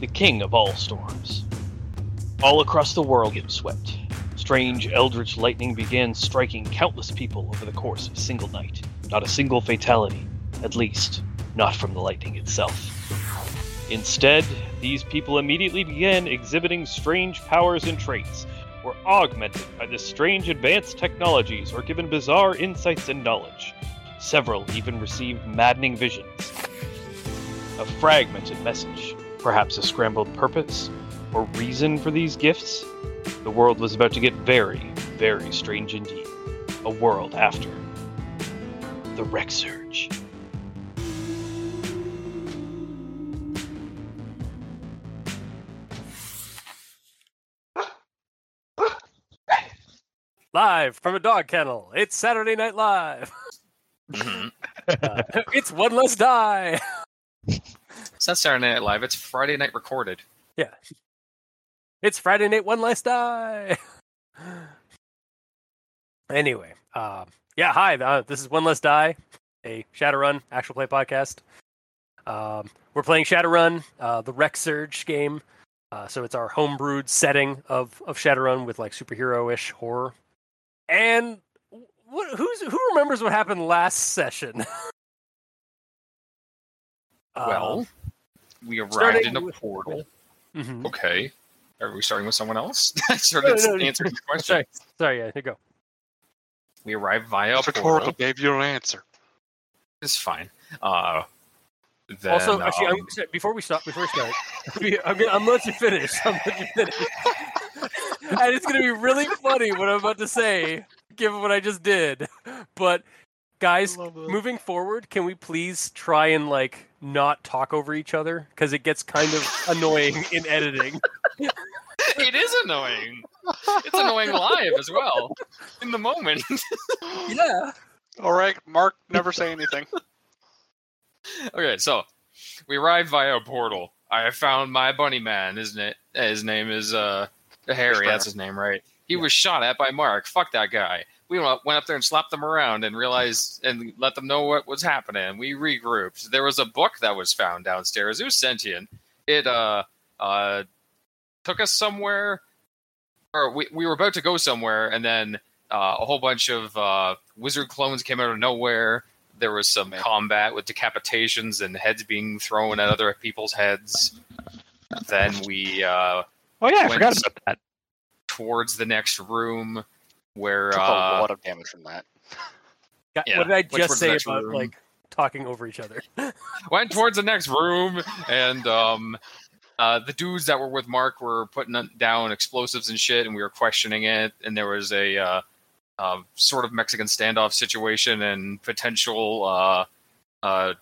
the king of all storms. All across the world it swept. Strange eldritch lightning began striking countless people over the course of a single night. Not a single fatality, at least, not from the lightning itself. Instead, these people immediately began exhibiting strange powers and traits, were augmented by the strange advanced technologies, or given bizarre insights and knowledge. Several even received maddening visions. A fragmented message, perhaps a scrambled purpose, or reason for these gifts? The world was about to get very, very strange indeed. A world after the Wreck Surge. Live from a dog kennel. It's Saturday Night Live. Mhm. Uh, it's one less die. It's not Saturday Night Live. It's Friday Night Recorded. Yeah. It's Friday night, one less die. anyway, uh, yeah, hi. Uh, this is One Less Die, a Shadowrun actual play podcast. Um, we're playing Shadowrun, uh, the Wreck Surge game. Uh, so it's our homebrewed setting of of Shadowrun with like superhero-ish horror. And what, who's who remembers what happened last session? Well, we arrived starting in a with- portal. Mhm. Okay. Are we starting with someone else? I started No, no, no. answering the question. sorry, sorry, yeah, here go. We arrived via a The portal. rhetorical gave you an answer. It's fine. Uh, then, also, actually, um, I'm, before we stop, before we start, I'm gonna, I'm gonna let you finish. I'm gonna let you finish. and it's gonna be really funny what I'm about to say, given what I just did. But guys, moving forward, can we please try and like not talk over each other because it gets kind of annoying in editing. it is annoying. It's annoying live as well. In the moment. Yeah. All right, Mark, never say anything. okay, so we arrived via a portal. I found my bunny man, isn't it? His name is uh Harry. Whisperer. That's his name, right? He was shot at by Mark. Fuck that guy. We went up, there and slapped them around and realized and let them know what was happening. We regrouped. There was a book that was found downstairs. It was sentient. It uh uh took us somewhere, or we we were about to go somewhere, and then uh, a whole bunch of uh, wizard clones came out of nowhere. There was some combat with decapitations and heads being thrown at other people's heads. Then we uh, Oh yeah, I forgot about that. towards the next room where Took a uh, lot of damage from that. God, Yeah, what did I just say about room? like talking over each other? went towards the next room, and um, uh, the dudes that were with Mark were putting down explosives and shit, and we were questioning it. And there was a uh, uh, sort of Mexican standoff situation and potential uh, uh,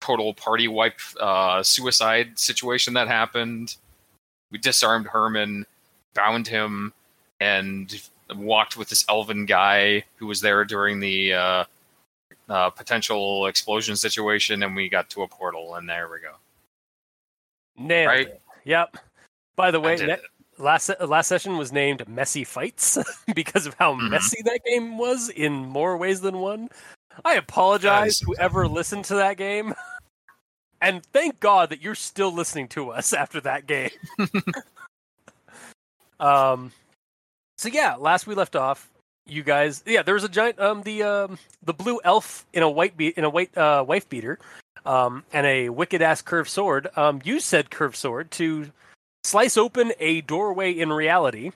total party wipe uh, suicide situation that happened. We disarmed Herman, bound him, and walked with this elven guy who was there during the uh, uh, potential explosion situation, and we got to a portal, and there we go. Nailed Right. it. Yep. By the way, ne- last last session was named Messy Fights because of how Mhm. messy that game was in more ways than one. I apologize Yes. whoever listened to that game. And thank God that you're still listening to us after that game. um so yeah, last we left off, you guys yeah, there was a giant um the um the blue elf in a white be- in a white uh wife beater um and a wicked ass curved sword. Um used said curved sword to slice open a doorway in reality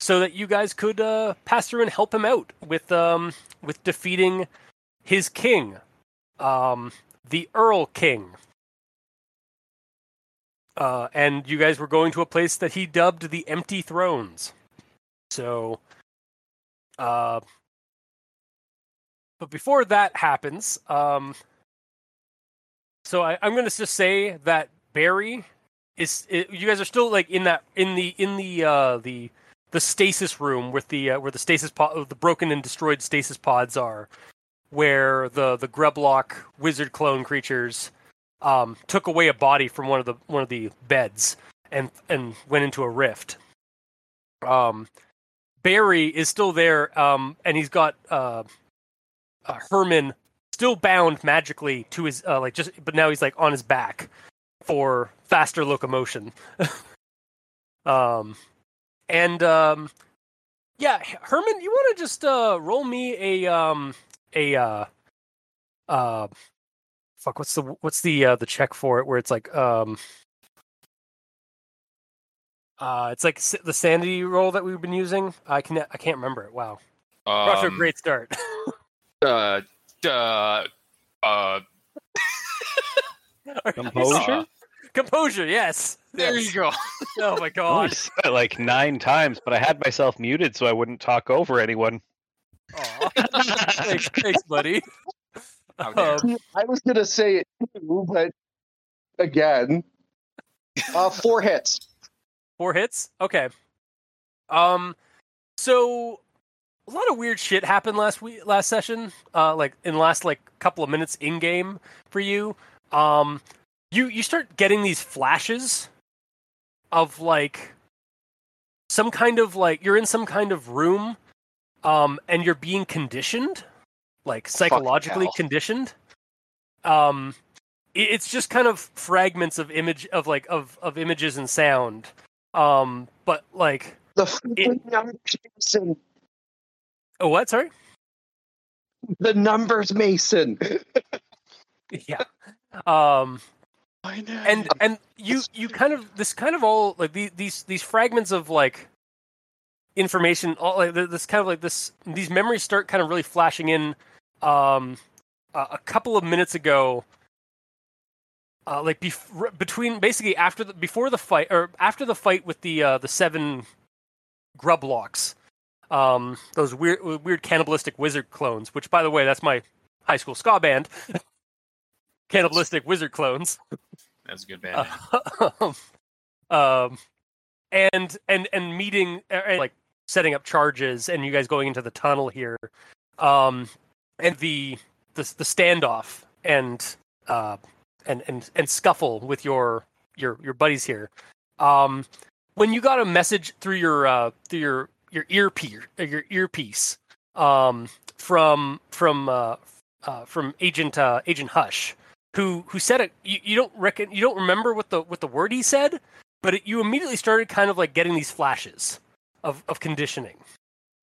so that you guys could uh, pass through and help him out with um, with defeating his king, um, the Earl King. Uh, and you guys were going to a place that he dubbed the Empty Thrones. So, uh, but before that happens, um, so I, I'm going to just say that Barry is it, you guys are still like in that in the in the uh the the stasis room with the uh, where the stasis pod the broken and destroyed stasis pods are where the the grublock wizard clone creatures um took away a body from one of the one of the beds and and went into a rift. Um barry is still there um and he's got uh, uh herman still bound magically to his uh like just but now he's like on his back for faster locomotion. um, and um, yeah, Herman, you want to just uh, roll me a um, a uh, uh, fuck, what's the what's the uh, the check for it? Where it's like um, uh, it's like the sanity roll that we've been using. I can I can't remember it. Wow, we're off to a Um, great start. uh, uh, uh, Composure? Composure, yes. there Yes. you go. Oh my I god. said like nine times, but I had myself muted so I wouldn't talk over anyone. Thanks, thanks, buddy. Um, I was gonna say it too, but again, uh, four hits. Four hits. Okay. Um. So a lot of weird shit happened last week, last session. Uh, like in the last like couple of minutes in game for you. Um, you you start getting these flashes of like some kind of like you're in some kind of room, um, and you're being conditioned, like psychologically conditioned. Um, it's just kind of fragments of image of like of of images and sound. Um, but like, The fucking numbers mason. oh, what? Sorry. The numbers mason. Yeah. Um, I know. and and you you kind of this kind of all like these these these fragments of like information all like this kind of like this these memories start kind of really flashing in um a, a couple of minutes ago uh like bef- between basically after the before the fight or after the fight with the uh the seven grublocks um those weird weird cannibalistic wizard clones which by the way that's my high school ska band cannibalistic wizard clones That's a good band. um, um, and and and meeting uh, and like setting up charges and you guys going into the tunnel here um and the the, the standoff and uh and and and scuffle with your your your buddies here. Um when you got a message through your uh through your your earpiece your earpiece um from from uh, uh from agent uh agent hush who who said it you, you don't reckon you don't remember what the what the word he said but it, you immediately started kind of like getting these flashes of of conditioning.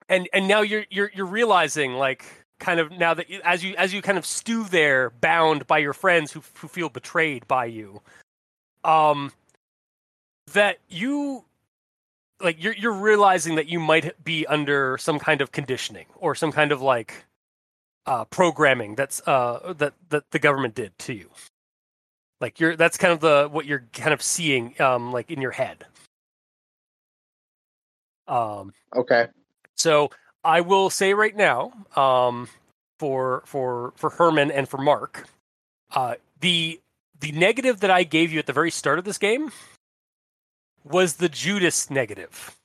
And and now you're you're you're realizing like kind of now that you, as you as you kind of stew there bound by your friends who who feel betrayed by you um that you like you're you're realizing that you might be under some kind of conditioning or some kind of like uh, programming that's uh, that that the government did to you. Like you're that's kind of the what you're kind of seeing um, like in your head. Um, Okay. so I will say right now, um, for for for Herman and for Mark, uh, the the negative that I gave you at the very start of this game was the Judas negative,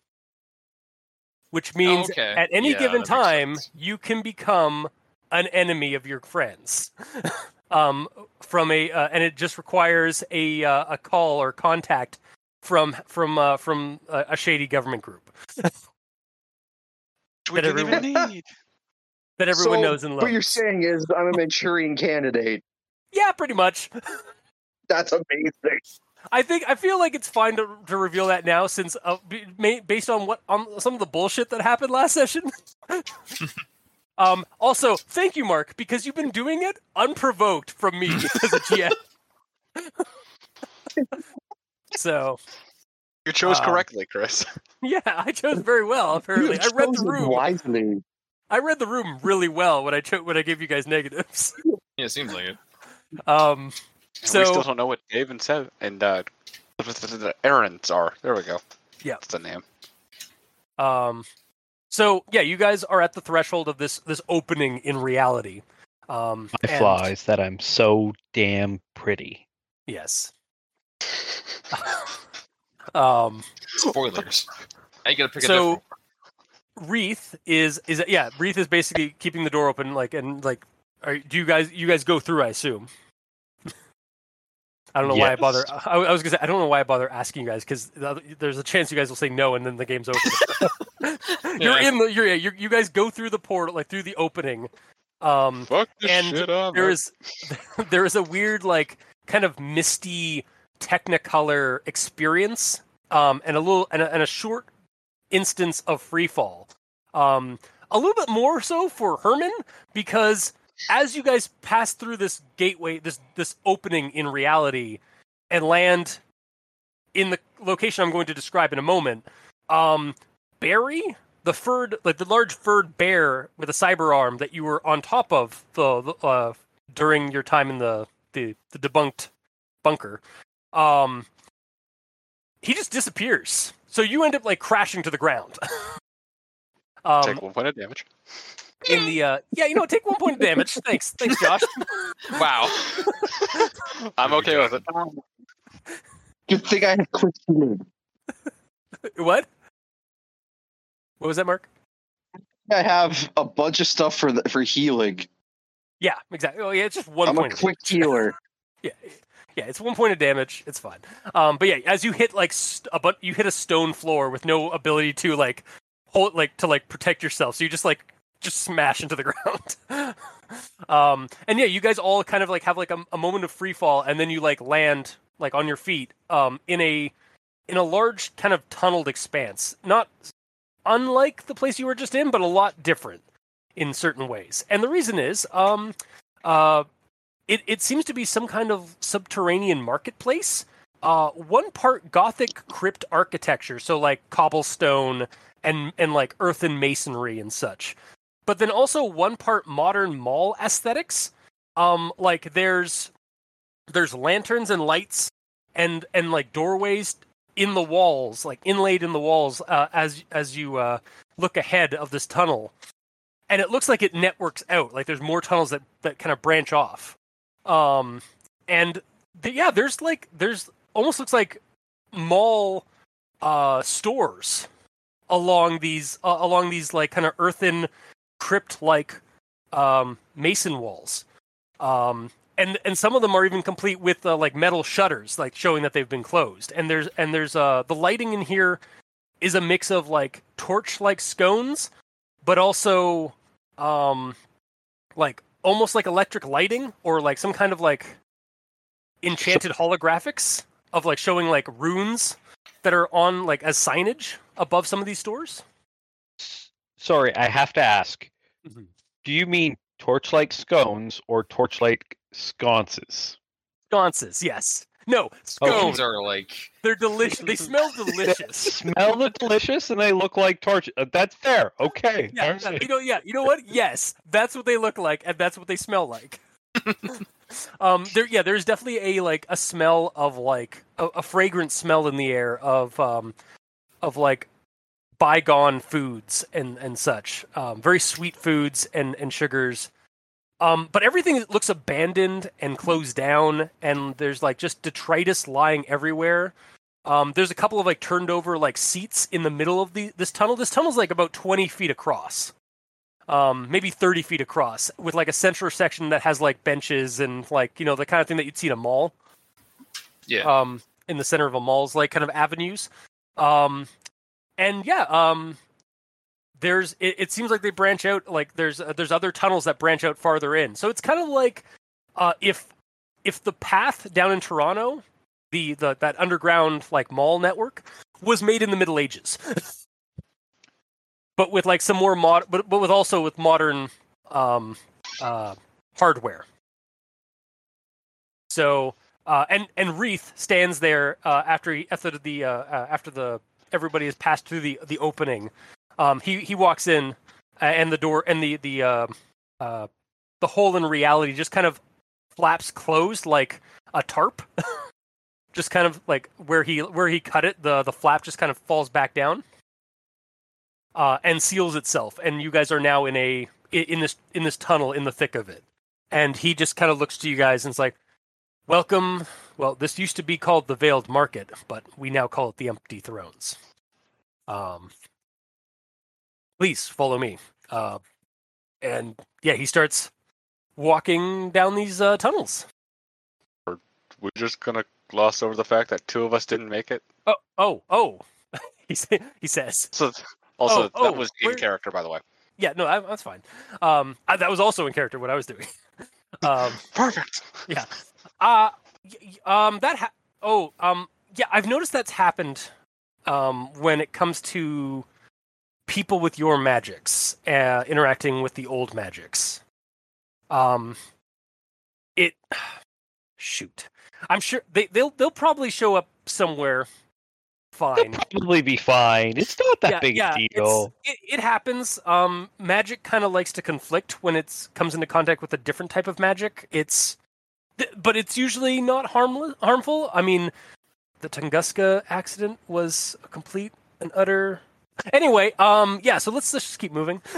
which means okay. at any Yeah, given time you can become an enemy of your friends. um, from a uh, and it just requires a uh, a call or contact from from uh, from a, shady government group we that didn't even everyone- need. that everyone So, knows and loves. What you're saying is I'm a Manchurian candidate. Yeah, pretty much. That's amazing. I think I feel like it's fine to, to reveal that now, since uh, based on what on some of the bullshit that happened last session. um. Also, thank you, Mark, because you've been doing it unprovoked from me as a GM. so You chose Um, correctly, Chris. yeah, I chose very well. Apparently, I You've read the room. wisely. I read the room really well when I cho- when I gave you guys negatives. Yeah, it seems like it. Um. And So- we still don't know what Dave and Seb and uh, the errands are. There we go. Yeah. That's the name. Um, so yeah, you guys are at the threshold of this this opening in reality. Um, My and- flaw is that I'm so damn pretty. Yes. um, Spoilers. Now you gotta pick a so different. Wreath is is yeah, Wreath is basically keeping the door open, like and like. Are, do you guys you guys go through? I assume. I don't know why I bother. I, I was gonna say I don't know why I bother asking you guys because there's a chance you guys will say no and then the game's over. you're in the you're, you're you guys go through the portal like through the opening. Um, Fuck this And shit up. there is there is a weird like kind of misty Technicolor experience um, and a little and a, and a short instance of free fall. Um, a little bit more so for Herman because as you guys pass through this gateway, this this opening in reality, and land in the location I'm going to describe in a moment, um, Barry, the furred, like the large furred bear with a cyber arm that you were on top of the uh, during your time in the the, the debunked bunker, um, he just disappears. So you end up like crashing to the ground. um, Take one point of damage. in the uh, yeah, you know, take one point of damage. Thanks, thanks, Josh. Wow. I'm okay with it. Good thing I have quick healing. what? What was that, Mark? I have a bunch of stuff for the, for healing. Yeah, exactly. Oh, yeah, it's just one I'm a point. of quick healer. Yeah, yeah, it's one point of damage. It's fine. Um, but yeah, as you hit like st- a but you hit a stone floor with no ability to like hold like to like protect yourself, so you just like just smash into the ground. um, and yeah, you guys all kind of like have like a, a moment of free fall, and then you like land like on your feet um, in a in a large kind of tunneled expanse, not unlike the place you were just in, but a lot different in certain ways. And the reason is, um, uh, it, it seems to be some kind of subterranean marketplace. Uh, one part Gothic crypt architecture, so like cobblestone and and like earthen masonry and such, but then also one part modern mall aesthetics. Um, like there's there's lanterns and lights and and like doorways in the walls, like inlaid in the walls, uh, as as you uh, look ahead of this tunnel, and it looks like it networks out. Like there's more tunnels that that kind of branch off. Um, and the, yeah, there's like there's almost looks like mall uh stores along these uh, along these like kind of earthen crypt like um mason walls. Um, and and some of them are even complete with uh, like metal shutters, like showing that they've been closed. And there's and there's uh the lighting in here is a mix of like torch like scones, but also um like almost like electric lighting or like some kind of like enchanted holographics of like showing like runes that are on like as signage above some of these stores. Sorry, I have to ask. Mhm. Do you mean torchlight scones or torchlight sconces? Sconces, yes. No, Scones scones. are like They're delicious. They smell delicious. Smell the delicious and they look like torch. uh, That's fair. Okay. Yeah, yeah, you know, yeah, you know what? Yes, that's what they look like, and that's what they smell like. um, there, yeah, there's definitely a like a smell of like a, a fragrant smell in the air of um, of like bygone foods and and such. Um, very sweet foods and and sugars. Um, but everything looks abandoned and closed down, and there's like just detritus lying everywhere. Um, there's a couple of like turned over like seats in the middle of the this tunnel. This tunnel's like about 20 feet across, um, maybe 30 feet across, with like a central section that has like benches and like you know the kind of thing that you'd see in a mall. yeah. Um, in the center of a mall's like kind of avenues. Um, and yeah, um, there's it, it seems like they branch out like there's uh, there's other tunnels that branch out farther in. So it's kind of like uh, if if the path down in Toronto, the, the that underground like mall network was made in the Middle Ages, but with like some more mod, but but with also with modern um, uh, hardware. So uh, and and Wreath stands there uh, after he, after the uh, uh, after the everybody has passed through the the opening. Um, he he walks in, uh, and the door and the the uh, uh, the hole in reality just kind of flaps closed like a tarp. just kind of like where he where he cut it, the the flap just kind of falls back down, uh, and seals itself. And you guys are now in a in this in this tunnel in the thick of it. And he just kind of looks to you guys and is like, "Welcome. Well, this used to be called the Veiled Market, but we now call it the Empty Thrones. Um, please follow me." Uh, and yeah, he starts walking down these uh, tunnels. We're just gonna gloss over the fact that two of us didn't make it. Oh, oh, oh! he he says, So also Oh, oh, that was in character, by the way. "Yeah, no, that, that's fine. Um, I, that was also in character what I was doing. um, Perfect. Yeah. Uh, um, that ha- Oh, um, yeah, I've noticed that's happened um, when it comes to people with your magics uh, interacting with the old magics. Um, it shoot, I'm sure they they'll they'll probably show up somewhere They'll fine. probably be fine. It's not that yeah, big yeah, a deal. It, it happens. Um, magic kind of likes to conflict when it comes into contact with a different type of magic. It's, th- but it's usually not harmless, harmful. I mean, the Tunguska accident was a complete and utter. Anyway, um, yeah. So let's, let's just keep moving.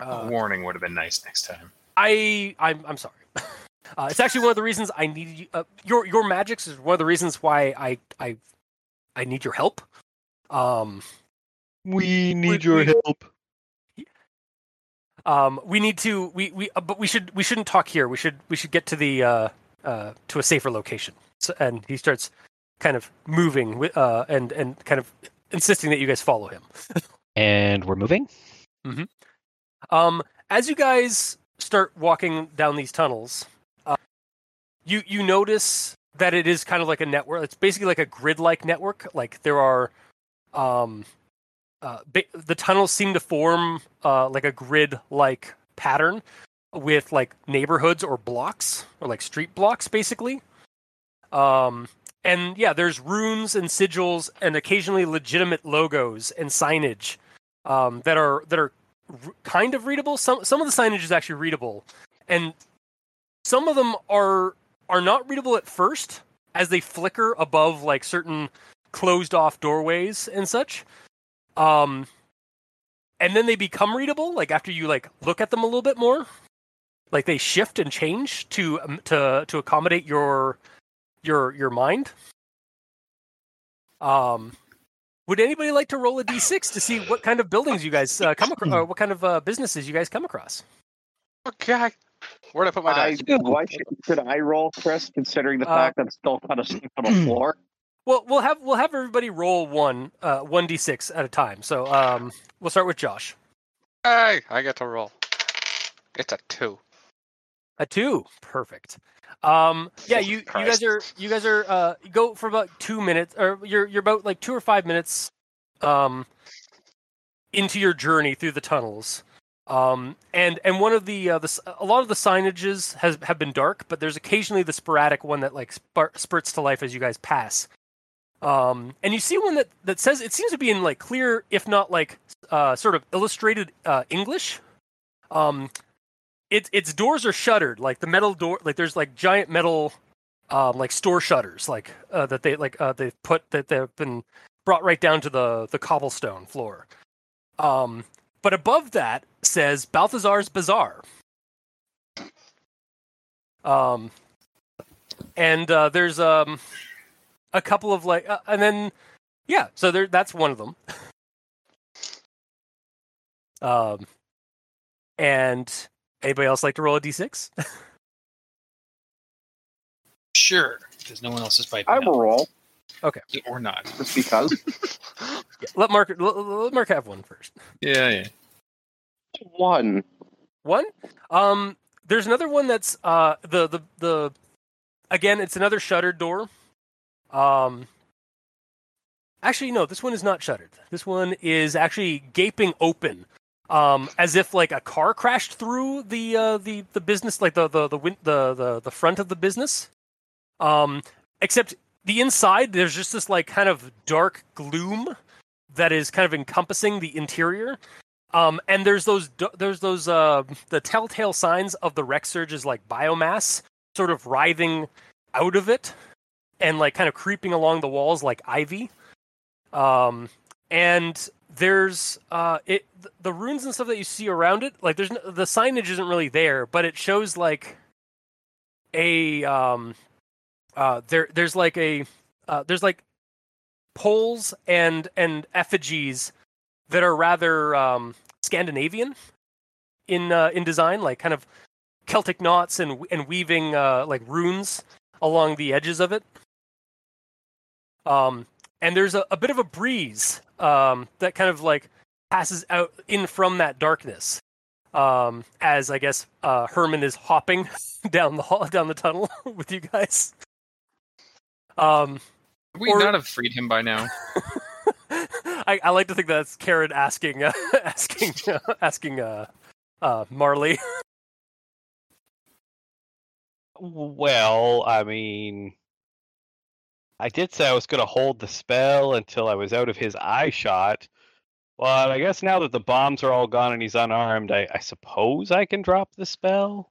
A uh, warning would have been nice next time. I, I'm, I'm sorry. Uh, it's actually one of the reasons I need you. Uh, your your magics is one of the reasons why I I I need your help. Um, We need your help. um we need to we we uh, but we should we shouldn't talk here we should we should get to the uh uh to a safer location so, and he starts kind of moving wi- uh and and kind of insisting that you guys follow him. And we're moving. um as you guys start walking down these tunnels uh, you you notice that it is kind of like a network. It's basically like a grid like network. Like there are um uh, ba- the tunnels seem to form uh, like a grid like pattern with like neighborhoods or blocks or like street blocks basically. Um and yeah there's runes and sigils and occasionally legitimate logos and signage um that are that are r- kind of readable. Some some of the signage is actually readable. And some of them are are not readable at first as they flicker above like certain closed off doorways and such. Um and then they become readable like after you like look at them a little bit more. Like they shift and change to um, to to accommodate your your your mind um would anybody like to roll a d6 to see what kind of buildings you guys uh, come across or what kind of uh, businesses you guys come across Okay. Where'd I put my I, dice? why should, should I roll, Chris, considering the Uh, fact I'm still kind of stuck on the floor? well we'll have we'll have everybody roll one uh 1d6 at a time so um we'll start with josh Hey, I get to roll. It's a two. A two, perfect. Um, yeah, you you guys are you guys are uh go for about two minutes, or you're you're about like two or five minutes, um, into your journey through the tunnels. Um, and and one of the uh, the a lot of the signages has have been dark, but there's occasionally the sporadic one that like spur- spurts to life as you guys pass. Um, and you see one that that says it seems to be in like clear, if not like uh, sort of illustrated uh, English. Um, its its doors are shuttered. Like the metal door like there's like giant metal um like store shutters like uh, that they like uh they've put that they've been brought right down to the the cobblestone floor. Um but above that says balthazar's bazaar. Um and uh there's um a couple of like uh, and then yeah so there that's one of them. Um and anybody else like to roll a d6 Sure, because no one else is piping. I up. will roll, Okay. or not. just because. Yeah, let Mark let, let Mark have one first. Yeah, yeah. One. One. Um, there's another one that's uh the the the again it's another shuttered door. Um, actually no, this one is not shuttered. This one is actually gaping open. Um, as if like a car crashed through the uh, the the business, like the the the win- the the, the front of the business. Um, except the inside, there's just this like kind of dark gloom that is kind of encompassing the interior. Um, and there's those there's those uh the telltale signs of the wreck surge's like biomass sort of writhing out of it and like kind of creeping along the walls like ivy. Um, and there's uh it the runes and stuff that you see around it like there's no, the signage isn't really there, but it shows like a um uh there there's like a uh there's like poles and and effigies that are rather um, Scandinavian in uh, in design, like kind of Celtic knots and and weaving uh, like runes along the edges of it. Um, and there's a, a bit of a breeze um, that kind of like passes out in from that darkness. Um, as I guess uh, Herman is hopping down the hall, down the tunnel with you guys. Um, Would we Or- not have freed him by now? I, I like to think that's Karen asking, uh, asking, uh, asking, uh, uh, Marley. Well, I mean, I did say I was going to hold the spell until I was out of his eye shot. But I guess now that the bombs are all gone and he's unarmed, I, I suppose I can drop the spell.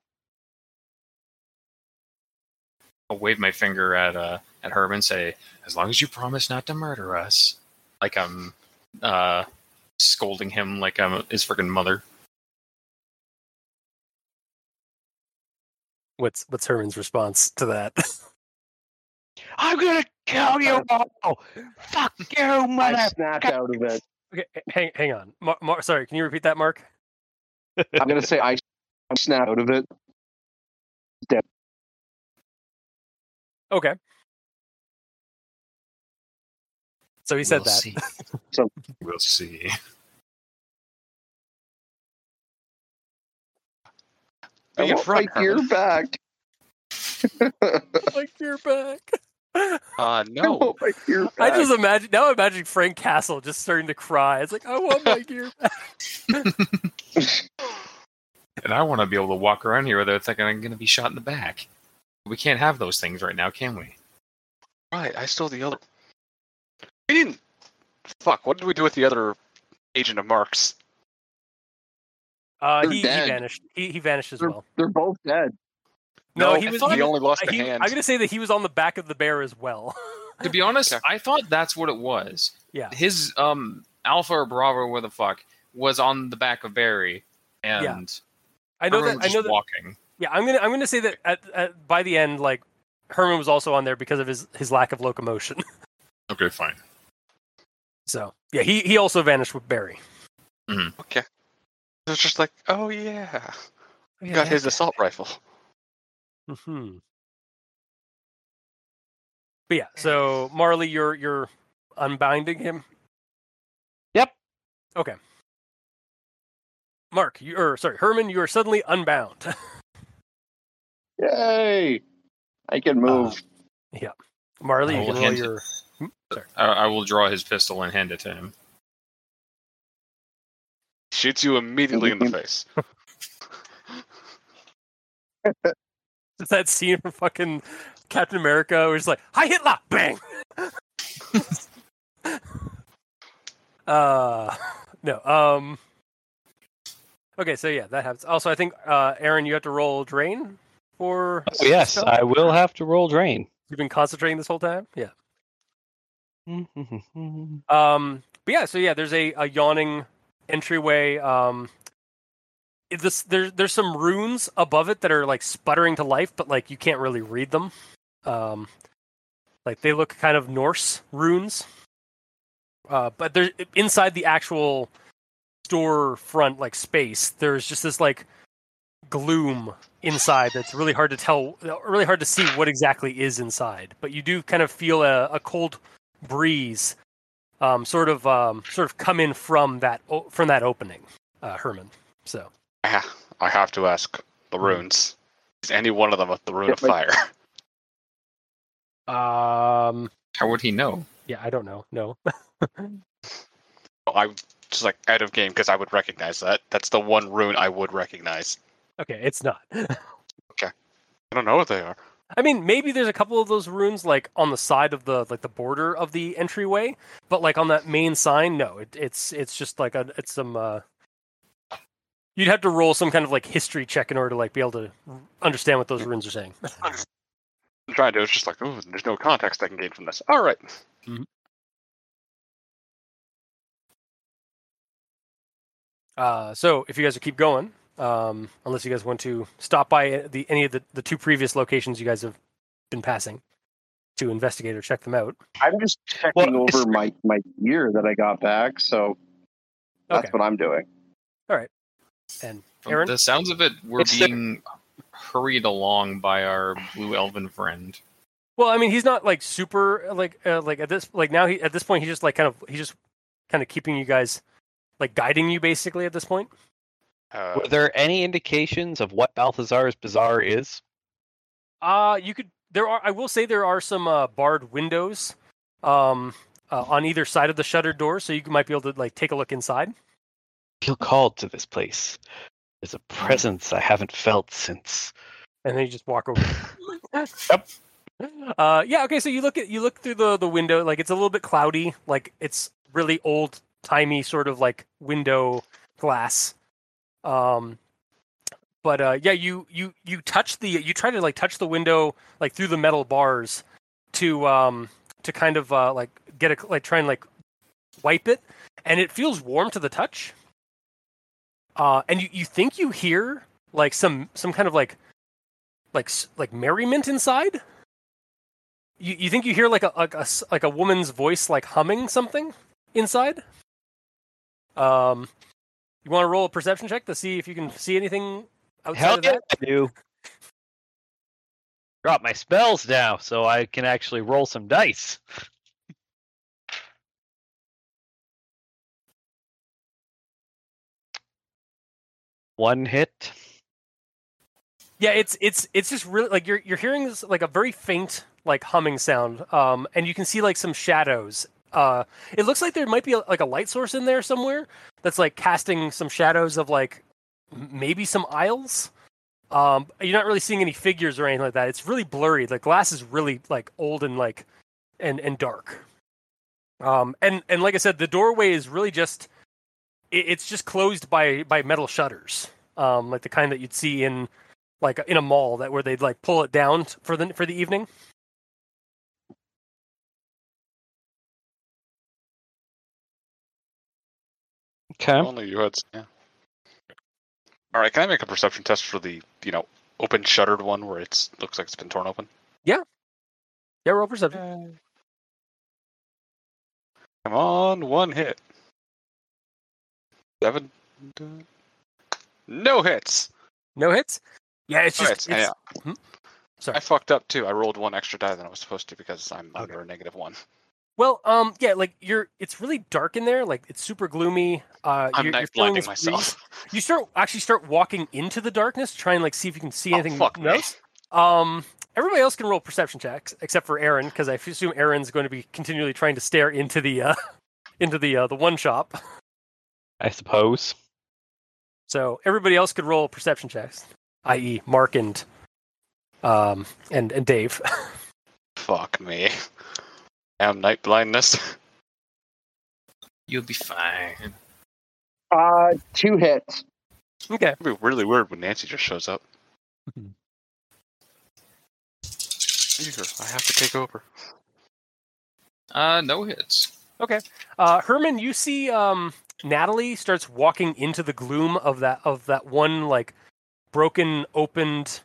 I'll wave my finger at uh at Herb and say, "As long as you promise not to murder us," like I'm uh scolding him like I'm his freaking mother. What's what's Herman's response to that? I'm going to kill you all! Fuck you, I mother! snap out of it. okay, hang hang on. Mar- Mar- sorry, can you repeat that, Mark? I'm gonna say I, I snap out of it. Okay. So he said We'll that. See. So- we'll see. I Be in want front, my gear back. like you're back. Uh, I no. want my gear back. I just imagine now. I'm imagining Frank Castle just starting to cry. It's like I want my gear back. And I want to be able to walk around here without thinking I'm going to be shot in the back. We can't have those things right now, can we? Right, I stole the other. We didn't. Fuck, what did we do with the other agent of Mark's? Uh, he, he vanished. He, he vanished as They're, well. they're both dead. No, No, he was. he He was- only lost a he- hand. I'm gonna say that he was on the back of the bear as well. To be honest, Okay. I thought that's what it was. yeah. His um Alpha or Bravo, where the fuck, was on the back of Barry, and I know Herman that. was I know that. walking. Yeah, I'm gonna. I'm gonna say that at, at by the end, like Herman was also on there because of his his lack of locomotion. Okay, fine. So yeah, he he also vanished with Barry. Okay. It was just like, oh yeah. He got his assault rifle. Hmm But yeah, so Marley, you're you're unbinding him. Yep. Okay. Mark, you or sorry, Herman, you are suddenly unbound. Yay! I can move. Yep. Marley, I you can roll hand it- your. I, I will draw his pistol and hand it to him. Shoots you immediately in the face. That scene from fucking Captain America where it's like, "Hi Hitler!" Bang. uh, no. Um. Okay, so yeah, that happens. Also, I think uh, Aaron, you have to roll drain for. Oh, yes, spell? I will have to roll drain. You've been concentrating this whole time. Yeah. Um. But yeah, so yeah, there's a, a yawning entryway. Um. This there's there's some runes above it that are like sputtering to life, but like you can't really read them. Um, like they look kind of Norse runes. Uh, but they're inside the actual storefront like space. There's just this like gloom inside that's really hard to tell, really hard to see what exactly is inside. But you do kind of feel a, a cold breeze, um, sort of um, sort of come in from that from that opening, uh, Herman. So I, I have to ask the runes. Is any one of them the rune Yeah, of fire? um, How would he know? yeah, I don't know. No. I'm just like out of game because I would recognize that. That's the one rune I would recognize. Okay, it's not. Okay. I don't know what they are. I mean, maybe there's a couple of those runes like on the side of the like the border of the entryway, but like on that main sign, no. It, it's it's just like a it's some. uh You'd have to roll some kind of like history check in order to like be able to understand what those runes are saying. I'm trying to. It's just like, oh, there's no context I can gain from this. All right. Uh, so if you guys will keep going, um, unless you guys want to stop by the any of the, the two previous locations you guys have been passing to investigate or check them out. I'm just checking Well, over my, my gear that I got back, so that's Okay. what I'm doing. And From Aaron, the sounds of it, we're It's the- being hurried along by our blue elven friend. well, I mean, he's not like super like uh, like at this like now he at this point he's just like kind of he's just kind of keeping you guys like guiding you basically at this point. Uh, Were there any indications of what Balthazar's Bazaar is? Uh you could there are. I will say there are some uh, barred windows um, uh, on either side of the shuttered door, so you might be able to like take a look inside. Feel called to this place. There's a presence I haven't felt since. and then you just walk over. yep. Uh, yeah. Okay. So you look at you look through the the window. Like it's a little bit cloudy. Like it's really old timey sort of like window glass. Um, but uh, yeah, you you you touch the you try to like touch the window like through the metal bars to um to kind of uh, like get a like try and like wipe it, and it feels warm to the touch. Uh, and you, you think you hear like some some kind of like like like merriment inside. You you think you hear like a like a like a woman's voice like humming something inside. Um, you want to roll a perception check to see if you can see anything outside Hell of yeah, that? I do. Drop my spells now so I can actually roll some dice. One hit. Yeah, it's it's it's just really like you're you're hearing this like a very faint like humming sound, um, and you can see like some shadows. Uh, it looks like there might be a, like a light source in there somewhere that's like casting some shadows of like maybe some aisles. Um, you're not really seeing any figures or anything like that. It's really blurry. The glass is really like old and like and and dark. Um, and and like I said, the doorway is really just it's just closed by by metal shutters, um, like the kind that you'd see in like in a mall that where they'd like pull it down for the for the evening. Okay. Only you had. Yeah. All right. Can I make a perception test for the you know open shuttered one where it's looks like it's been torn open? Yeah. Yeah, roll perception. Come on, one hit. Seven. No hits. No hits. Yeah, it's just right, it's, yeah. Hmm? Sorry. I fucked up too. I rolled one extra die than I was supposed to because I'm under a negative one. well, um, yeah, like you're. It's really dark in there. Like it's super gloomy. Uh, I'm you're, night you're blinding this breeze. myself. You start actually start walking into the darkness, try and like see if you can see Oh, anything. fuck me. Um, everybody else can roll perception checks except for Aaron because I assume Aaron's going to be continually trying to stare into the uh, into the uh, the one shop. I suppose. So everybody else could roll perception checks, i.e., Mark and um and and Dave. Fuck me. I am night blindness. You'll be fine. Uh, two hits. okay. It'd be really weird when Nancy just shows up. Here, I have to take over. Uh, no hits. Okay. Uh, Herman, you see um, Natalie starts walking into the gloom of that of that one like broken opened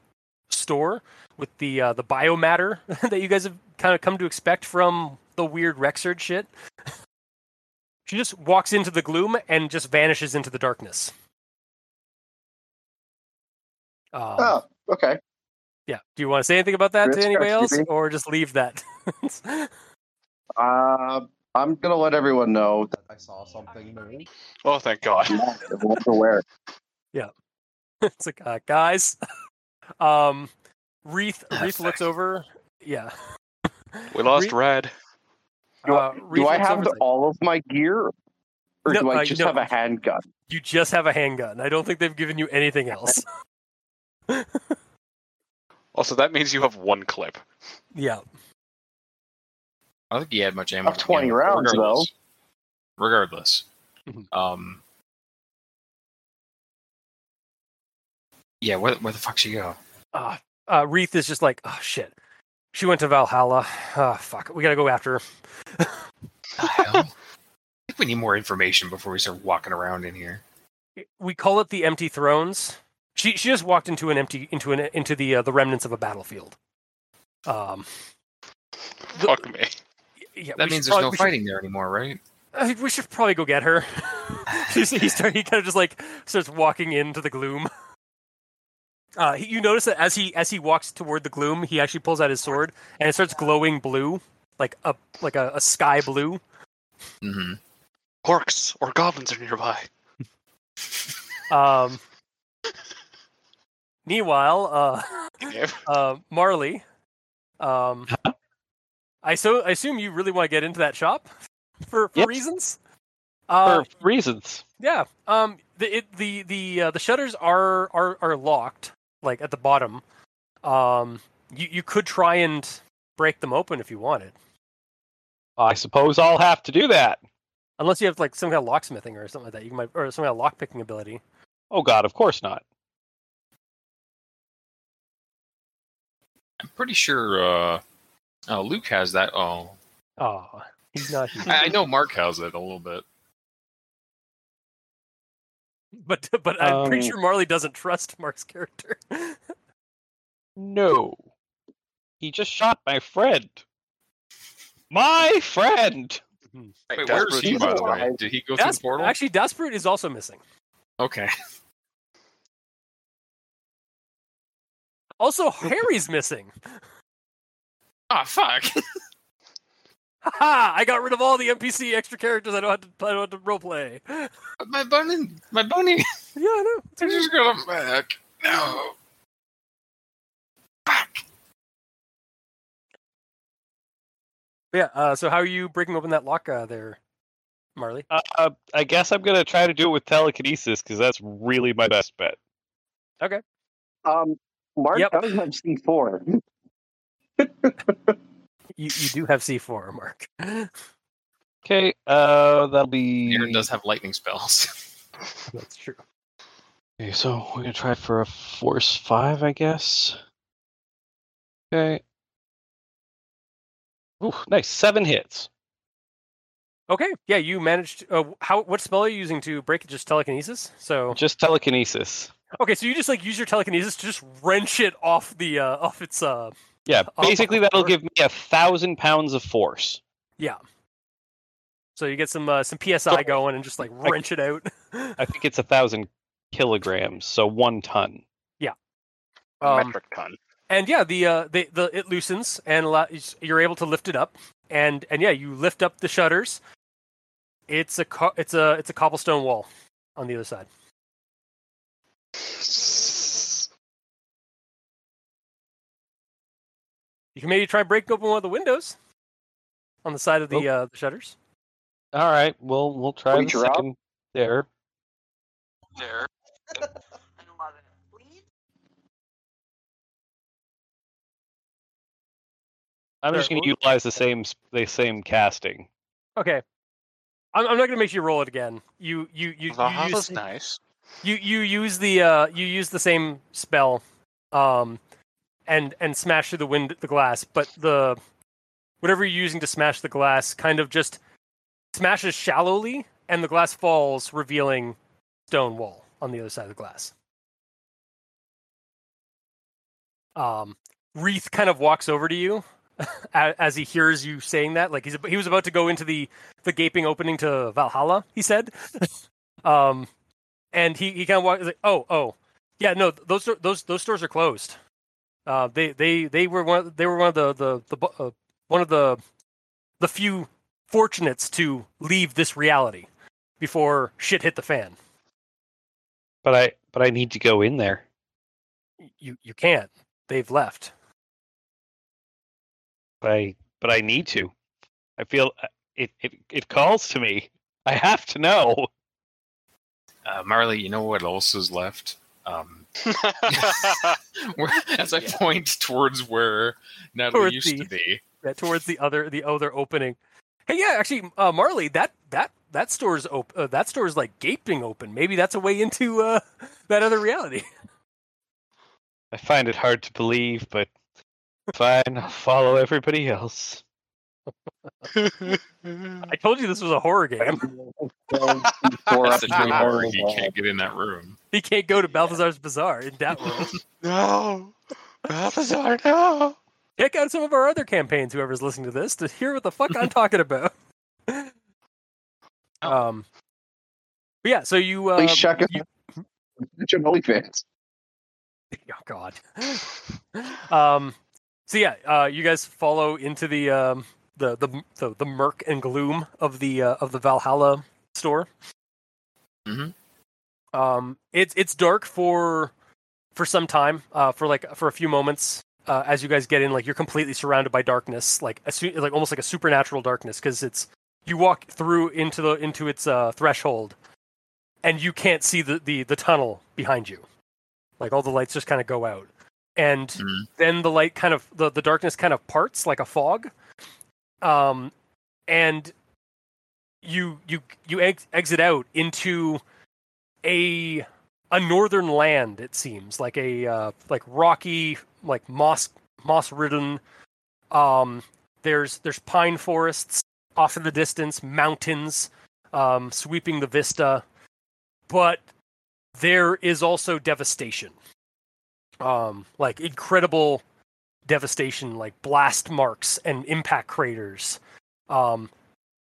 store with the uh, the biomatter that you guys have kind of come to expect from the weird Wreck Surge shit. she just walks into the gloom and just vanishes into the darkness. Um, Oh, okay. Yeah. Do you want to say anything about that to anybody else, or just leave that? Uh, I'm gonna let everyone know that I saw something. new. Oh, thank God. Everyone's aware. Yeah. It's like, uh, guys. Um, Wreath Ah, Wreath looks over. Yeah. We lost Re- Red. Do, Uh, I, Reese do I have the, like, all of my gear, or No, do I uh, just no. have a handgun? You just have a handgun. I don't think they've given you anything else. Also, that means you have one clip. yeah. I don't think he had much ammo. Of 20 begin with, rounds, regardless. Regardless. Mhm. Um. Yeah, where, where the fuck she go? Uh, uh, Wreath is just like, oh shit. She went to Valhalla. Oh fuck. We gotta go after her. I think we need more information before we start walking around in here. We call it the empty thrones. She she just walked into an empty into an into the uh, the remnants of a battlefield. Um. The- Fuck me. Yeah, That means there's probably- no we should- fighting there anymore, right? Uh, we should probably go get her. She's, he, he kind of just like starts walking into the gloom. Uh, he, you notice that as he as he walks toward the gloom, he actually pulls out his sword and it starts glowing blue, like a like a, a sky blue. Mm-hmm. Orcs or goblins are nearby. Um, meanwhile, uh, uh, Marley, Um, I so I assume you really want to get into that shop for for Yep. reasons. Uh, For reasons. yeah. Um. The it, the the uh, the shutters are are are locked, like at the bottom. Um. You you could try and break them open if you wanted, I suppose I'll have to do that. unless you have like some kind of locksmithing or something like that. You might or some kind of lock picking ability. Oh God, of course not. I'm pretty sure uh, uh, Luke has that. Oh, Oh, he's not. I, I know Mark has it a little bit. but but I'm pretty Um, sure Marley doesn't trust Mark's character. No. He just shot my friend. My friend. Wait, Right, where is he, by the way? Did he go through the portal? actually, Desperate is also missing. okay. Also, Harry's missing. Ah, fuck. Haha! I got rid of all the NPC extra characters. I don't have to. I don't have to roleplay. Yeah, my bunny, my bunny. Yeah, I know. It's I just got him back. No. Fuck. Yeah. Uh, so, how are you breaking open that lock uh, there, Marley? Uh, uh, I guess I'm gonna try to do it with telekinesis because that's really my best bet. Okay. Um, Mark Yep. does have C four. You you do have C four, Mark. Okay, uh, that'll be. Aaron does have lightning spells. That's true. Okay, so we're gonna try for a force five, I guess. Okay. Ooh, nice. Seven hits. Okay. Yeah, you managed. Uh, how? What spell are you using to break it? Just telekinesis. So Just telekinesis. okay. So you just like use your telekinesis to just wrench it off the uh, off its uh Yeah, basically that'll give me a thousand pounds of force. yeah. So you get some uh, some psi going and just like wrench it out. I think it's a thousand kilograms, so one ton. Um, Metric ton. and yeah, the uh, the the it loosens and allow, you're able to lift it up, and and yeah, you lift up the shutters. It's a co- it's a it's a cobblestone wall on the other side. You can maybe try breaking open one of the windows on the side of the uh, the shutters. All right, we'll we'll try the Reach her out. second there. There. I'm just going to utilize the same the same casting. Okay, I'm, I'm not gonna make you roll it again. You you you you Valhalla's use, nice. you you use the uh you use the same spell, um, and and smash through the wind the glass, but the whatever you're using to smash the glass kind of just smashes shallowly, and the glass falls, revealing stone wall on the other side of the glass. Um, Wreath kind of walks over to you as he hears you saying that. Like he's he was about to go into the the gaping opening to Valhalla. He said, um, and he, he kind of walks like, oh oh yeah no those those those stores are closed. Uh, they they they were one they were one of the the, the uh, one of the the few fortunates to leave this reality before shit hit the fan. But I but I need to go in there. You you can't. They've left. But I but I need to. I feel uh, it it it calls to me. I have to know. Uh, Marley, you know what else is left? Um, where, as I point towards where Natalie Towards used to the- be. Yeah, towards the other the other opening. Hey, yeah, actually, uh, Marley, that that that store's op- uh, that store's like gaping open. Maybe that's a way into uh, that other reality. I find it hard to believe, but fine, I'll follow everybody else. I told you this was a horror game. Four That's up the to horror. He can't get in that room. He can't go to Balthazar's Bazaar in that world. no, Balthazar, no. Check out some of our other campaigns. Whoever's listening to this to hear what the fuck I'm talking about. Um, but yeah. So you, uh, Please check it. you- Bunch of OnlyFans. Oh God. um. So yeah, uh, you guys follow into the um the the the, the murk and gloom of the uh, of the Valhalla store. Mhm. Um. It's it's dark for for some time. Uh. For like for a few moments. uh, as you guys get in, like you're completely surrounded by darkness, like a, like almost like a supernatural darkness, because it's you walk through into the into its uh, threshold, and you can't see the, the the tunnel behind you, like all the lights just kind of go out, and Mhm. then the light kind of the, the darkness kind of parts like a fog, um, and you you you ex- exit out into a a northern land it seems like a uh, like rocky like moss moss ridden um there's there's pine forests off in the distance mountains um sweeping the vista but there is also devastation. Um like incredible devastation like blast marks and impact craters um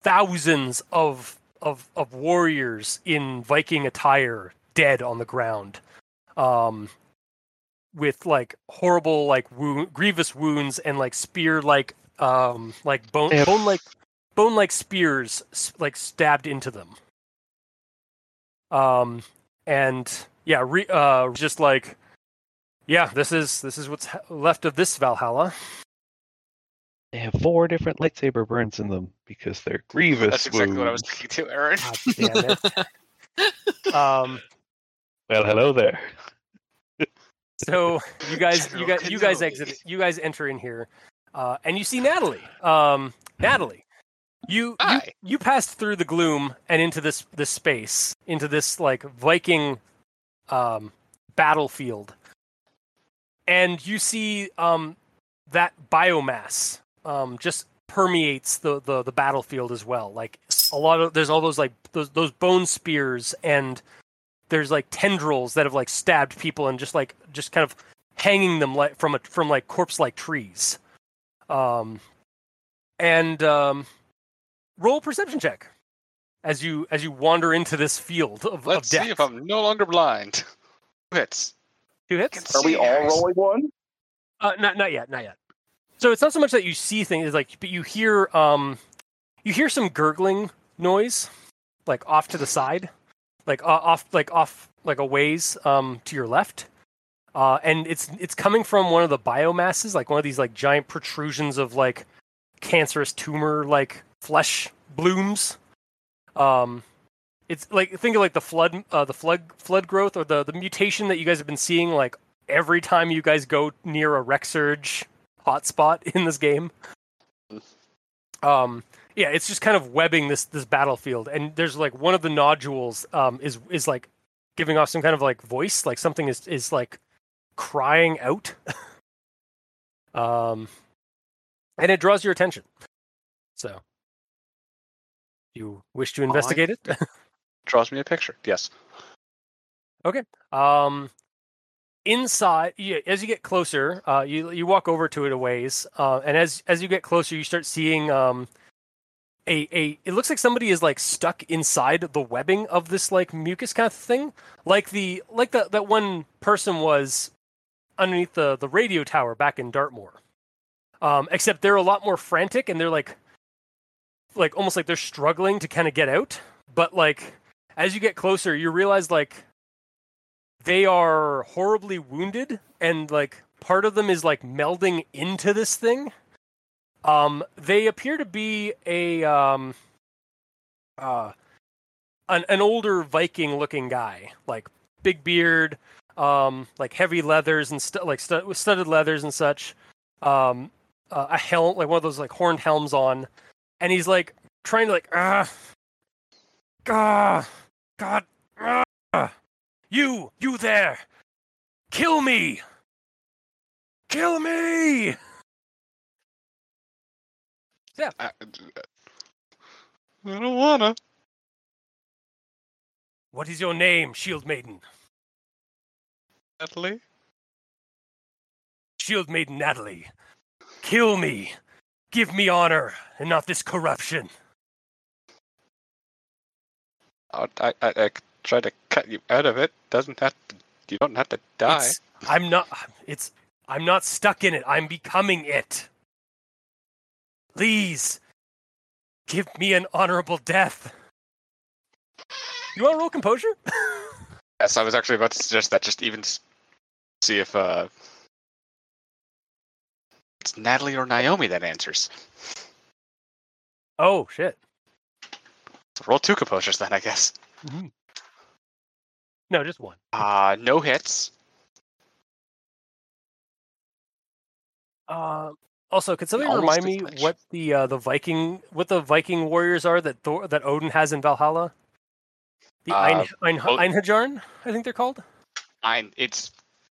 thousands of of of warriors in Viking attire dead on the ground, um, with like horrible like wound, grievous wounds and like spear like um like bone bone like bone like spears like stabbed into them. Um and yeah, re- uh just like yeah, this is this is what's left of this Valhalla. They have four different lightsaber burns in them because they're grievous. That's exactly what I was thinking too, Aaron. God damn it. um Well, hello there. So you guys, you General guys, you guys exit. You guys enter in here, uh, and you see Natalie. Um, Natalie, you you you passed through the gloom and into this this space, into this like Viking um, battlefield, and you see um, that biomass um, just permeates the, the the battlefield as well. Like a lot of there's all those like those those bone spears and there's like tendrils that have like stabbed people and just like just kind of hanging them like from a from like corpse like trees um and um roll perception check as you as you wander into this field of, Let's of death see if I'm no longer blind. Hits. Two hits Are we all rolling one? Uh, not not yet, not yet. So it's not so much that you see things, like, but you hear um, you hear some gurgling noise, like off to the side, like uh, off, like off, like a ways um to your left, uh, and it's it's coming from one of the biomasses, like one of these like giant protrusions of like cancerous tumor like flesh blooms. Um, it's like think of like the flood, uh, the flood flood growth or the the mutation that you guys have been seeing like every time you guys go near a Wreck Surge hotspot in this game. Um, yeah, it's just kind of webbing this this battlefield, and there's like one of the nodules um, is is like giving off some kind of like voice, like something is is like crying out. um, and it draws your attention. So, you wish to investigate it? Draws me a picture. Yes. Okay. Um, inside, yeah, as you get closer, uh, you you walk over to it a ways, uh, and as as you get closer, you start seeing um, a a. It looks like somebody is like stuck inside the webbing of this like mucus kind of thing, like the like the that one person was underneath the the radio tower back in Dartmoor. Um, except they're a lot more frantic, and they're like, like almost like they're struggling to kind of get out. But like as you get closer, you realize like they are horribly wounded and like part of them is like melding into this thing. Um they appear to be a um uh an, an older viking looking guy like big beard um like heavy leathers and stu- like stu- studded leathers and such. Um uh, a helm like one of those like horned helms on. And he's like trying to like ah god god ah. You, you there! Kill me! Kill me! I, I don't wanna. What is your name, Shield Maiden? Natalie. Shield Maiden Natalie. Kill me! Give me honor and not this corruption. I, I, I, try to cut you out of it. Doesn't have to. You don't have to die. It's- I'm not. It's. I'm not stuck in it. I'm becoming it. Please, give me an honorable death. You want to roll composure? Yes, I was actually about to suggest that. Just even see if uh, It's Natalie or Naomi that answers. Oh shit. So roll two composures then, I guess. No, just one. Uh, no hits. Uh, also, could somebody Almost remind me much. what the uh, the Viking what the Viking warriors are that Thor, that Odin has in Valhalla? The Uh, Ein, Ein, Od- Einhajarn, I think they're called. I, it's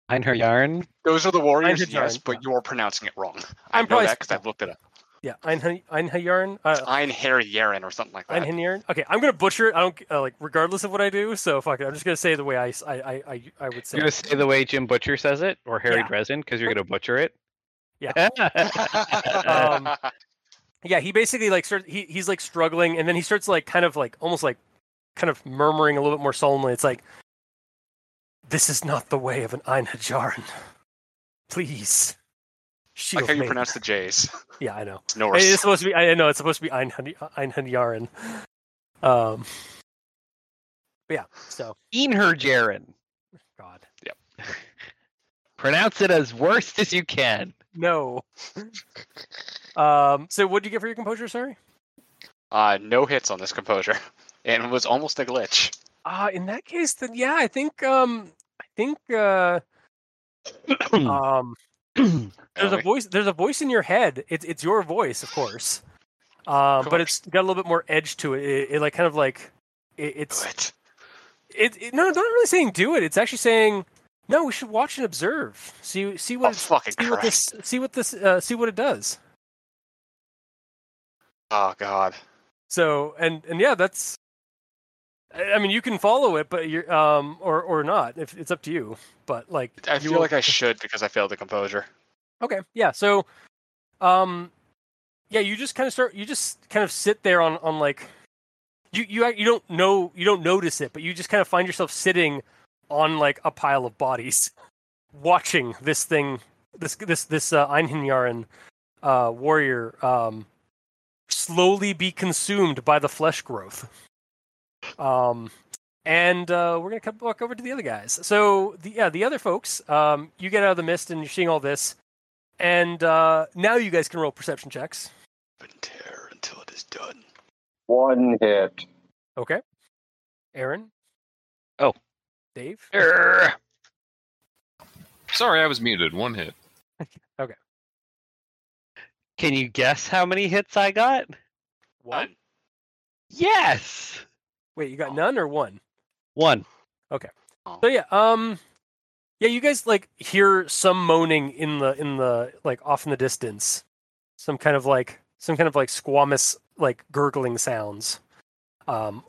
Find her yarn. those are the warriors, Einherjar, yes, but you're pronouncing it wrong. I I'm know probably- that because I've looked it up. Yeah, Einha- Einhajarn. Uh, Einherjaren or something like that. Einhajarn. Okay, I'm gonna butcher it. I don't uh, like regardless of what I do. So fuck it. I'm just gonna say the way I I I, I would say. You're gonna it. say the way Jim Butcher says it, or Harry Yeah. Dresden, because you're gonna butcher it. Yeah. um, yeah, he basically like starts. He, he's like struggling, and then he starts like kind of like almost like kind of murmuring a little bit more solemnly. It's like, "This is not the way of an Einhajarn. Please, shield like how you me." pronounce the J's. Yeah, I know. It's It Norse. is supposed to be. I know it's supposed to be Einhun- Einhajarn. Um. But yeah. So Einherjaren. God. Yep. pronounce it as worst as you can. No. um. So what did you get for your composure? Sorry. Uh, no hits on this composure, and it was almost a glitch. Uh, in that case, then yeah, I think um, I think uh, um, there's a voice. There's a voice in your head. It's it's your voice, of course. Um, but it's got a little bit more edge to it. It, it like kind of like it, it's Good. it, it. No, not really saying do it. It's actually saying no. We should watch and observe. See see what Oh, fucking see what this see what this uh, see what it does. Oh god. So and and yeah, that's. I mean, you can follow it, but you're um or or not. If it's up to you. But like, I feel will- like I should because I failed the composure. Okay, yeah. So, um, yeah, you just kind of start. You just kind of sit there on on like, you you you don't know you don't notice it, but you just kind of find yourself sitting on like a pile of bodies, watching this thing, this this this uh, Einhinjarin uh, warrior um, slowly be consumed by the flesh growth. Um, and uh, we're gonna come walk over to the other guys. So the yeah, the other folks, um, you get out of the mist and you're seeing all this, and uh, now you guys can roll perception checks. Open tear until it is done. One hit. Okay. Aaron. Oh. Dave. Err. Sorry, I was muted. One hit. Okay. Can you guess how many hits I got? One. None. Yes, Wait, you got none or one? one. Okay. So yeah, um, yeah, you guys like hear some moaning in the in the like off in the distance, some kind of like some kind of like squamous like gurgling sounds, um,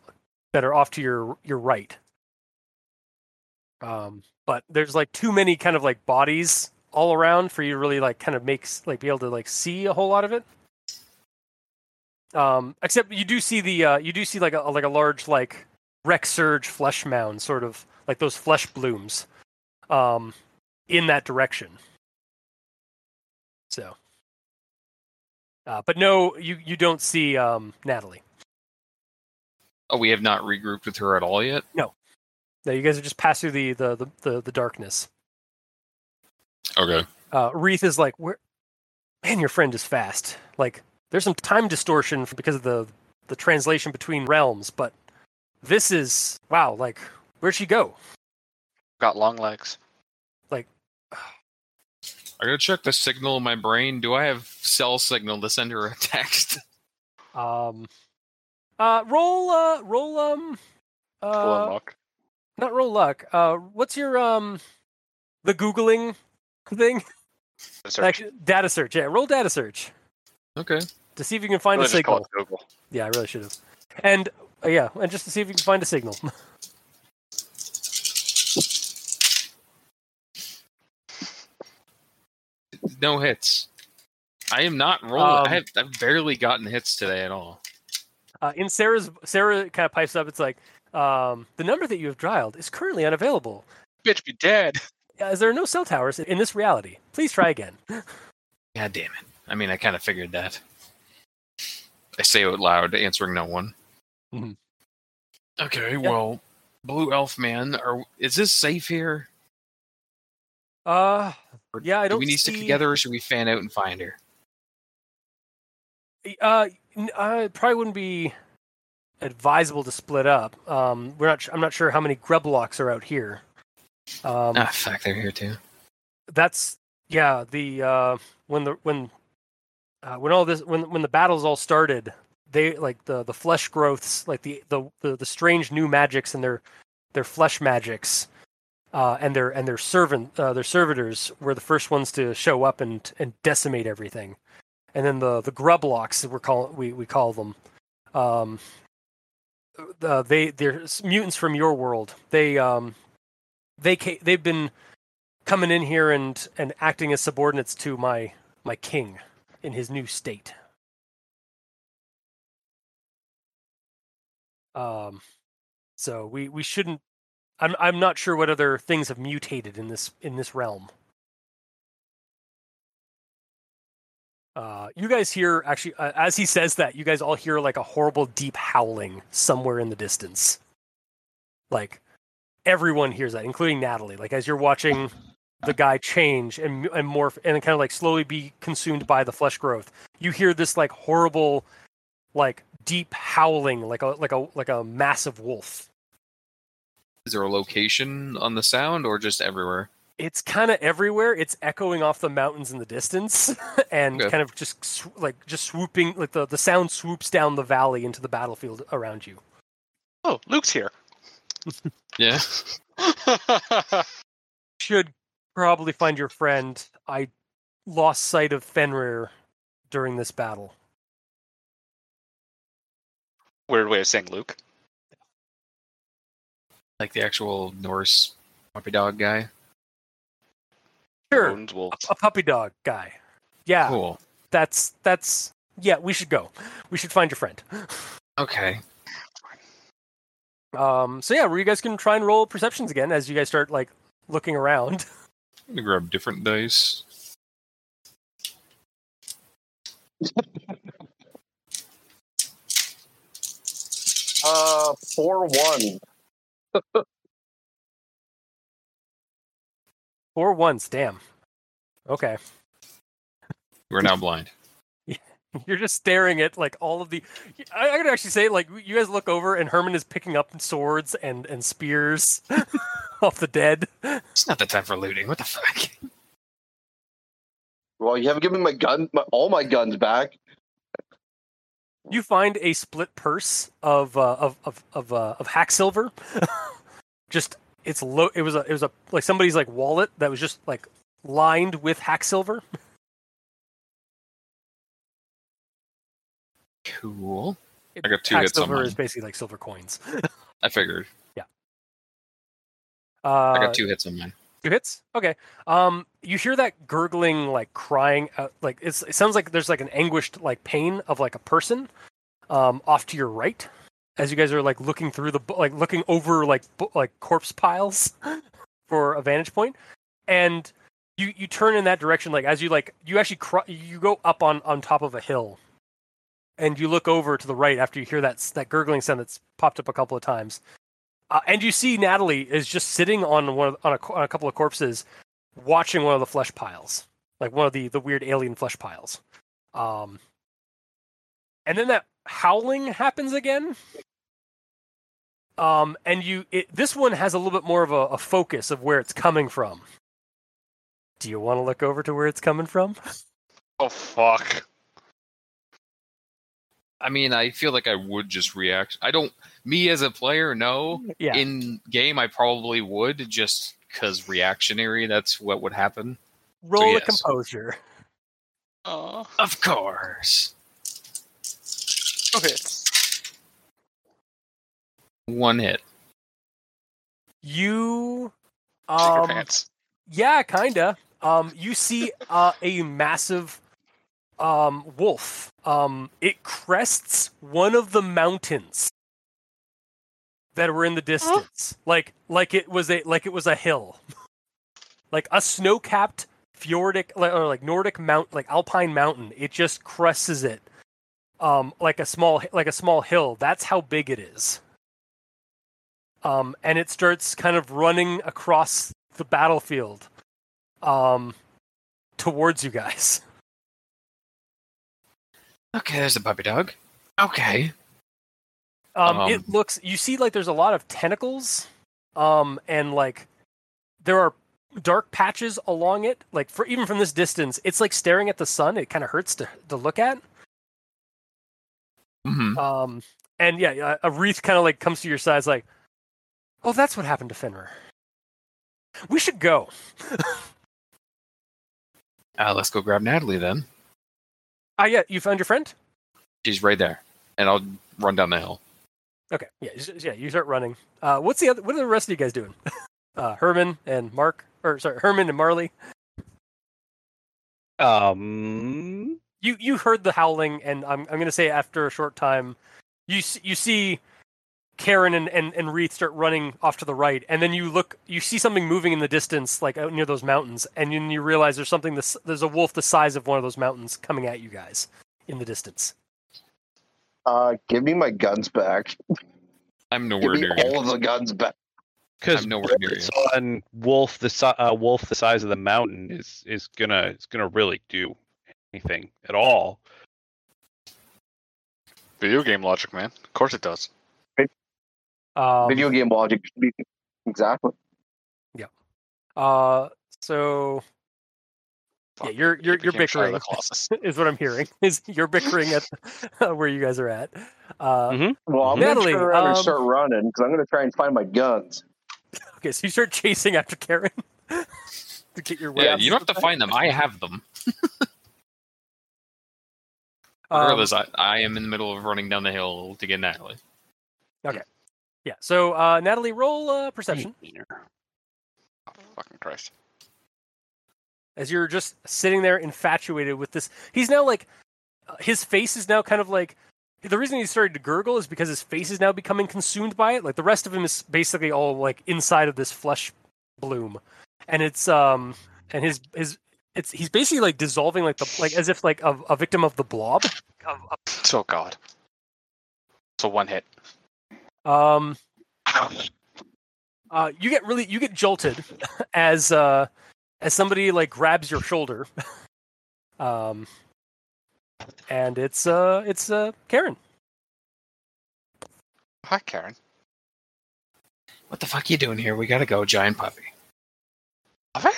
that are off to your your right. Um, but there's like too many kind of like bodies all around for you to really like kind of make like be able to like see a whole lot of it. Um, except you do see the uh, you do see like a like a large like wreck Surge flesh mound, sort of like those flesh blooms, um, in that direction. So, uh, but no, you you don't see um, Natalie. Oh, we have not regrouped with her at all yet. No, no, you guys are just pass through the the the, the, the darkness. Okay. Uh, Wreath is like, where, man, your friend is fast. Like, there's some time distortion because of the the translation between realms, but this is wow. Like, where'd she go? Got long legs. Like, I gotta check the signal in my brain. Do I have cell signal to send her a text? Um, uh, roll, uh, roll, um, Full uh, amok. not roll luck. Uh, what's your um, the googling thing? Search. Actually, data search. Yeah, roll data search Okay. to see if you can find Really a signal. Yeah, I really should have. And uh, yeah, and just to see if you can find a signal. No hits. I am not rolling. Um, I have, I've barely gotten hits today at all. Uh, in Sarah's, Sarah kind of pipes up. It's like, um, the number that you have dialed is currently unavailable. Bitch, be dead. As there are no cell towers in this reality, please try again. God damn it. I mean, I kind of figured that. I say out loud, answering no one. Mhm. Okay, well, Blue Elf Man, are is this safe here? Uh, Or yeah, I Do don't we need to stick together, or should we fan out and find her? Uh, n- uh, it probably wouldn't be advisable to split up. Um, we're not. I'm not sure how many grublocks are out here. Um, ah, fuck, they're here too. that's yeah. The uh, when the when uh, when all this when when the battles all started, they like the the flesh growths, like the the the, the strange new magics and their their flesh magics. Uh, and their and their servant uh, their servitors were the first ones to show up and, and decimate everything, and then the the grublocks we call we, we call them, um, uh, they they're mutants from your world. They um they ca- they've been coming in here and and acting as subordinates to my my king in his new state. Um, so we we shouldn't. I'm I'm not sure what other things have mutated in this in this realm. Uh, you guys hear actually uh, as he says that you guys all hear like a horrible deep howling somewhere in the distance. Like everyone hears that, including Natalie. Like as you're watching the guy change and and morph and kind of like slowly be consumed by the flesh growth, you hear this like horrible, like deep howling, like a like a like a massive wolf. Is there a location on the sound, or just everywhere? it's kind of everywhere. It's echoing off the mountains in the distance, and Okay. kind of just sw- like just swooping, like the the sound swoops down the valley into the battlefield around you. Oh, Luke's here. Yeah. Should probably find your friend. I lost sight of Fenrir during this battle. Weird way of saying Luke. Like the actual Norse puppy dog guy. Sure, Odin's wolf. a puppy dog guy. Yeah, Cool. that's that's yeah. We should go. We should find your friend. Okay. Um. So yeah, were you guys gonna try and roll perceptions again as you guys start like looking around? I'm gonna grab different dice. Uh, four one. Four ones. Damn. Okay. We're now blind. You're just staring at like all of the. I, I could actually say like you guys look over and Herman is picking up swords and and spears off the dead. It's not the time for looting. What the fuck? Well, you haven't given me my gun, my, all my guns back. You find a split purse of uh, of of of, uh, of hack silver. just it's low. It was a it was a like somebody's like wallet that was just like lined with hack silver. Cool. I got two hack hits on silver mine. is basically like silver coins. I figured. Uh, I got two hits on mine. Two hits. Okay. Um, you hear that gurgling, like crying, out, like it's, it sounds like there's like an anguished, like pain of like a person, um, off to your right, as you guys are like looking through the, like looking over like bu- like corpse piles for a vantage point, and you you turn in that direction, like as you like you actually cr- you go up on on top of a hill, and you look over to the right after you hear that that gurgling sound that's popped up a couple of times, uh, and you see Natalie is just sitting on one of, on, a, on a couple of corpses, watching one of the flesh piles, like one of the the weird alien flesh piles. Um, and then that howling happens again. Um, and you it, this one has a little bit more of a, a focus of where it's coming from. Do you want to look over to where it's coming from? Oh fuck. I mean, I feel like I would just react. I don't. Me as a player, no. Yeah. In game, I probably would just because reactionary. That's what would happen. Roll a yes. composure. Aw. Of course. Okay. One hit. You Shake um pants. Yeah, kinda. Um, you see uh, a massive um, wolf. Um, it crests one of the mountains that were in the distance, like like it was a like it was a hill, like a snow-capped fjordic like, or like Nordic mount, like alpine mountain. It just crests it, um, like a small like a small hill. That's how big it is. Um, and it starts kind of running across the battlefield um, towards you guys. Okay, there's the puppy dog. Okay. Um, Um, it looks. You see, like there's a lot of tentacles, um, and like there are dark patches along it. Like for even from this distance, it's like staring at the sun. It kind of hurts to to look at. hmm Um, and yeah, a, a wreath kind of like comes to your side, it's like, oh, that's what happened to Fenrir. We should go. Uh, let's go grab Natalie then. Ah, yeah, you found your friend. She's right there, and I'll run down the hill. Okay, yeah, you yeah, you start running. Uh, what's the other? What are the rest of you guys doing? uh, Herman and Mark, or sorry, Herman and Marley. Um, You you heard the howling, and I'm I'm gonna say after a short time, you you see Karen and, and and Wreath start running off to the right, and then you look, you see something moving in the distance, like out near those mountains, and then you realize there's something this there's a wolf the size of one of those mountains coming at you guys in the distance. Uh, give me my guns back. I'm Give nowhere me near you. all of the guns back. because I'm nowhere near you. on wolf the si- uh, wolf the size of the mountain is is gonna is gonna really do anything at all. Video game logic, man. Of course it does. Um, Video game logic should be exactly. Yeah. Uh, so yeah, you're you're you're became Shadow of bickering. the is what I'm hearing. Is you're bickering at where you guys are at. Uh, Mhm. Well, I'm Natalie, gonna turn around and um, start running because I'm gonna try and find my guns. Okay, so you start chasing after Karen to get your weapons. Yeah, you don't have to find them. I have them. Um, Regardless, I, I am in the middle of running down the hill to get Natalie. Yeah. So uh, Natalie, roll uh, perception Oh, fucking Christ. as you're just sitting there infatuated with this. He's now like uh, his face is now kind of like the reason he started to gurgle is because his face is now becoming consumed by it. Like the rest of him is basically all like inside of this flesh bloom, and it's um and his his it's he's basically like dissolving like the like as if like a, a victim of the blob. Of, Oh god. So one hit. Um, uh, you get really you get jolted as uh as somebody like grabs your shoulder um and it's uh it's uh karen Hi, Karen. What the fuck you doing here? We gotta go, giant puppy. Okay.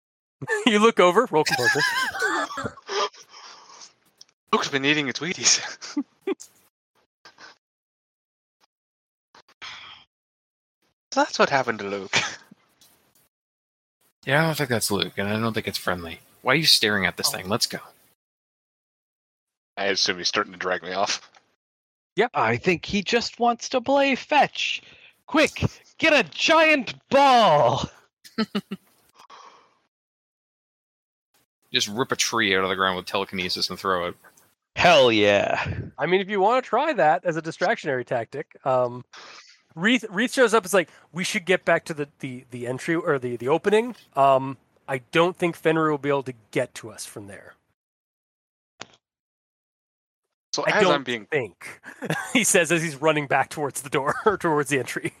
you look over roll composure Luke's been eating its Wheaties. That's what happened to Luke. Yeah, I don't think that's Luke, and I don't think it's friendly. Why are you staring at this thing? Let's go. I assume he's starting to drag me off. Yep, I think he just wants to play fetch. Quick, get a giant ball. Just rip a tree out of the ground with telekinesis and throw it. Hell yeah. i mean if you want to try that as a distractionary tactic um wreath wreath shows up it's like we should get back to the the, the entry or the the opening um i don't think fenrir will be able to get to us from there So I as don't I'm being think he says as he's running back towards the door or towards the entry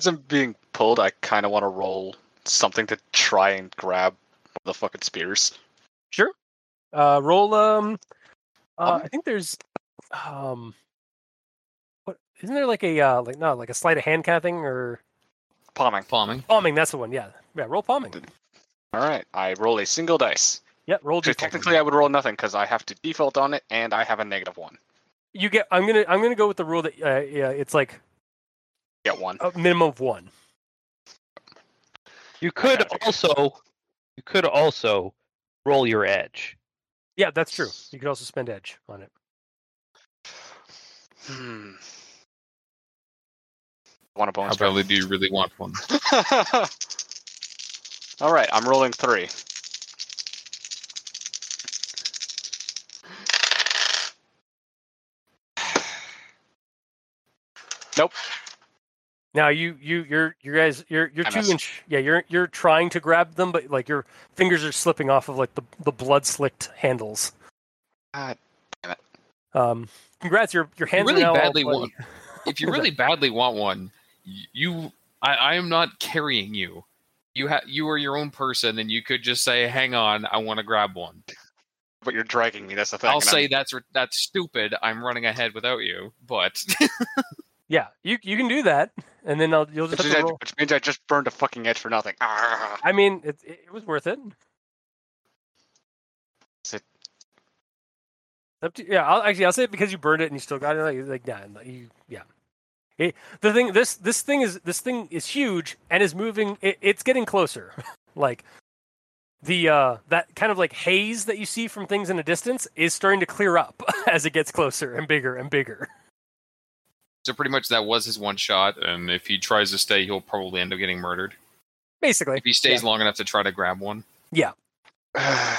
as I'm being pulled, I kind of want to roll something to try and grab the fucking spears. Sure. Uh, roll. Um, uh, Um, I think there's. Um, isn't there like a uh, like no like a sleight of hand kind of thing or Palming. Palming. palming? That's the one. Yeah, yeah. Roll palming. All right. I roll a single dice. Yeah, roll. Actually, d12. technically, I would roll nothing because I have to default on it, and I have a negative one. you get. I'm gonna. I'm gonna go with the rule that uh, yeah, it's like Get one. a minimum of one. You could also you could also roll your edge. Yeah, that's true. You could also spend edge on it. Hmm. Want a How bonus? badly do you really want one? All right, I'm rolling three. Nope. Now you you you're you guys you're you're I two inch yeah you're you're trying to grab them but like your fingers are slipping off of like the the blood slicked handles. God. Damn it. Um, congrats, your your You hands really are now badly bloody. want. If you really badly want one, you, I, I am not carrying you. You ha- you are your own person, and you could just say, "Hang on, I want to grab one." But you're dragging me. That's the thing. I'll say I'm- that's that's stupid. I'm running ahead without you, but Yeah, you you can do that, and then I'll, you'll which, just have to I, roll. which means I just burned a fucking edge for nothing. Ah. I mean, it, it, it was worth it- Up to, yeah, I'll, actually, I'll say it because you burned it and you still got it. Like, like yeah, you, yeah. It, the thing, this this thing is this thing is huge and is moving. It, it's getting closer. like the uh that kind of like haze that you see from things in a distance is starting to clear up as it gets closer and bigger and bigger. so pretty much that was his one shot. And if he tries to stay, he'll probably end up getting murdered. Basically, If he stays long enough to try to grab one. Yeah. I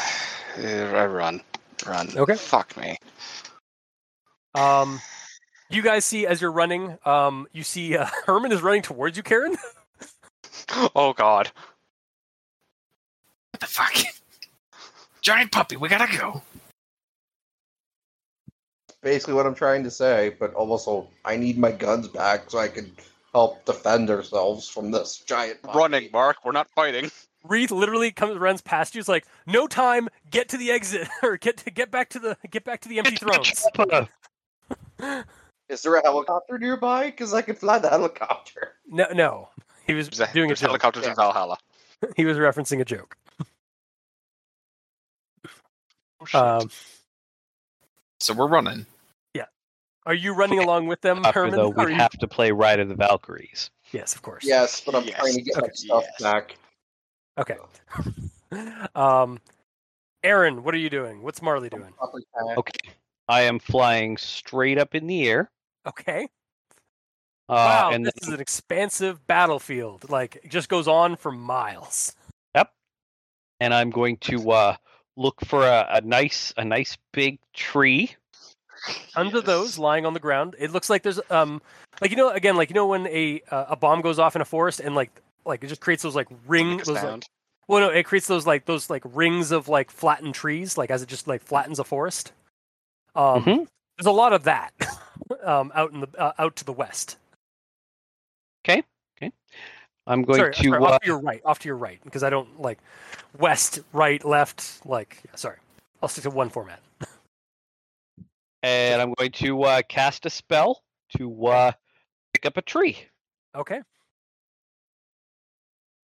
run, run. Okay. Fuck me. Um, you guys see as you're running, um, you see uh, Herman is running towards you, Karen. Oh God. What the fuck? Giant puppy, we gotta go. Basically, what I'm trying to say, but also, I need my guns back so I can help defend ourselves from this giant. puppy. Running, Mark. We're not fighting. Wreath literally comes runs past you. It's like no time. Get to the exit or get to get back to the get back to the empty thrones. Is there a helicopter nearby? Because I could fly the helicopter. No, no. He was There's, doing a there's joke. helicopters in Valhalla. He was referencing a joke. Oh, shit. Um, So we're running. Yeah. Are you running along with them, Herman? though, we you- have to play Ride of the Valkyries. Yes, of course. Yes, but I'm Yes. trying to get my stuff Yes. back. Okay. um, Aaron, what are you doing? What's Marley doing? Okay. I am flying straight up in the air. Okay. Uh, wow, and this is an expansive battlefield. Like, it just goes on for miles. Yep. And I'm going to uh, look for a, a nice, a nice big tree. Under of those lying on the ground. It looks like there's um, like you know, again, like you know when a uh, a bomb goes off in a forest and like like it just creates those like ring those like, well no it creates those like those like rings of like flattened trees like as it just like flattens a forest. Um, Mhm. there's a lot of that um out in the uh, out to the west. Okay. Okay. I'm going sorry, to. sorry, uh, off to your right, off to your right, because I don't like west, right, left. Like, yeah, sorry, I'll stick to one format. and I'm going to uh, cast a spell to uh, pick up a tree. Okay,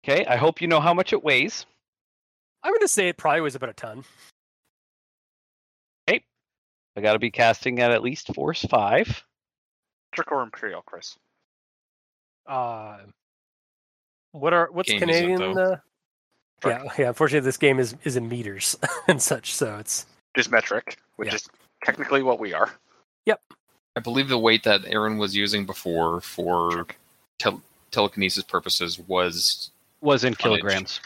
Okay. I hope you know how much it weighs. I'm gonna say it probably weighs about a ton. I got to be casting at at least force five. Trick or Imperial, Chris. Uh, what are what's Game is it, Canadian? uh, yeah, yeah. Unfortunately, this game is is in meters and such, so it's Just metric, which Yeah. is technically what we are. Yep. I believe the weight that Aaron was using before for tel- telekinesis purposes was. Was in Tonnage. kilograms.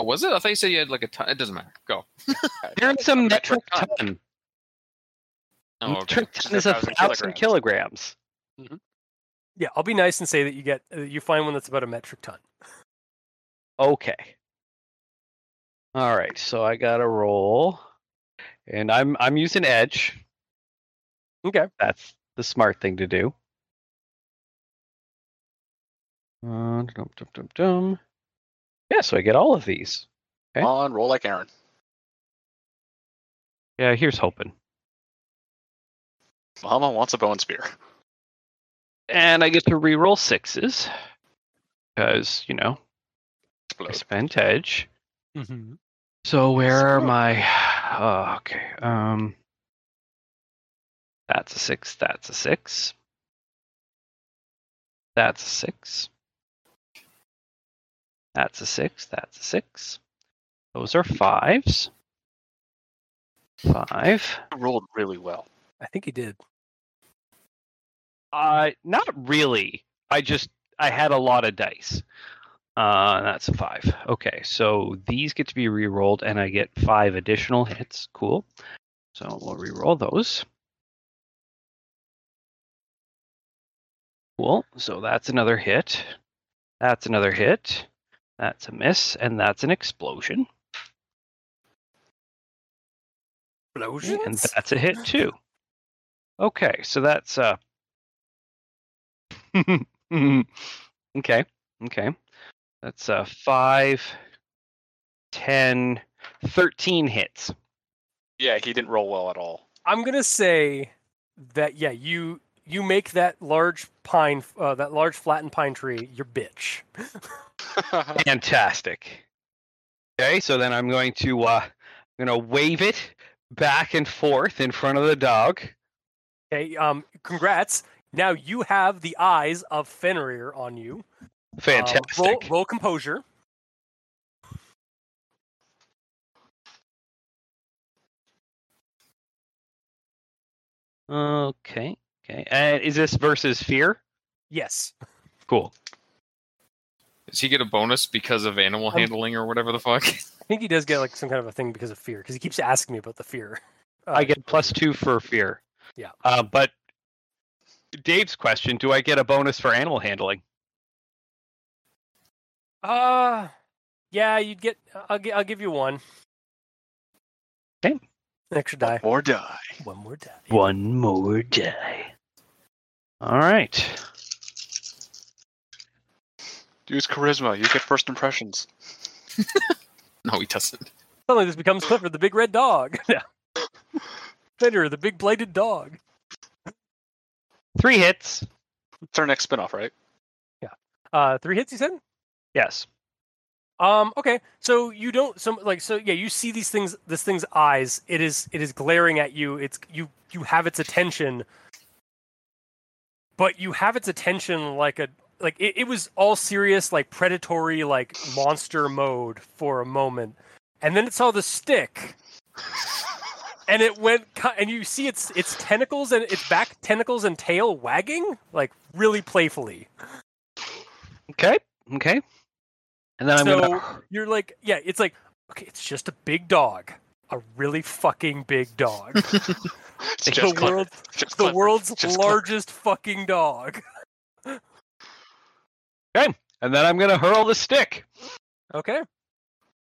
Oh, was it? I thought you said you had like a ton. It doesn't matter. Go. There's a metric ton. Oh, okay. Metric ton is a 1,000 thousand kilograms. yeah. I'll be nice and say that you get uh, you find one that's about a metric ton. Okay. All right, so I got a roll, and I'm I'm using edge. Okay. That's the smart thing to do. Uh, dum, dum, dum, dum. Yeah, so I get all of these. Okay. Come on, roll like Aaron. Yeah, here's hoping. Mama wants a bow and spear. And I get to reroll sixes because you know I Explode. spent edge. Mm-hmm. So where are my? Oh, okay. Um, that's a six. That's a six. That's a six. That's a six. That's a six. Those are fives. Five. You rolled really well. I think he did. Uh, not really. I just I had a lot of dice. Uh, that's a five. Okay, so these get to be re-rolled, and I get five additional hits. Cool. So we'll re-roll those. Cool. So that's another hit. That's another hit. That's a miss, and that's an explosion. And that's a hit too. Okay, so that's uh Okay, okay. That's uh, 5, 10, 13 hits. Yeah, he didn't roll well at all. I'm gonna say that yeah, you you make that large pine, uh, that large flattened pine tree your bitch. Fantastic. Okay, so then I'm going to uh, I'm going to wave it back and forth in front of the dog. Okay, um, congrats. Now you have the eyes of Fenrir on you. Uh, Fantastic. roll, roll composure. Okay. Okay. And is this versus fear? Yes. Cool. Does he get a bonus because of animal Um, handling or whatever the fuck? I think he does get like some kind of a thing because of fear, because he keeps asking me about the fear. Uh, I get plus two for fear. Yeah. Uh, but Dave's question: Do I get a bonus for animal handling? Uh yeah, you'd get. I'll, gi- I'll give you one. Okay. An extra die. or die. One more die. One more die. All right. Use charisma. You get first impressions. No, he doesn't. Suddenly, this becomes Clifford, the big red dog. Yeah. Fenrir, the big bladed dog. Three hits. It's our next spinoff, right? Yeah. Uh, three hits. You said. Yes. Um. Okay. So you don't. So like. So yeah. You see these things. This thing's eyes. It is. It is glaring at you. It's you. You have its attention. But you have its attention like a like it, it was all serious like predatory like monster mode for a moment, and then it saw the stick, and it went and you see its its tentacles and its back tentacles and tail wagging like really playfully. Okay. Okay. And then I'm So- gonna. you're like, yeah, it's like, okay, it's just a big dog, a really fucking big dog, It's the just clever. world, Just the world's Just clever. largest fucking dog. Okay, and then I'm gonna hurl the stick. Okay,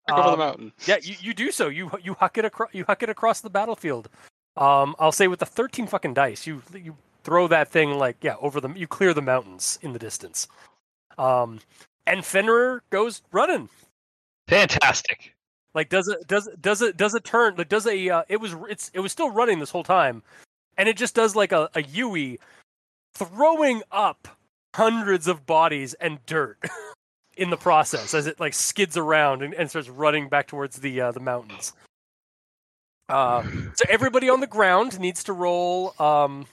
Back over the Um, mountain. yeah, you, you do so. You you huck it across, you huck it across the battlefield. Um, I'll say with the thirteen fucking dice, you you throw that thing like yeah over the you clear the mountains in the distance. Um, and Fenrir goes running. Fantastic. Like does it does it does it does it turn like does a uh, it was it's it was still running this whole time, and it just does like a a Yui, throwing up hundreds of bodies and dirt in the process as it like skids around and, and starts running back towards the uh, the mountains. Uh, so everybody on the ground needs to roll um,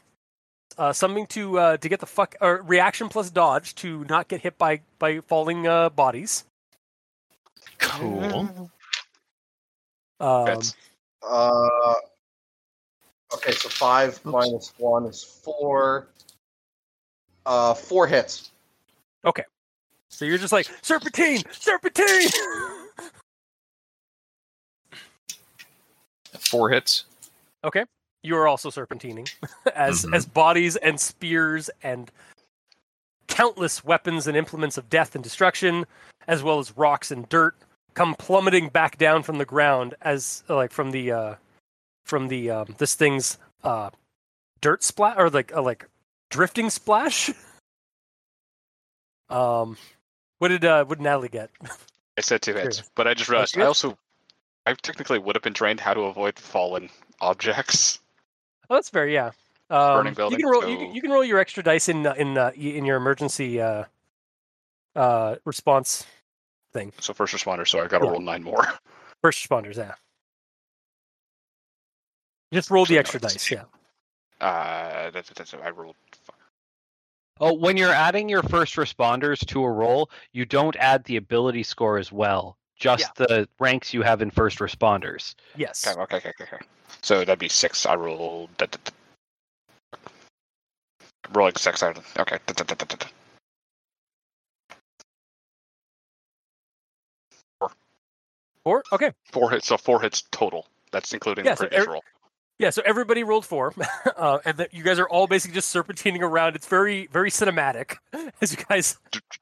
uh, something to uh, to get the fuck or reaction plus dodge to not get hit by by falling uh, bodies. Cool. Um, That's- Uh, okay, so five minus one is four. Uh, four hits. So you're just like serpentine, serpentine. Four hits. okay, you are also serpentining as Mhm. as bodies and spears and countless weapons and implements of death and destruction, as well as rocks and dirt, come plummeting back down from the ground as like from the uh from the um this thing's uh dirt splat or like uh, like drifting splash. Um, what did uh what did Natalie get? I said two hits, Curious. but I just realized. I also, I technically would have been trained how to avoid fallen objects. Oh, that's fair. Yeah. Um, Burning you can roll. You, can, you can roll your extra dice in uh, in uh, in your emergency uh, uh, response thing. So first responder, so I got to Yeah. roll nine more. First responders. Yeah. Just roll the extra no, dice. Yeah. Uh, that's, that's, I rolled. Oh, when you're adding your first responders to a roll, you don't add the ability score as well. Just the ranks you have in first responders. Yes. Okay, okay, okay, okay. okay. So that'd be six. I rolled. da- da- da. Rolling six. I okay. da- da- da- da- da- da. Four. Okay. Four hits. So four hits total. That's including Yeah, the so previous every- roll. Yeah. So everybody rolled four, uh, and that you guys are all basically just serpentining around. It's very very cinematic as you guys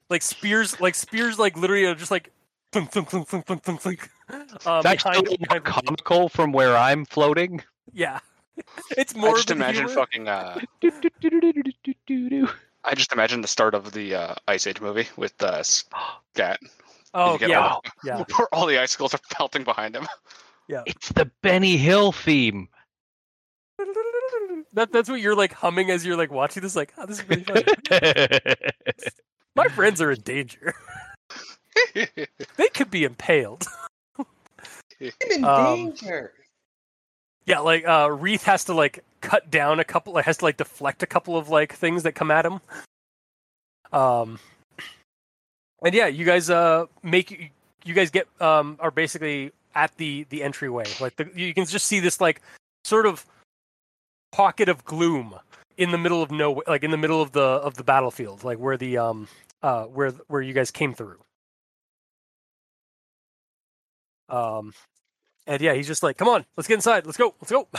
like spears like spears like literally are just like thunk thunk thunk thunk thunk thunk thunk. Um, It's actually a little behind you. comical from where I'm floating. Yeah. It's more. I just of imagine humor. fucking. Uh, I just imagine the start of the uh, Ice Age movie with uh, Scrat Oh yeah, all- yeah. Where all the icicles are pelting behind him. Yeah, it's the Benny Hill theme. That that's what you're like humming as you're like watching this. Like, oh, this is really funny. My friends are in danger. They could be impaled. I'm in Um, danger. Yeah, like uh Wreath has to like cut down a couple like has to like deflect a couple of like things that come at him. Um and yeah, you guys uh make you guys get um are basically at the the entryway. Like the, you can just see this like sort of pocket of gloom in the middle of no like in the middle of the of the battlefield, like where the um uh where where you guys came through. Um and yeah, he's just like, "Come on, let's get inside. Let's go. Let's go."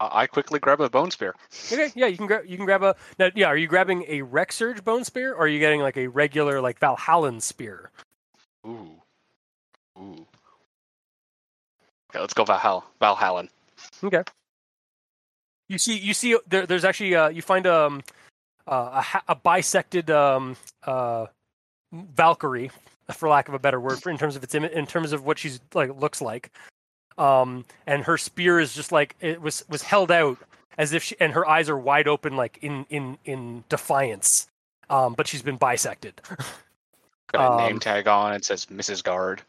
I quickly grab a bone spear. Okay, yeah, you can grab you can grab a now. Yeah, are you grabbing a Wreck Surge bone spear, or are you getting like a regular like Valhallan spear? Ooh. Ooh. Okay, let's go Valhall. Valhallan. You see, you see, there, there's actually uh, you find um uh, a a bisected um uh Valkyrie, for lack of a better word, for in terms of its in terms of what she's like looks like, um, and her spear is just like it was was held out as if she and her eyes are wide open like in in in defiance, um, but she's been bisected. Got a Um, name tag on. It says Mrs. Guard.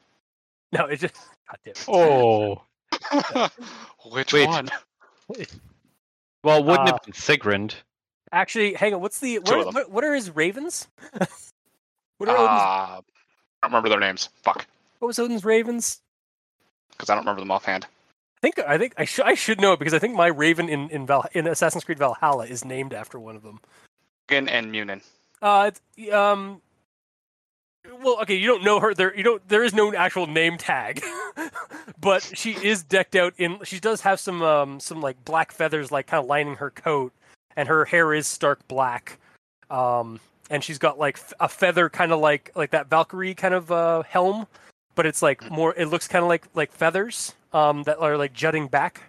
no, it just God damn it. oh. Which Wait. one? Well, wouldn't Uh, it have been Sigrund? Actually, hang on. What's the what, of them. what, what are his ravens? what Uh, are Odin's, I don't remember their names. Fuck. what was Odin's ravens? Because I don't remember them offhand. I think I think I should I should know it because I think my raven in in, Val, in Assassin's Creed Valhalla is named after one of them. Mugen and Munin. Uh, it's, um, well, okay, you don't know her. There, you don't. There is no actual name tag, but she is decked out in. She does have some um some like black feathers, like kind of lining her coat, and her hair is stark black. Um, and she's got like a feather, kind of like like that Valkyrie kind of uh helm, but it's like more. It looks kind of like like feathers um that are like jutting back.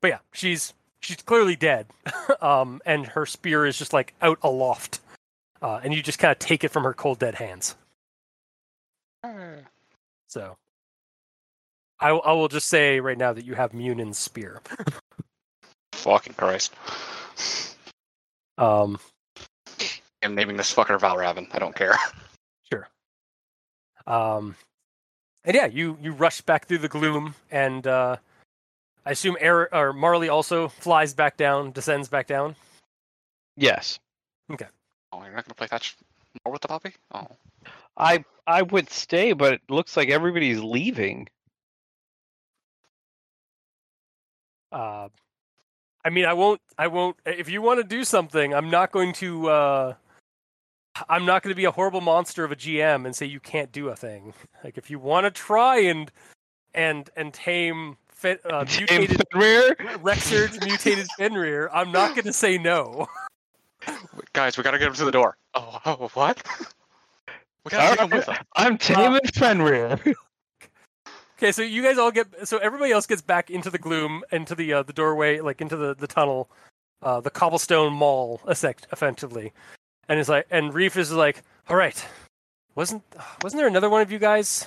But yeah, she's she's clearly dead. um, and her spear is just like out aloft, uh, and you just kind of take it from her cold dead hands. So, I, I will just say right now that you have Munin's spear. Fucking Christ. Um, I'm naming this fucker Valraven. I don't care. sure. Um, and yeah, you you rush back through the gloom, and uh, I assume Eric or Marley also flies back down, descends back down. Yes. Oh, you're not gonna play fetch more with the puppy? Oh. I I would stay, but it looks like everybody's leaving. Uh, I mean, I won't. I won't. If you want to do something, I'm not going to. Uh, I'm not going to be a horrible monster of a GM and say you can't do a thing. Like if you want to try and and and tame fe- uh, mutated Fenrir? Wreck Surge mutated Fenrir, I'm not going to say no. Wait, Guys, we gotta get him to the door. Oh, oh what? We gotta take him with us. I'm taming Fenrir. Okay, so you guys all get. So everybody else gets back into the gloom, into the uh, the doorway, like into the the tunnel, uh, the cobblestone mall, effect, effectively. And it's like, and Wreath is like, all right, wasn't wasn't there another one of you guys?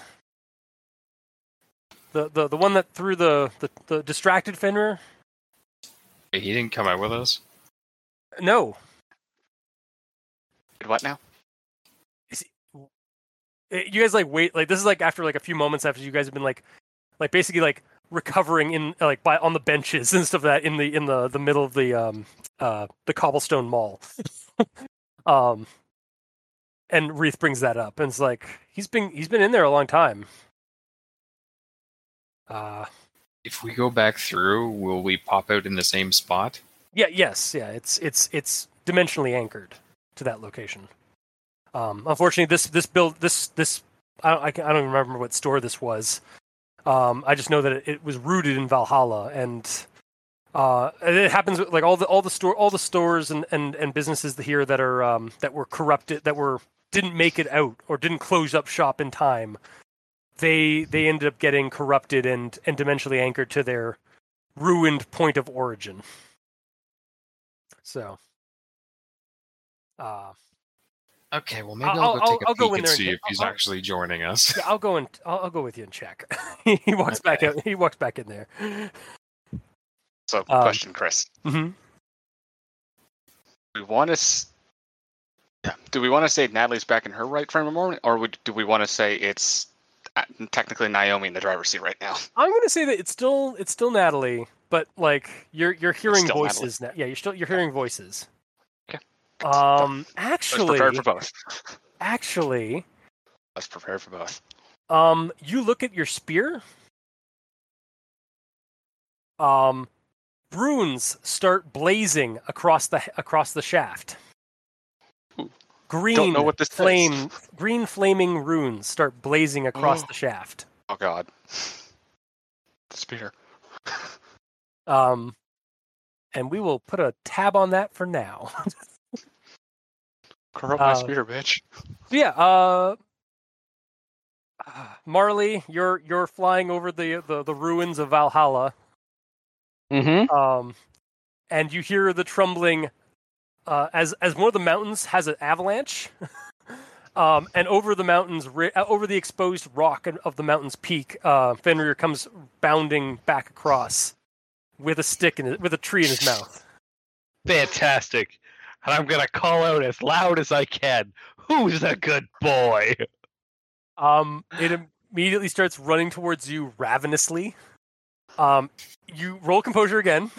The the the one that threw the the, the distracted Fenrir? He didn't come out with us. No, What now? Eh, you guys like wait like this is like after like a few moments after you guys have been like like basically like recovering in like by on the benches and stuff like that in the in the the middle of the um uh the cobblestone mall um and Wreath brings that up and it's like he's been he's been in there a long time uh If we go back through, will we pop out in the same spot? yeah yes yeah it's it's it's dimensionally anchored to that location. Um unfortunately this this build this this I don't, I, I don't even remember what store this was. Um I just know that it, it was rooted in Valhalla and uh it happens like all the all the store all the stores and and and businesses here that are um that were corrupted that were didn't make it out or didn't close up shop in time they they ended up getting corrupted and and dimensionally anchored to their ruined point of origin. So uh Okay, well maybe I'll- I'll, go I'll- take a I'll go in and there see check- if he's I'll- actually joining us. Yeah, I'll go and I'll, I'll go with you and check. he walks back Okay. out. He walks back in there. So, Um, question, Chris. hmm we want to. S- yeah. Do we want to say Natalie's back in her right frame of mind, or would, do we want to say it's uh, technically Naomi in the driver's seat right now? I'm gonna say that it's still it's still Natalie, but like you're you're hearing Still voices now. Yeah, you're still you're hearing voices. Um, actually, for both. actually, Let's prepare for both. um, you look at your spear. Um, runes start blazing across the across the shaft. Ooh. Green know what this is. flame, green flaming runes start blazing across Oh. the shaft. Oh God. The spear. Um, and we will put a tab on that for now. Corrupt my Uh, spear, bitch. yeah. Uh, Marley, you're you're flying over the the, the ruins of Valhalla. Mm-hmm. um, and you hear the trembling uh, as as one of the mountains has an avalanche, um, and over the mountains, uh, over the exposed rock of the mountain's peak, uh, Fenrir comes bounding back across with a stick in his, with a tree in his mouth. Fantastic. And I'm gonna call out as loud as I can. Who's a good boy? Um, it immediately starts running towards you ravenously. Um, you roll composure again.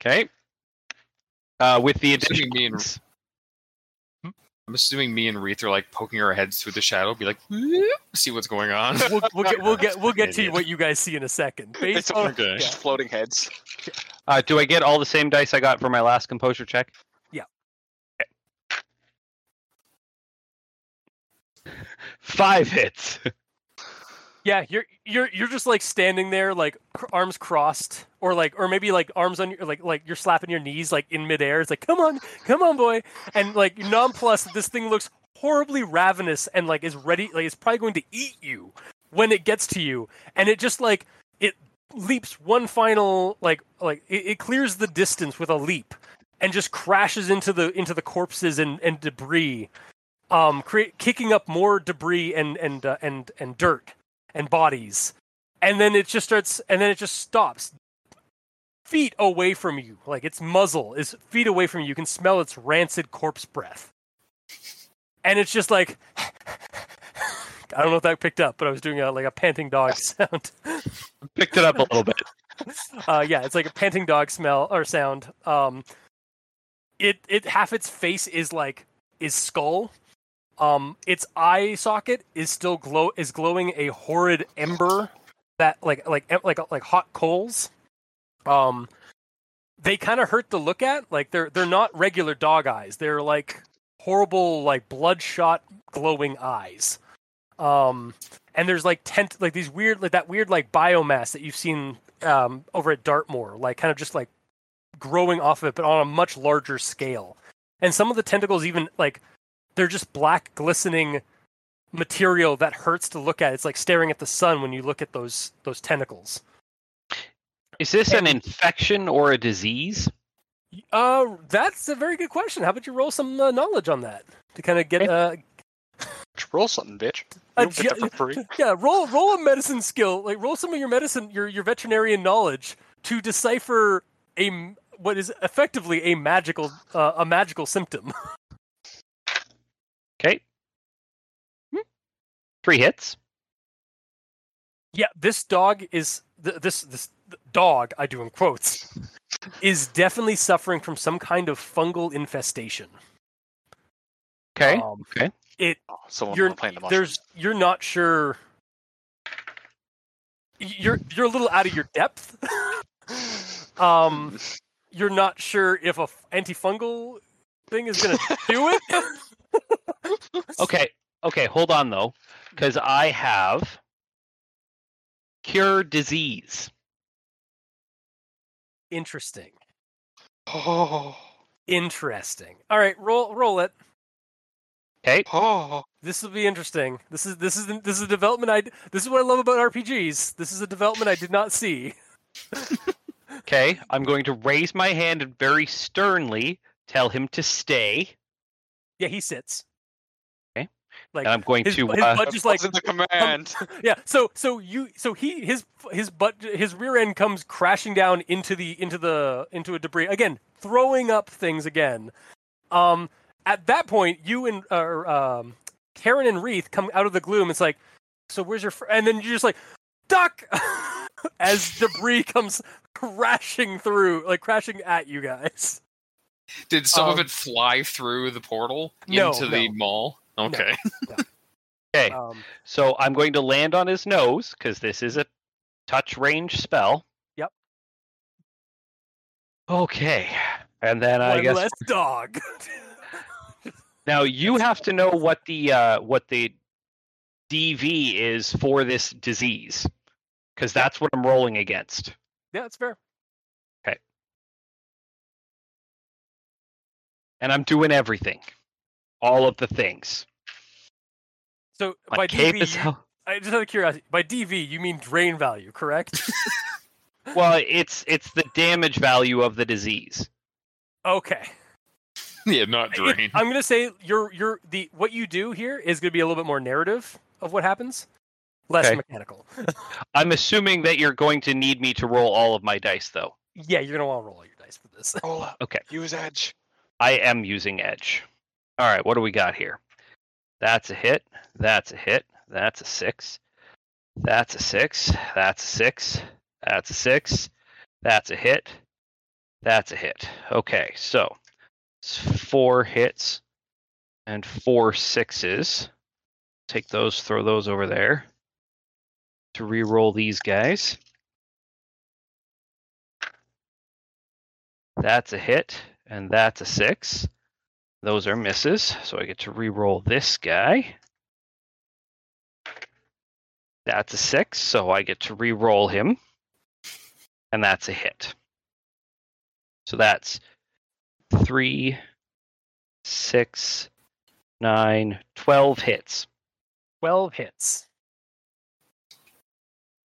Okay. Uh, with the Assuming addition. me and I'm assuming me and Wreath are like poking our heads through the shadow, be like, see what's going on. We'll, we'll get we'll get we'll get to what you guys see in a second. It's Based on okay. Just floating heads. Uh, do I get all the same dice I got for my last composure check? Yeah. Okay. Five hits. Yeah, you're you're you're just like standing there, like cr- arms crossed, or like, or maybe like arms on your like like you're slapping your knees like in midair. It's like, come on, come on, boy, and like nonplussed. This thing looks horribly ravenous and like is ready, like it's probably going to eat you when it gets to you, and it just like leaps one final like like it, it clears the distance with a leap and just crashes into the into the corpses and and debris, um, cre- kicking up more debris and and uh, and and dirt and bodies. And then it just starts and then it just stops. Feet away from you. Like its muzzle. Is feet away from you. You can smell its rancid corpse breath. And it's just like i don't know if that picked up but i was doing a, like a panting dog sound Picked it up a little bit. uh, yeah, it's like a panting dog smell or sound. Um, it it half its face is like is skull. Um, its eye socket is still glow is glowing a horrid ember that like like em- like like hot coals. Um, they kind of hurt to look at. Like they're they're not regular dog eyes. They're like horrible like bloodshot glowing eyes. Um, and there's like tent like these weird like that weird like biomass that you've seen um, over at Dartmoor, like kind of just like growing off of it, but on a much larger scale. And some of the tentacles even like they're just black glistening material that hurts to look at. It's like staring at the sun when you look at those those tentacles. Is this an infection or a disease? Uh, that's a very good question. How about you roll some uh, knowledge on that to kind of get uh, roll something, bitch. You a don't get that for free. yeah, roll roll a medicine skill. Like roll some of your medicine, your your veterinarian knowledge to decipher a m- what is effectively a magical uh, a magical symptom. Okay. Hmm. Three hits. yeah, this dog is th- this this dog I do in quotes is definitely suffering from some kind of fungal infestation. Okay. Um, okay. It Oh, someone You're- playing the mushrooms. there's you're not sure. You're you're a little out of your depth. um, you're not sure if a antifungal thing is going to do it. Okay. Okay. Hold on though, because I have cure disease. Interesting. Oh, Interesting. All right, roll roll it. Okay. oh. This will be interesting. This is this is this is a development I this is what I love about RPGs. This is a development I did not see. Okay. I'm going to raise my hand and very sternly tell him to stay. Yeah, he sits. Okay. Like and I'm going his, to. his uh, butt just like the command. yeah. So so you so he his his butt his rear end comes crashing down into the into the into a debris again, throwing up things again. Um, at that point, you and uh, um, Karen and Wreath come out of the gloom. It's like, so where's your? Fr-? And then you're just like, duck, as debris comes crashing through, like crashing at you guys. Did some of Um, it fly through the portal no, into the no. mall? Okay. okay, Um, so I'm going to land on his nose because this is a touch range spell. Yep. Okay, and then I one guess less dog. Now you have to know what the uh, what the DV is for this disease because that's what I'm rolling against. yeah, that's fair. Okay. And I'm doing everything, all of the things. So My by DV, is you- how- I just out of curiosity, by DV you mean drain value, correct? well, it's it's the damage value of the disease. okay. yeah, not It- drain. I'm gonna say your your the what you do here is gonna be a little bit more narrative of what happens, less Okay. mechanical. I'm assuming that you're going to need me to roll all of my dice, though. yeah, you're gonna want to roll all your dice for this. Roll up. Okay. Use edge. I am using edge. All right, what do we got here? That's a hit. That's a hit. That's a six. That's a six. That's a six. That's a six. That's a hit. That's a hit. Okay, so it's four hits and four sixes. Take those, throw those over there to re-roll these guys. That's a hit, and that's a six. Those are misses, so I get to re-roll this guy. That's a six, so I get to re-roll him, and that's a hit. So that's three, six, nine, twelve hits. Twelve hits.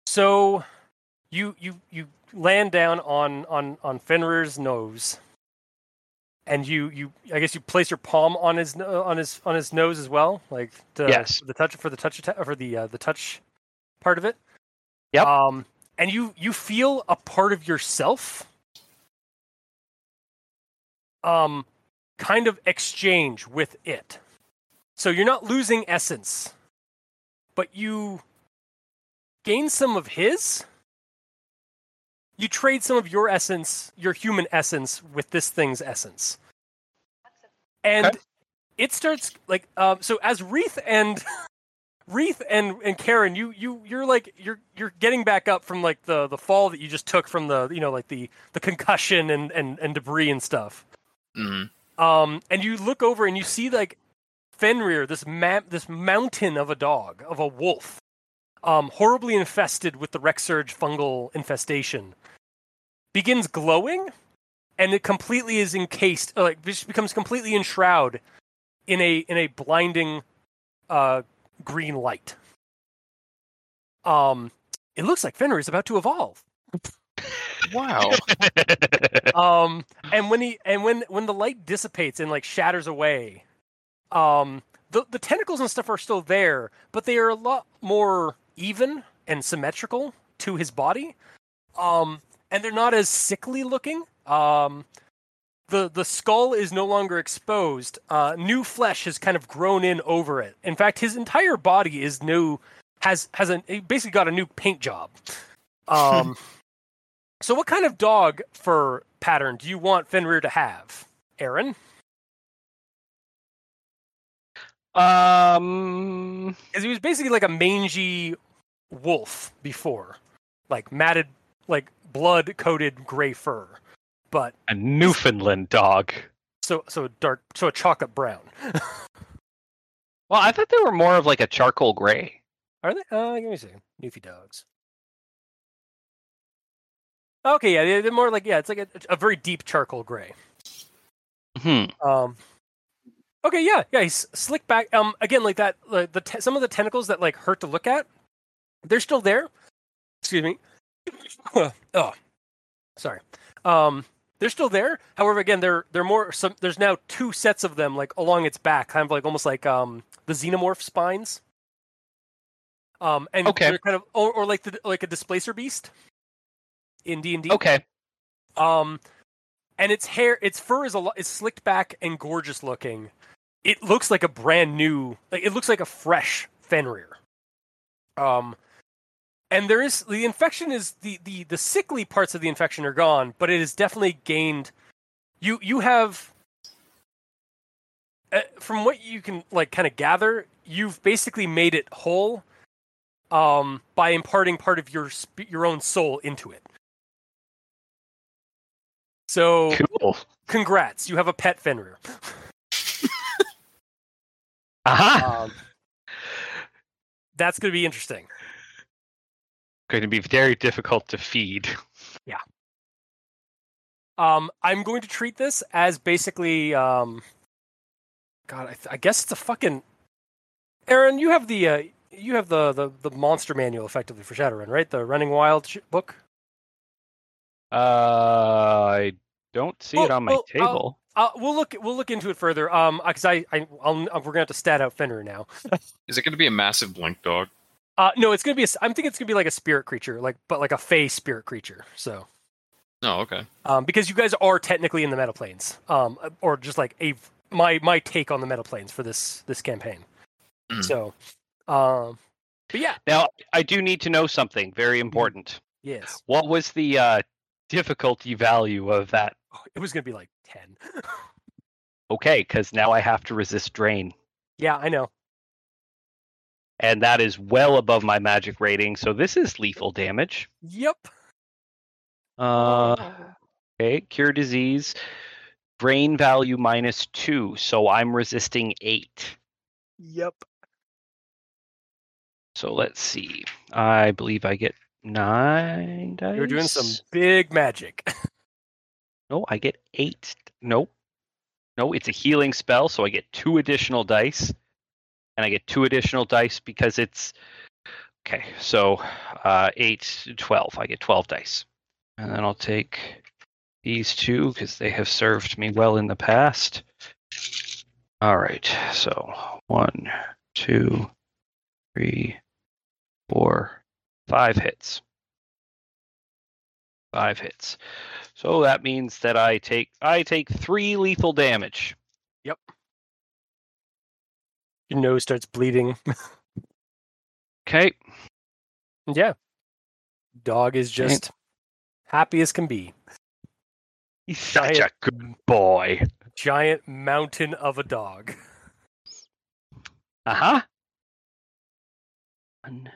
So, you you you land down on on on Fenrir's nose, and you you I guess you place your palm on his on his on his nose as well, like to, Yes. the touch for the touch for the uh, the touch part of it. Yep. Um, and you you feel a part of yourself, um, kind of exchange with it. So you're not losing essence, but you gain some of his. You trade some of your essence, your human essence, with this thing's essence, and Okay. it starts like um. So as Wreath and Wreath and and Karen, you you you're like you're you're getting back up from like the the fall that you just took from the you know like the the concussion and and and debris and stuff. Mhm. Um, and you look over and you see like Fenrir, this ma- this mountain of a dog, of a wolf, um, horribly infested with the Wreck Surge fungal infestation, begins glowing, and it completely is encased, like just becomes completely enshrouded in a in a blinding uh, green light. Um, it looks like Fenrir is about to evolve. Wow. um and when he and when when the light dissipates and like shatters away um the the tentacles and stuff are still there but they are a lot more even and symmetrical to his body. Um and they're not as sickly looking. Um the the skull is no longer exposed. Uh new flesh has kind of grown in over it. In fact his entire body is new has has a basically got a new paint job. Um so, what kind of dog fur pattern do you want Fenrir to have, Aaron? um, Because he was basically like a mangy wolf before, like matted, like blood-coated gray fur, but a Newfoundland dog. so so dark, so a chocolate brown. Well, I thought they were more of like a charcoal gray. Are they? Uh, give me a second. Newfie dogs. Okay, yeah, they're- more like yeah, it's like a, a very deep charcoal gray. Hmm. Um. Okay, yeah, yeah. He's slick back. Um, again, like that. Like the te- some of the tentacles that like hurt to look at, they're still there. Excuse me. oh, sorry. Um, they're still there. However, again, they're they're more. Some, there's now two sets of them, like along its back, kind of like almost like um the xenomorph spines. Um, and Okay. they're kind of or, or like the like a displacer beast in D and D. Okay. Um, and its hair, its fur is a lot is slicked back and gorgeous looking. It looks like a brand new, like it looks like a fresh Fenrir. Um, and there is the infection is the the the sickly parts of the infection are gone, but it has definitely gained. You you have. Uh, from what you can like kind of gather, you've basically made it whole um, by imparting part of your sp- your own soul into it. So, Cool. congrats, you have a pet Fenrir. Aha. Um, that's going to be interesting. Going to be very difficult to feed. Yeah. Um, I'm going to treat this as basically, um, God, I, th- I guess it's a fucking. Aaron, you have the uh, you have the, the the monster manual effectively for Shadowrun, right? The Running Wild sh- book. Uh, I don't see it on my well, I'll- table. Uh, we'll look we'll look into it further. Um, because I, I I'll, we're gonna have to stat out Fenrir now. Is it going to be a massive blink dog? Uh, no, it's gonna be. A, I'm thinking it's gonna be like a spirit creature, like but like a fey spirit creature. So, Oh, okay. um, because you guys are technically in the meta planes, um, or just like a my my take on the meta planes for this this campaign. Mhm. So, um, but yeah, Now, I do need to know something very important. yes, What was the uh, difficulty value of that? Oh, it was gonna be like ten. Okay, because now I have to resist drain, yeah, I know. and that is well above my magic rating. So this is lethal damage. Yep. Uh, okay, cure disease, drain value minus two, so I'm resisting eight. Yep. So let's see. I believe I get nine dice. You're doing some big magic. No, I get eight. Nope. No, it's a healing spell, so I get two additional dice. And I get two additional dice because it's okay, so uh eight, 12. I get twelve dice. And then I'll take these two because they have served me well in the past. Alright, so one, two, three, four, five hits. Five hits. So that means that I take I take three lethal damage. Yep. Your nose starts bleeding. Okay. yeah. Dog is just happy as can be. He's such a good boy. Giant mountain of a dog. Uh-huh. One,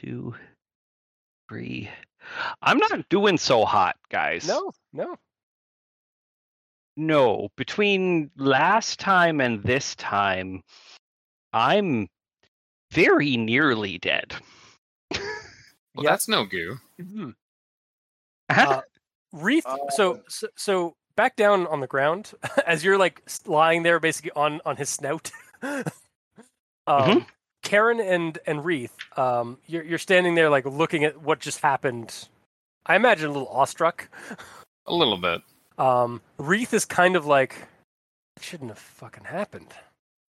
two, three. I'm not doing so hot, guys. No, no. No. Between last time and this time, I'm very nearly dead. Well, Yep. that's no goo. Mhm. Uh-huh. Uh, so, Uh, so, so back down on the ground as you're like lying there, basically on on his snout. um, Mhm. Karen and and Wreath, um, you're you're standing there like looking at what just happened. I imagine a little awestruck. A little bit. Um, Wreath is kind of like, it shouldn't have fucking happened.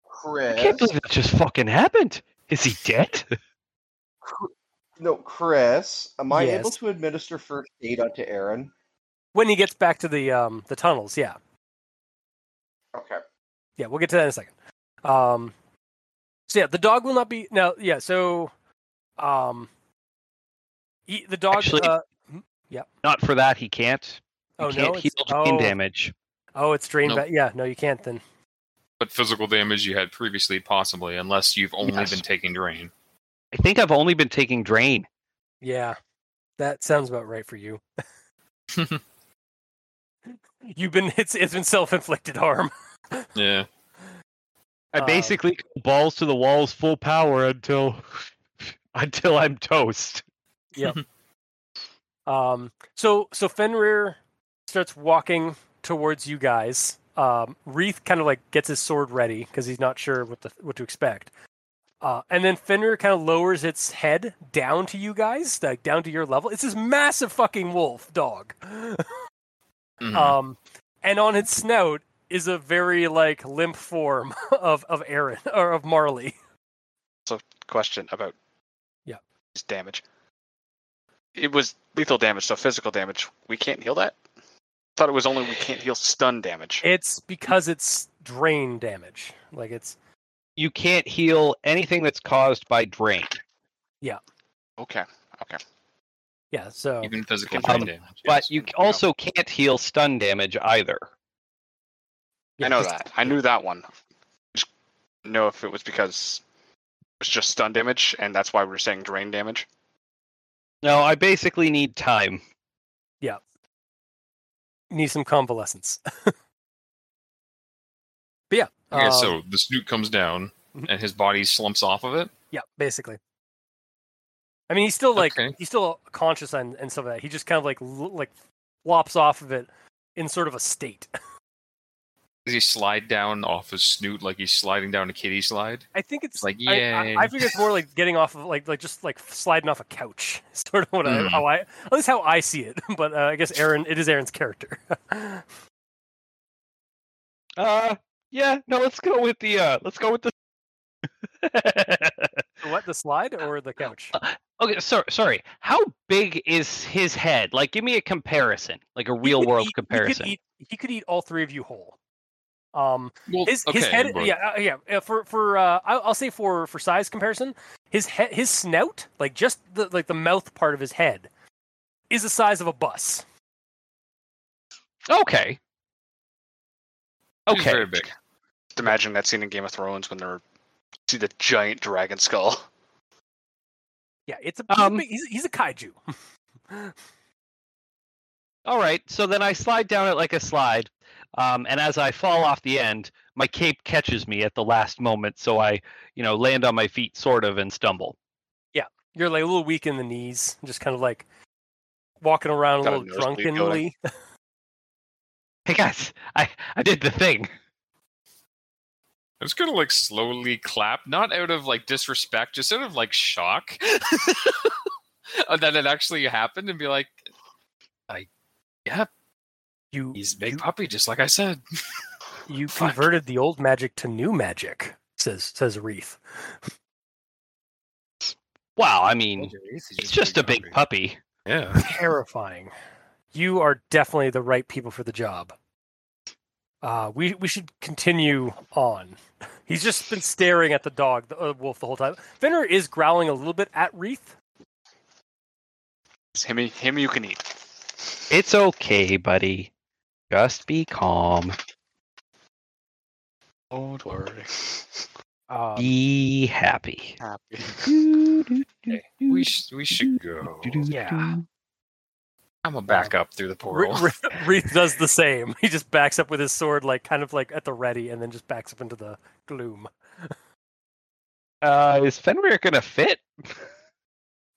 Chris. I can't believe that just fucking happened. Is he dead? No, Chris. Am I able to administer first aid onto Aaron? When he gets back to the um the tunnels, yeah, Okay. yeah, we'll get to that in a second. Um, so yeah, the dog will not be now. Yeah, so, um, he, the dog. Actually- uh, Not for that, he can't. He oh can't no, heal it's, drain oh, damage. oh, it's drained Nope. back. Yeah, no, you can't then. But physical damage you had previously, possibly, unless you've only Yes. been taking drain. I think I've only been taking drain. Yeah, that sounds about right for you. You've been it's it's been self inflicted harm. Yeah. I Um, basically go balls to the walls, full power until until I'm toast. Yeah. Um, so so Fenrir starts walking towards you guys. Um, Wreath kind of like gets his sword ready because he's not sure what the what to expect. Uh, and then Fenrir kind of lowers its head down to you guys, like down to your level. It's this massive fucking wolf dog. Mhm. Um, and on its snout is a very like limp form of of Aaron or of Marley. So question about Yeah. his damage. It was lethal damage, so physical damage. We can't heal that. Thought it was only we can't heal stun damage. It's because it's drain damage. Like it's You can't heal anything that's caused by drain. Yeah. Okay. Okay. Yeah. So Even physical Um, drain damage. But yes. you also can't heal stun damage either. Yeah, I know just- that. I knew that one. Just know if it was because it was just stun damage, and that's why we are saying drain damage. No, I basically need time. Yeah. Need some convalescence. but yeah. Okay, um, so the snoot comes down Mhm. and his body slumps off of it. Yeah, basically. I mean, he's still like Okay. he's still conscious and, and stuff like that. He just kind of like l- like flops off of it in sort of a state. Does he slide down off his snoot like he's sliding down a kiddie slide? I think it's Like, I, I, yay. I figure it's more like getting off of like like just like sliding off a couch. Sort of what I, Mm. how I at least how I see it. But uh, I guess Aaron it is Aaron's character. Uh, yeah, no, let's go with the uh, let's go with the. what the slide or the couch? okay, sorry, sorry. How big is his head? Like, give me a comparison, like a real world eat- comparison. He could, eat, he could eat all three of you whole. Um, Well, his okay, his head but- yeah uh, yeah uh, for for uh I'll, I'll say for for size comparison his head his snout like just the like the mouth part of his head is the size of a bus Okay. He's Okay. very big. Just imagine that scene in Game of Thrones when they're see the giant dragon skull. yeah it's a Um, he's, he's a kaiju All right. So then I slide down it like a slide, um, and as I fall off the end, my cape catches me at the last moment, so I, you know, land on my feet, sort of, and stumble. Yeah, you're like a little weak in the knees just kind of like walking around a Got a little nosebleed drunkenly Hey guys, I I did the thing. I was gonna like slowly clap, not out of like disrespect, just out of like shock that it actually happened, and be like, "I, yeah, you he's a big you, puppy, just like I said." you converted the old magic to new magic says says Wreath Wow, I mean, it's just a big puppy. Yeah. terrifying. You are definitely the right people for the job. Uh, we we should continue on. He's just been staring at the dog, the uh, wolf, the whole time. Fenrir is growling a little bit at Wreath. It's him, him you can eat. It's okay, buddy. Just be calm. Don't worry. Um, Be happy. Happy. We sh- we should go. Yeah. I'm gonna back up through the portal. Wre- Wreath does the same. He just backs up with his sword, like kind of like at the ready, and then just backs up into the gloom. Uh, is Fenrir gonna fit?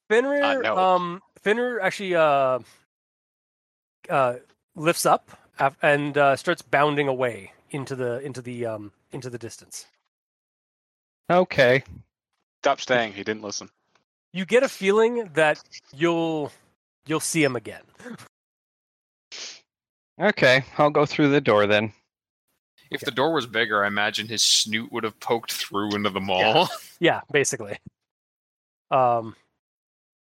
Fenrir, no. um, Fenrir actually uh, uh, lifts up af- and uh, starts bounding away into the into the um into the distance. Okay. Stop staying. He didn't listen. You get a feeling that you'll you'll see him again. Okay, I'll go through the door then. if the door was bigger, I imagine his snoot would have poked through into the mall. Yeah, basically. Um,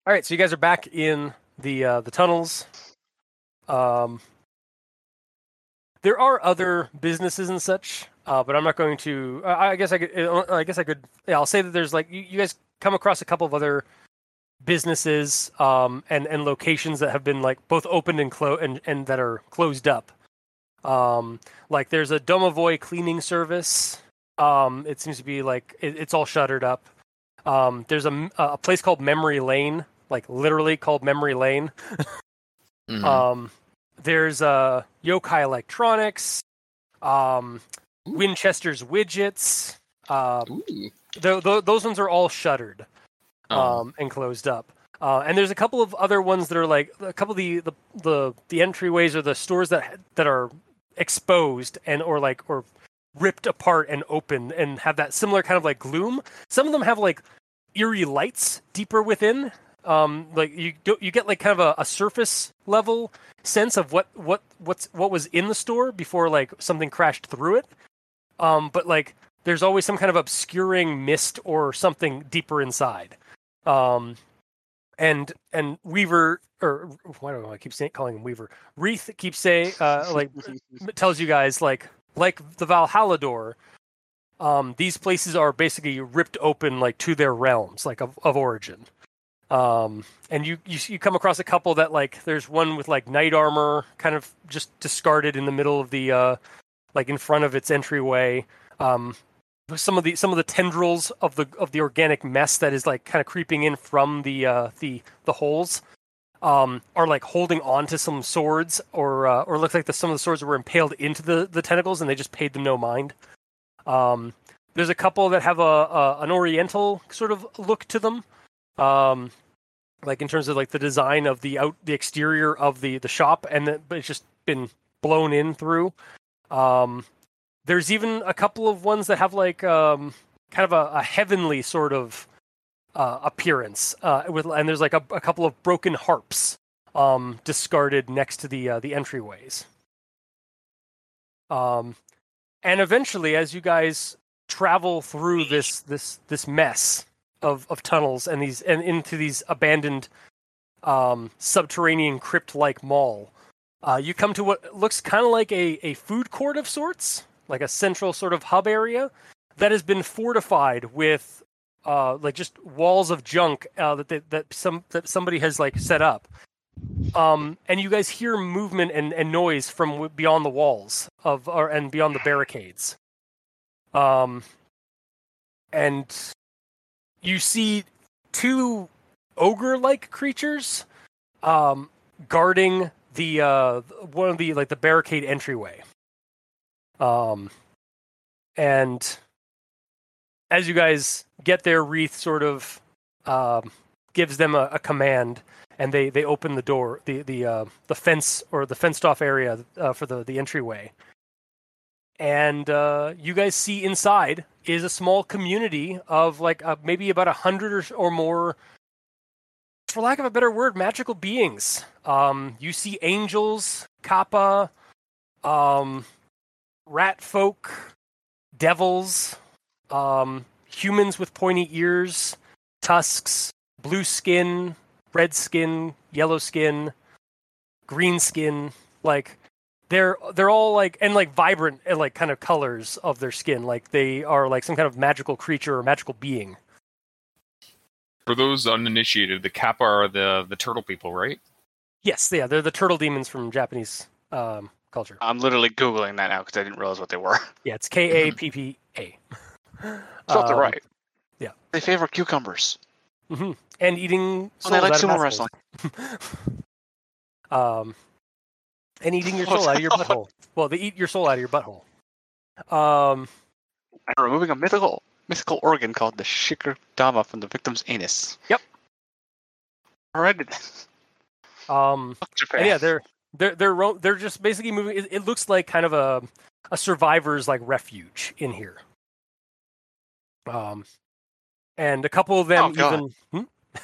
all right, so you guys are back in the uh, the tunnels. Um, there are other businesses and such, uh, but I'm not going to. Uh, I guess I could. I guess I could. Yeah, I'll say that there's like you, you guys come across a couple of other businesses um, and and locations that have been like both opened and closed and, and that are closed up. Um, like there's a Domovoy cleaning service. Um, it seems to be like it, it's all shuttered up. Um, there's a place called Memory Lane, like literally called Memory Lane. Mhm. Um, there's uh, Yokai Electronics, um. Winchester's Widgets. Uh, th- th- those ones are all shuttered Oh. um, and closed up. Uh, and there's a couple of other ones that are like a couple of the the the, the entryways or the stores that that are exposed and or like or ripped apart and open and have that similar kind of like gloom. Some of them have like eerie lights deeper within. Um, like you you get like kind of a, a surface level sense of what what what's what was in the store before like something crashed through it. Um, but like there's always some kind of obscuring mist or something deeper inside. Um, and and Weaver or why do I keep saying calling him Weaver? Wreath keeps saying uh, like tells you guys like like the Valhalla door. Um, these places are basically ripped open like to their realms, like of, of origin. Um, and you, you you come across a couple that like there's one with like knight armor, kind of just discarded in the middle of the uh, like in front of its entryway. Um, some of the some of the tendrils of the of the organic mess that is like kind of creeping in from the uh, the the holes um, are like holding on to some swords or uh, or looks like the, some of the swords were impaled into the, the tentacles and they just paid them no mind. Um, there's a couple that have a, a, an oriental sort of look to them, um, like in terms of like the design of the out the exterior of the the shop, and the, but it's just been blown in through. Um, there's even a couple of ones that have like um, kind of a, a heavenly sort of uh, appearance, uh, with and there's like a, a couple of broken harps um, discarded next to the uh, the entryways. Um, and eventually, as you guys travel through this this this mess of of tunnels and these and into these abandoned um, subterranean crypt-like mall, uh, you come to what looks kind of like a a food court of sorts, like a central sort of hub area that has been fortified with uh, like just walls of junk uh, that they, that some that somebody has like set up. Um, and you guys hear movement and, and noise from beyond the walls of or and beyond the barricades. Um, and you see two ogre-like creatures um, guarding the uh, one of the like the barricade entryway. Um, and as you guys get there, Wreath sort of um, gives them a, a, command, and they, they open the door, the the uh, the fence or the fenced off area uh, for the the entryway. And uh, you guys see inside is a small community of like uh, maybe about a hundred or, or more, for lack of a better word, magical beings. Um, you see angels, kappa, um, rat folk, devils, um, humans with pointy ears, tusks, blue skin, red skin, yellow skin, green skin. Like they're they're all like and like vibrant and like kind of colors of their skin. Like they are like some kind of magical creature or magical being. For those uninitiated, the Kappa are the the turtle people, right? Yes, yeah, they're the turtle demons from Japanese um, culture. I'm literally googling that now because I didn't realize what they were. Yeah, it's K A P P A. So they're right. yeah. They favor cucumbers. hmm And eating. Oh, they like sumo wrestling. um, and eating your soul out of your butthole. Well, they eat your soul out of your butthole. Um, And removing a mythical mythical organ called the shikadama from the victim's anus. Yep. Alright. um, Japan. and yeah, they're they're they're ro- they're just basically moving. It, it looks like kind of a a survivor's like refuge in here. Um, and a couple of them Oh, even. Hmm?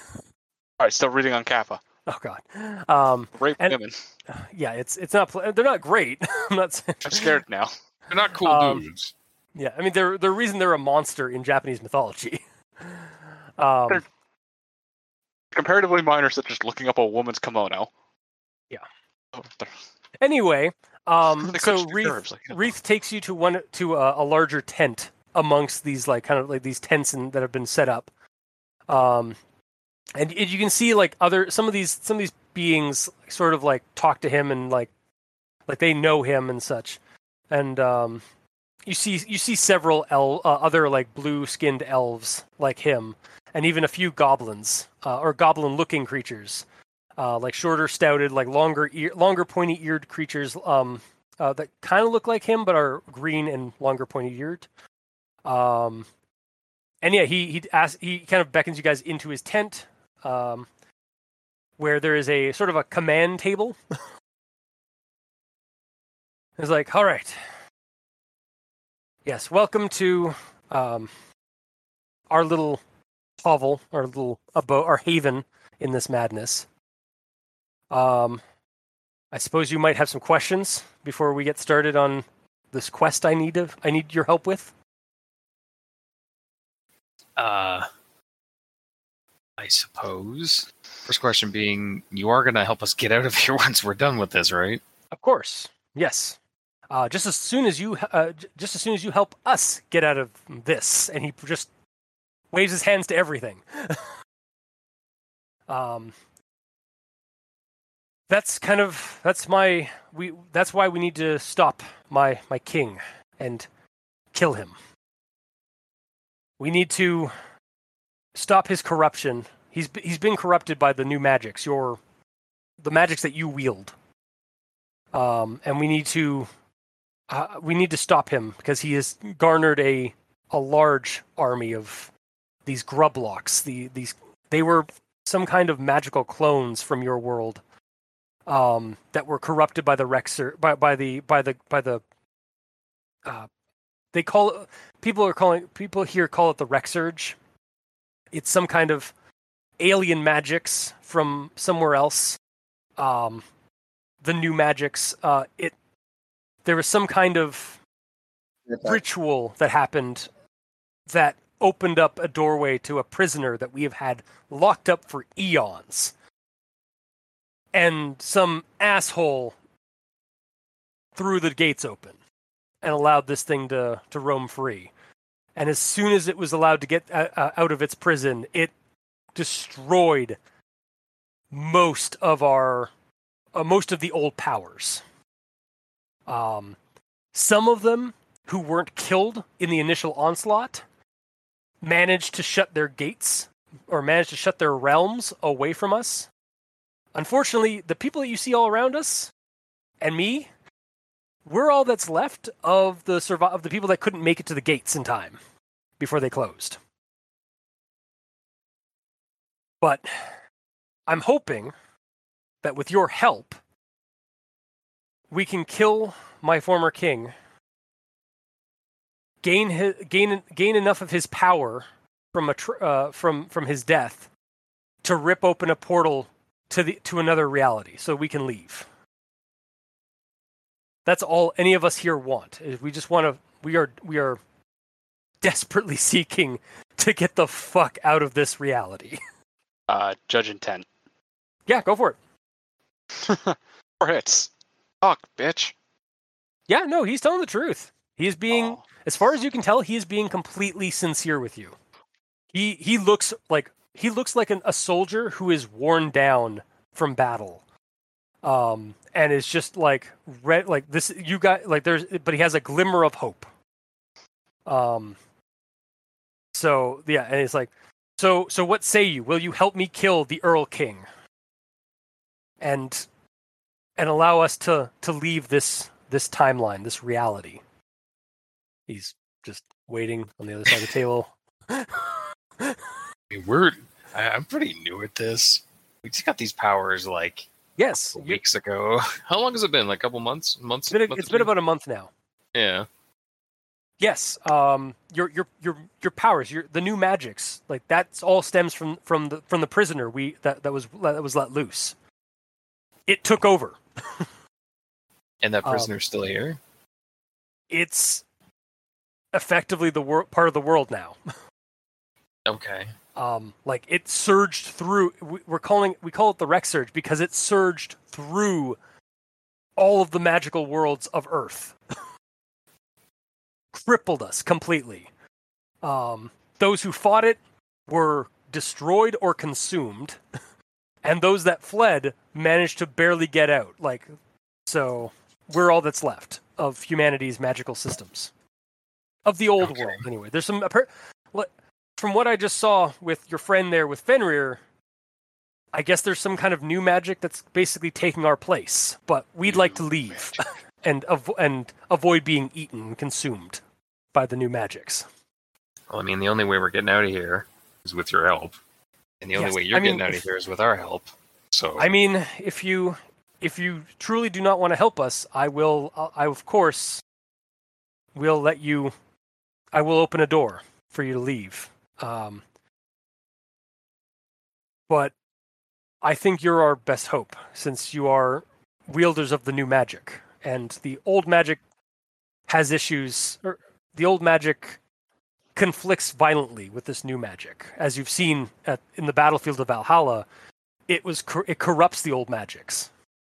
Alright, still reading on Kappa. Oh God. Um, Rape And- women. yeah, it's it's not. They're not great. I'm not. saying- I'm scared now. They're not cool Um, dudes. Yeah, I mean, they're the reason they're a monster in Japanese mythology. um, They're- Comparatively minor, such as looking up a woman's kimono. Yeah. Oh, anyway, um, so coached Wreath, nerves, like, you know. Wreath takes you to one to a, a larger tent amongst these like kind of like these tents and, that have been set up. Um, and y- you can see like other some of these some of these beings sort of like talk to him and like like they know him and such. And um, you see you see several el- uh, other like blue skinned elves like him, and even a few goblins uh, or goblin looking creatures uh, like shorter, stouted, like longer, ear, longer, pointy-eared creatures um, uh, that kind of look like him, but are green and longer, pointy-eared. Um, and yeah, he he asks, he kind of beckons you guys into his tent, um, where there is a sort of a command table. It's like, all right, Yes, welcome to um, our little hovel, our little abode, our haven in this madness. Um, I suppose you might have some questions before we get started on this quest. I need of, I need your help with. Uh, I suppose. First question being, you are going to help us get out of here once we're done with this, right? Of course, yes. Uh, just as soon as you, uh, just as soon as you help us get out of this, and he just waves his hands to everything. um, that's kind of that's my we. That's why we need to stop my my king and kill him. We need to stop his corruption. He's he's been corrupted by the new magics, your the magics that you wield. Um, and we need to uh, we need to stop him because he has garnered a a large army of these grublocks. The these they were some kind of magical clones from your world um, that were corrupted by the Rexer by by the by the by the uh, they call it people are calling people here call it the Wreck Surge. It's some kind of alien magics from somewhere else. Um, the new magics. Uh, it there was some kind of ritual that happened that opened up a doorway to a prisoner that we have had locked up for eons. And some asshole threw the gates open and allowed this thing to, to roam free. And as soon as it was allowed to get uh, uh, out of its prison, it destroyed most of our uh, most of the old powers. Um, some of them who weren't killed in the initial onslaught managed to shut their gates or managed to shut their realms away from us. Unfortunately, the people that you see all around us and me, we're all that's left of the survi- of the people that couldn't make it to the gates in time before they closed. But I'm hoping that with your help, we can kill my former king, gain his, gain gain enough of his power from a uh, from from his death to rip open a portal to the to another reality, so we can leave. That's all any of us here want. Is we just want to. We are we are desperately seeking to get the fuck out of this reality. Uh, judge intent. yeah, go for it. Four hits. Fuck, bitch. Yeah, no, he's telling the truth. He is being, Oh. as far as you can tell, he is being completely sincere with you. He he looks like he looks like an, a soldier who is worn down from battle, um, and is just like red. Like this, you got like there's, but he has a glimmer of hope. Um. So yeah, and it's like, so so what say you? Will you help me kill the Earl King? And and allow us to to leave this this timeline, this reality. He's just waiting on the other side of the table. I mean, we're I, I'm pretty new at this. We just got these powers like yes, weeks ago. How long has it been? Like a couple months? Months? it's been a, month it's been about a month now. yeah. Yes, um, your your your your powers, your the new magics, like that's all stems from from the from the prisoner we that that was that was let loose. It took over. And that Um, prisoner's still here. It's effectively the wor- part of the world now. Okay. um, like it surged through. we- We're calling we call it the Wreck Surge because it surged through all of the magical worlds of Earth, crippled us completely. Um, those who fought it were destroyed or consumed, and those that fled managed to barely get out. Like, so we're all that's left of humanity's magical systems of the old Okay. world. Anyway, there's some from what I just saw with your friend there with Fenrir. I guess there's some kind of new magic that's basically taking our place, but we'd like to leave and avo- and avoid being eaten and consumed by the new magics. Well, I mean, the only way we're getting out of here is with your help, and the only Yes, way you're I mean, getting out of here is with our help. So I mean, if you if you truly do not want to help us, I will. I of course will let you I will open a door for you to leave. Um, but I think you're our best hope since you are wielders of the new magic, and the old magic has issues. Or the old magic conflicts violently with this new magic, as you've seen at, in the battlefield of Valhalla. It was it corrupts the old magics.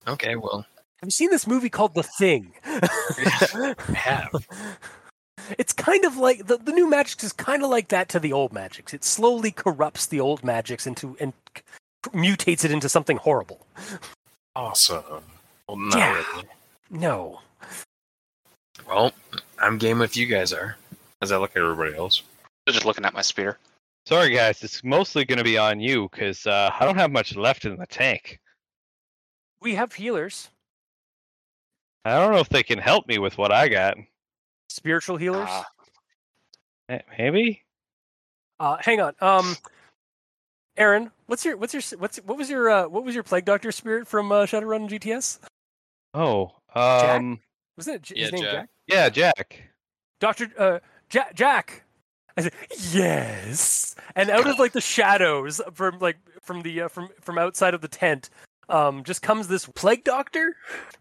Okay, well, Have you seen this movie called The Thing? I have. It's kind of like the, the new magics is kind of like that to the old magics. It slowly corrupts the old magics into and mutates it into something horrible. Awesome. Well, not Yeah. really. No. Well, I'm game if you guys are. As I look at everybody else. Just looking at my spear. Sorry, guys. It's mostly going to be on you because uh, I don't have much left in the tank. We have healers, I don't know if they can help me with what I got. spiritual healers. Eh, Maybe. Uh, hang on. Um, Aaron, what's your what's your what's what was your uh, what was your plague doctor spirit from uh, Shadowrun and GTS? Oh, Jack? Wasn't it J- Yeah, his name Jack. Jack? yeah, Jack. Doctor uh, Jack Jack. I said yes, and out of like the shadows from like from the uh, from from outside of the tent, um, just comes this plague doctor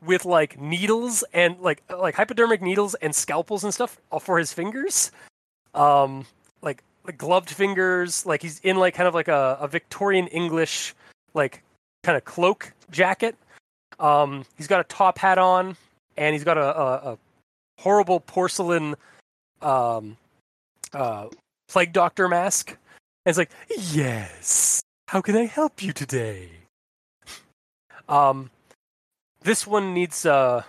with like needles and like like hypodermic needles and scalpels and stuff for his fingers, um, like, like gloved fingers. Like he's in like kind of like a, a Victorian English like kind of cloak jacket. Um, he's got a top hat on, and he's got a, a, a horrible porcelain um, uh, plague doctor mask. And it's like, yes. How can I help you today? Um, this one needs uh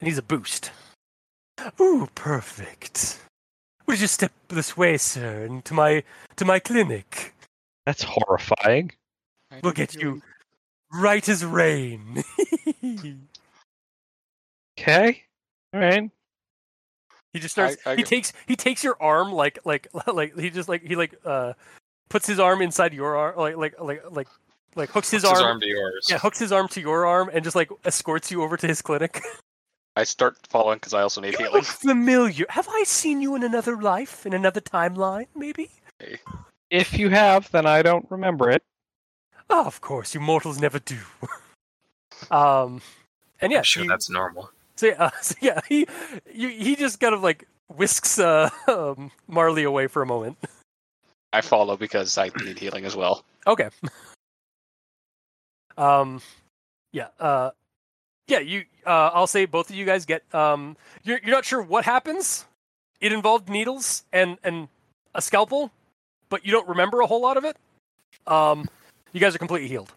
needs a boost. Ooh, perfect. Would you step this way, sir, into my to my clinic? That's horrifying. We'll get you right as rain. Okay. All right. He just starts. I- I he get- takes. He takes your arm like like like he just like he like uh puts his arm inside your arm like like like like like hooks his, His arm. arm to yours. Yeah, hooks his arm to your arm and just like escorts you over to his clinic. I start following because I also need You healing. look familiar. Have I seen you in another life, in another timeline, maybe? If you have, then I don't remember it. Oh, of course, you mortals never do. um, and yeah, I'm sure you- that's normal. So yeah, uh, so yeah, he you, he just kind of like whisks uh, um, Marley away for a moment. I follow because I need healing as well. Okay. Um, yeah. Uh, yeah. You. Uh, I'll say both of you guys get. Um, you're you're not sure what happens. It involved needles and and a scalpel, but you don't remember a whole lot of it. Um, you guys are completely healed.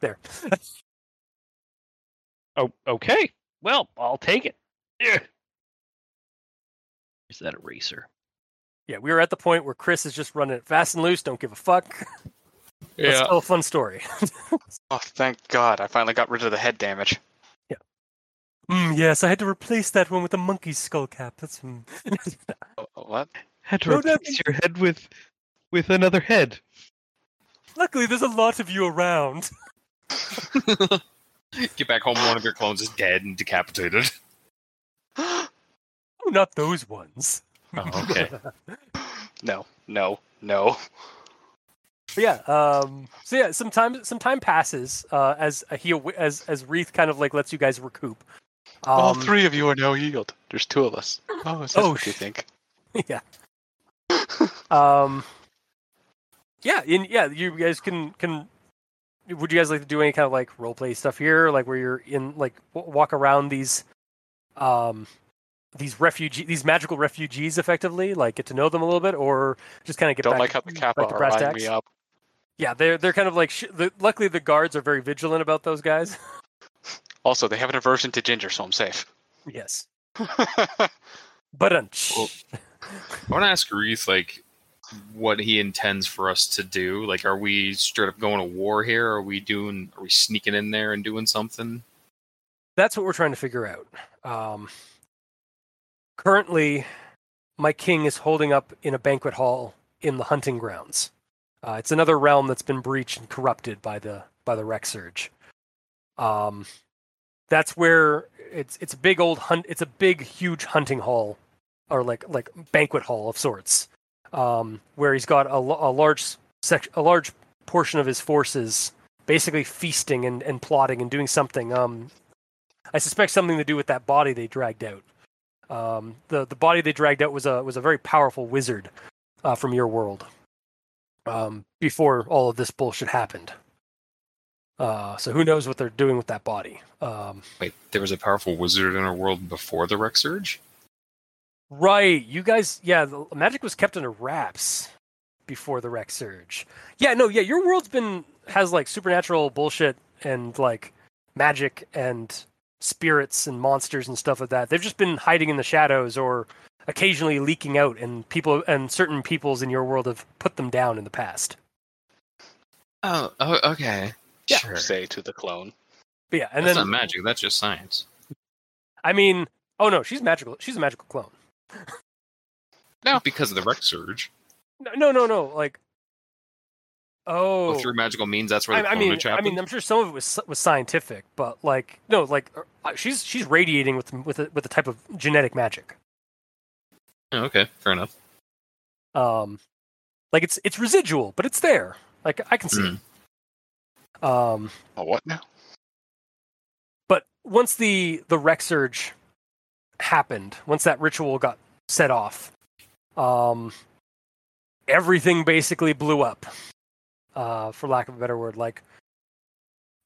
There. Oh, okay. Well, I'll take it. Yeah. Is that eraser? yeah, we were at the point where Chris is just running it fast and loose. Don't give a fuck. That's still a fun story. Oh, thank God! I finally got rid of the head damage. Yeah. Mm, yes, I had to replace that one with a monkey skull cap. That's mm. Oh, What? Had to No, replace nothing. your head with with another head. luckily there's a lot of you around. Get back home, one of your clones is dead and decapitated. Oh, not those ones. Oh, okay. No, no, no. But yeah. Um. So yeah, some time some time passes uh, as uh, he as as Wreath kind of like lets you guys recoup. Um, All three of you are now healed. There's two of us. Oh, is that Oh, what you think? yeah. Um. Yeah. In yeah, you guys can can. Would you guys like to do any kind of like role play stuff here, like where you're in like walk around these, um, these refugee these magical refugees effectively, like get to know them a little bit, or just kind of get Don't back like how the kappa back to are brass eyeing tacks? me up. Yeah, they're they're kind of like. Sh- the, luckily, the guards are very vigilant about those guys. Also, they have an aversion to ginger, so I'm safe. yes, but Well- I want to ask Wreath, like, what he intends for us to do. Like, are we straight up going to war here? Are we doing? Are we sneaking in there and doing something? that's what we're trying to figure out. Um, currently, my king is holding up in a banquet hall in the hunting grounds. Uh, it's another realm that's been breached and corrupted by the by the Wreck Surge. Um, that's where it's it's a big old hunt. It's a big, huge hunting hall or like like banquet hall of sorts, um, where he's got a, a large sec- a large portion of his forces basically feasting and, and plotting and doing something. Um, I suspect something to do with that body they dragged out. Um, the the body they dragged out was a was a very powerful wizard uh, from your world. Um, before all of this bullshit happened. Uh, so who knows what they're doing with that body? Um, Wait, there was a powerful wizard in our world before the Wreck Surge? Right, you guys, yeah, the magic was kept under wraps before the Wreck Surge. Yeah, no, yeah, your world's been has like supernatural bullshit and like magic and spirits and monsters and stuff like that. They've just been hiding in the shadows or occasionally leaking out, and people and certain peoples in your world have put them down in the past. Oh, oh okay. Yeah. Sure. Say to the clone. But yeah, and that's then not magic. That's just science. I mean, oh no, she's magical. She's a magical clone. Not because of the Wreck Surge. No, no, no, no. Like, oh, Oh. Through magical means, that's where I, the I mean, clonage I happened. mean, I'm sure some of it was was scientific, but like, no, like, uh, she's she's radiating with with a, with a type of genetic magic. Oh, okay, fair enough. Um, like it's it's residual, but it's there. Like I can see. Mm. Um, Oh, what now? but once the the Wreck Surge happened, once that ritual got set off, um, everything basically blew up. Uh, for lack of a better word, like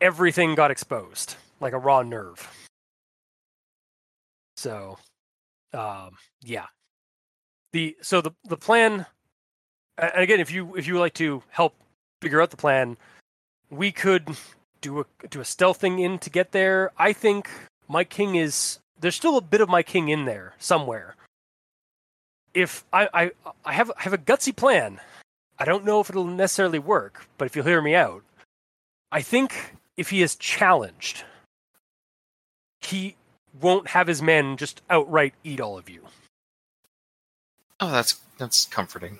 everything got exposed, like a raw nerve. So, um, yeah. The so the the plan, and again, if you if you would like to help figure out the plan, we could do a do a stealthing in to get there. I think my king is there's still a bit of my king in there somewhere. If I I, I have I have a gutsy plan. I don't know if it'll necessarily work, but if you'll hear me out, I think if he is challenged, he won't have his men just outright eat all of you. Oh, that's that's comforting.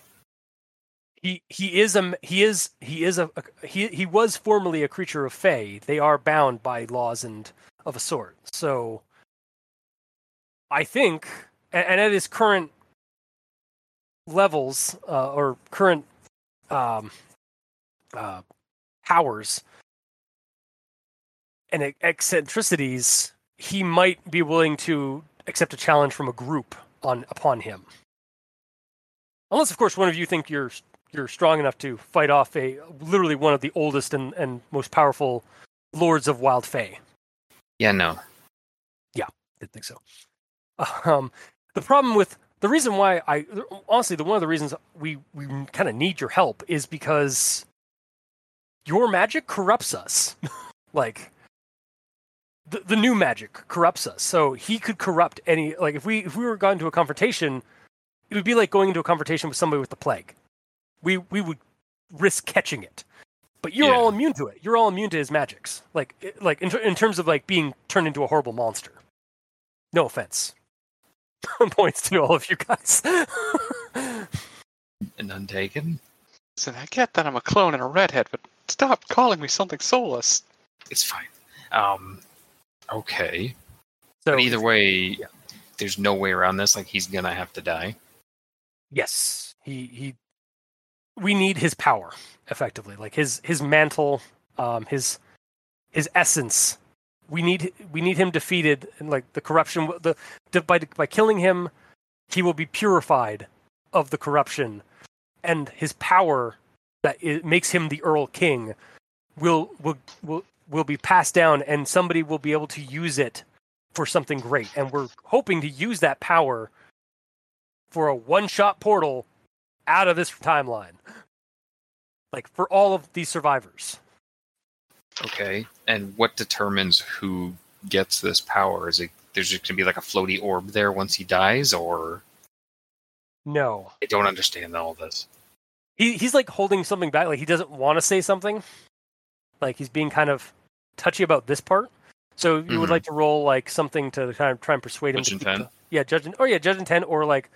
he he is a he is he is a, a he he was formerly a creature of Fey. They are bound by laws and of a sort. So I think, and, at his current levels uh, or current um, uh, powers and eccentricities, he might be willing to accept a challenge from a group on upon him. Unless, of course, one of you think you're you're strong enough to fight off a literally one of the oldest and, and most powerful lords of Wild Fey. Yeah, no. Yeah, Didn't think so. Um, the problem with the reason why I honestly the one of the reasons we we kind of need your help is because your magic corrupts us. like the the new magic corrupts us. So he could corrupt any like if we if we were gone to a confrontation, it would be like going into a confrontation with somebody with the plague. We we would risk catching it. But you're Yeah. all immune to it. You're all immune to his magics. Like like in, in terms of like being turned into a horrible monster. No offense. Points to all of you guys. And untaken. Listen, I get that I'm a clone and a redhead, but stop calling me something soulless. It's fine. Um, okay. so But either way, there's no way around this. Like he's gonna have to die. yes, he he. We need his power, effectively, like his his mantle, um, his his essence. We need we need him defeated, and like the corruption. The, by by killing him, he will be purified of the corruption, and his power that it makes him the Earl King will will will will be passed down, and somebody will be able to use it for something great. And we're hoping to use that power for a one-shot portal out of this timeline, like for all of these survivors. Okay. And what determines who gets this power? Is it there's just gonna be like a floaty orb there once he dies, or No, I don't understand all this. he he's like holding something back. Like he doesn't want to say something. Like he's being kind of touchy about this part. So you would Mhm. like to roll like something to kind of try and persuade him Judge to keep intent? the- yeah, judge. in- Oh yeah, judge and ten, or like.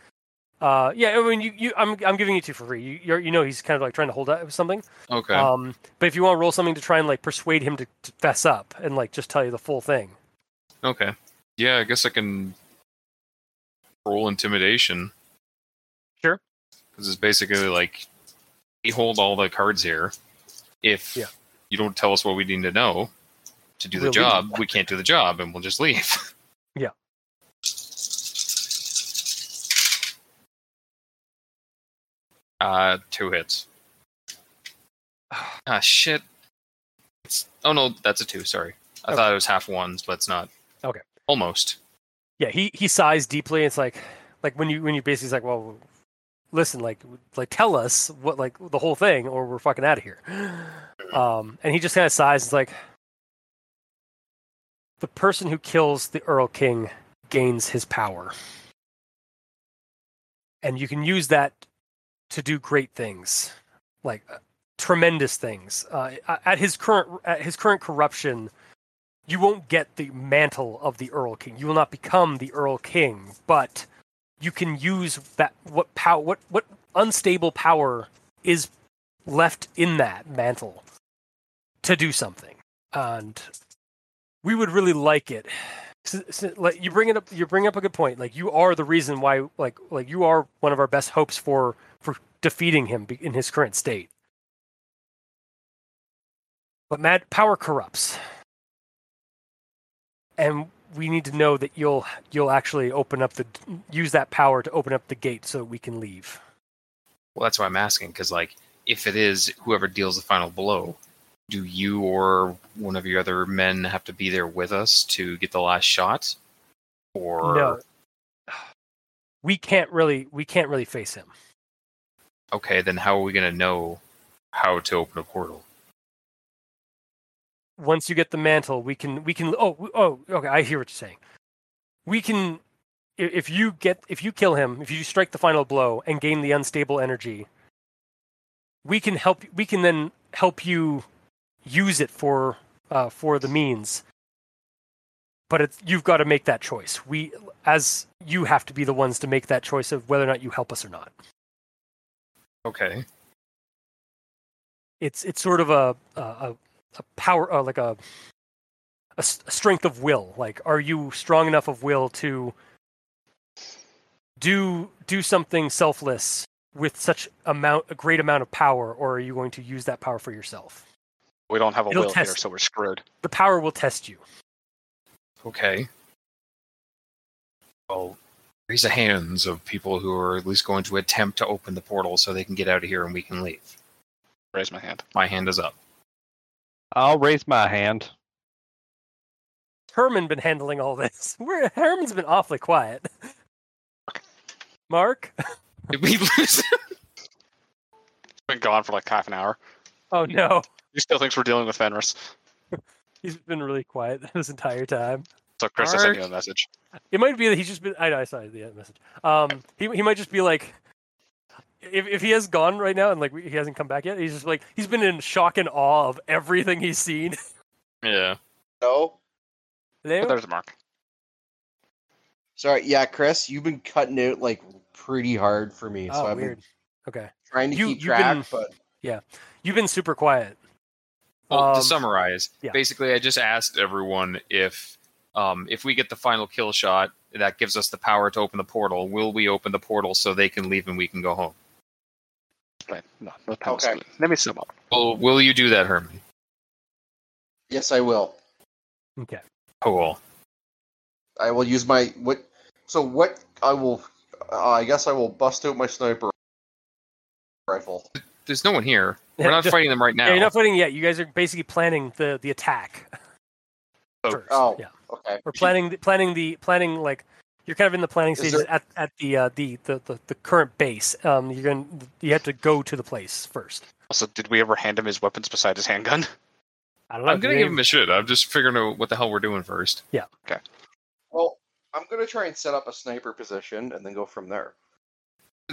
Uh, yeah, I mean, you, you, I'm, I'm giving you two for free. You, you're, you know, he's kind of like trying to hold up something. Okay. Um, but if you want to roll something to try and like persuade him to, to fess up and like just tell you the full thing, okay. Yeah, I guess I can roll intimidation. Sure. Because it's basically like we hold all the cards here. If Yeah. you don't tell us what we need to know to do the We'll leave. job, we can't do the job, and we'll just leave. Yeah. Uh, two hits. Ah, shit. It's, oh no, that's a two. Sorry, I Okay. thought it was half ones, but it's not. Okay. Almost. Yeah, he he sighs deeply. It's like like when you when you basically like, well, listen, like like tell us what like the whole thing, or we're fucking out of here. Um, and he just kind of sighs. It's like the person who kills the Earl King gains his power, and you can use that to do great things, like uh, tremendous things. Uh, at his current at his current corruption, you won't get the mantle of the Earl King. You will not become the Earl King, but you can use that what power what what unstable power is left in that mantle to do something. And we would really like it. Like you bring it up you bring up a good point. Like you are the reason why like like you are one of our best hopes for for defeating him in his current state. But mad power corrupts and we need to know that you'll you'll actually open up the use that power to open up the gate so we can leave. Well, that's why I'm asking because, like, if it is whoever deals the final blow, do you or one of your other men have to be there with us to get the last shot? Or No. We can't really we can't really face him. Okay, then how are we going to know how to open a portal? Once you get the mantle, we can we can oh oh okay, I hear what you're saying. We can if you get if you kill him, if you strike the final blow and gain the unstable energy, we can help we can then help you use it for uh, for the means. But you've got to make that choice. We as you have to be the ones to make that choice of whether or not you help us or not. Okay. it's it's sort of a a, a a power uh, like a strength of will like are you strong enough of will to do do something selfless with such amount a great amount of power or are you going to use that power for yourself We don't have a It'll will here, so we're screwed. the power will test you Okay. Well, raise the hands of people who are at least going to attempt to open the portal so they can get out of here and we can leave. Raise my hand. My hand is up. I'll raise my hand. herman been handling all this Where herman's been awfully quiet mark Did we lose? He's been gone for like half an hour. oh no He still thinks we're dealing with Fenris. he's been really quiet this entire time So Chris, I sent you a message. It might be that he's just been. I know. I saw the message. Um, he he might just be like, if if he has gone right now and like he hasn't come back yet, he's just like he's been in shock and awe of everything he's seen. yeah. No. Leo? But there's Mark. Sorry, yeah, Chris, you've been cutting out like pretty hard for me, so oh, I've weird. been Okay, trying to You- keep track, been- but yeah, you've been super quiet. Well, Um, to summarize, yeah. basically, I just asked everyone if, um, if we get the final kill shot, that gives us the power to open the portal. Will we open the portal so they can leave and we can go home? Right. No, no time Okay. Let me sum up. Will Will you do that, Herman? yes, I will. Okay. Cool. I will use my what. So what I will, uh, I guess I will bust out my sniper rifle. There's no one here. We're not fighting them right now. Yeah, you're not fighting yet. You guys are basically planning the the attack. Oh. First. Oh, yeah. Okay. We're planning the, planning the planning like you're kind of in the planning Is stages there- at at the, uh, the the the the current base. Um, you're going to you have to go to the place first. Also, did we ever hand him his weapons beside his handgun? I don't know. I'm gonna give him a shit. I'm just figuring out what the hell we're doing first. Yeah. Okay. Well, I'm gonna try and set up a sniper position and then go from there.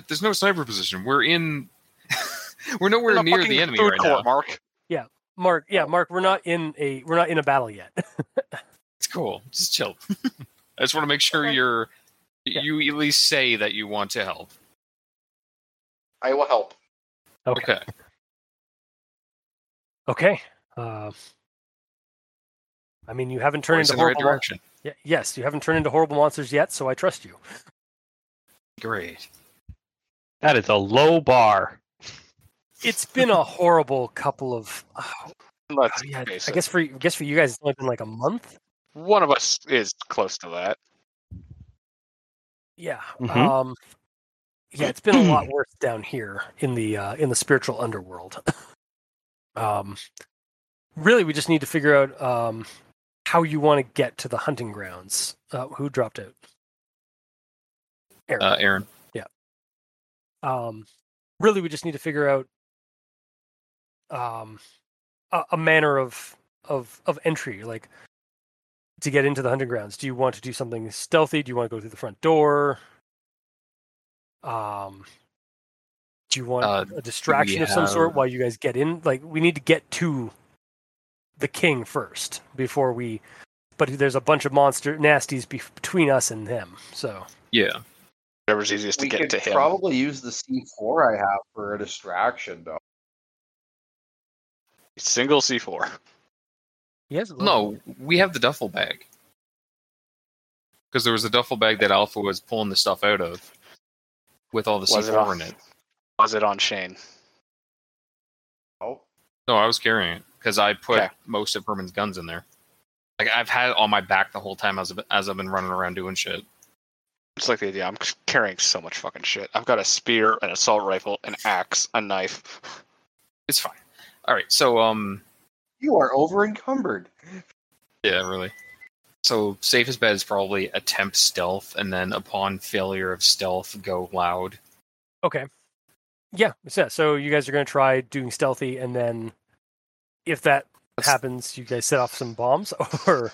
There's no sniper position. We're in. we're nowhere We're near the enemy right court, now. Mark. Yeah, Mark, yeah, Mark, we're not in a we're not in a battle yet. It's cool. Just chill. I just want to make sure Okay. you're. Yeah. You at least say that you want to help. I will help. Okay. Okay. Okay. Uh, I mean, you haven't turned Points into in the right horrible. mon- direction. Yeah, yes, you haven't turned into horrible monsters yet, so I trust you. Great. That is a low bar. It's been a horrible couple of. Oh, Let's yeah, face I guess for I guess for you guys, it's only been like a month. One of us is close to that. Yeah. Mhm. Um. Yeah, it's been a lot worse down here in the uh, in the spiritual underworld. um. Really, we just need to figure out um how you want to get to the hunting grounds. Uh, who dropped out? Eric. Uh, Aaron. Yeah. Um, really we just need to figure out um, a, a manner of of of entry like to get into the hunting grounds do you want to do something stealthy do you want to go through the front door um do you want Uh, a distraction of some sort while you guys get in like we need to get to the king first before we but there's a bunch of monster nasties be- between us and him so Yeah. Whatever's easiest to we get could to him. probably use the C4 I have for a distraction, though. Single C4. Yes No, we have the duffel bag. Because there was a duffel bag that Alpha was pulling the stuff out of with all the Was it C4 on- in it. Was it on Shane? Oh, No, I was carrying it because I put Okay. most of Herman's guns in there. Like I've had it on my back the whole time as I've, as I've been running around doing shit. It's like the idea. I'm carrying so much fucking shit. I've got a spear, an assault rifle, an axe, a knife. It's fine. All right, so um, you are over encumbered. yeah, really. So safest bet is probably attempt stealth, and then upon failure of stealth, go loud. Okay. Yeah, so, so you guys are going to try doing stealthy, and then if that That's- happens, you guys set off some bombs, or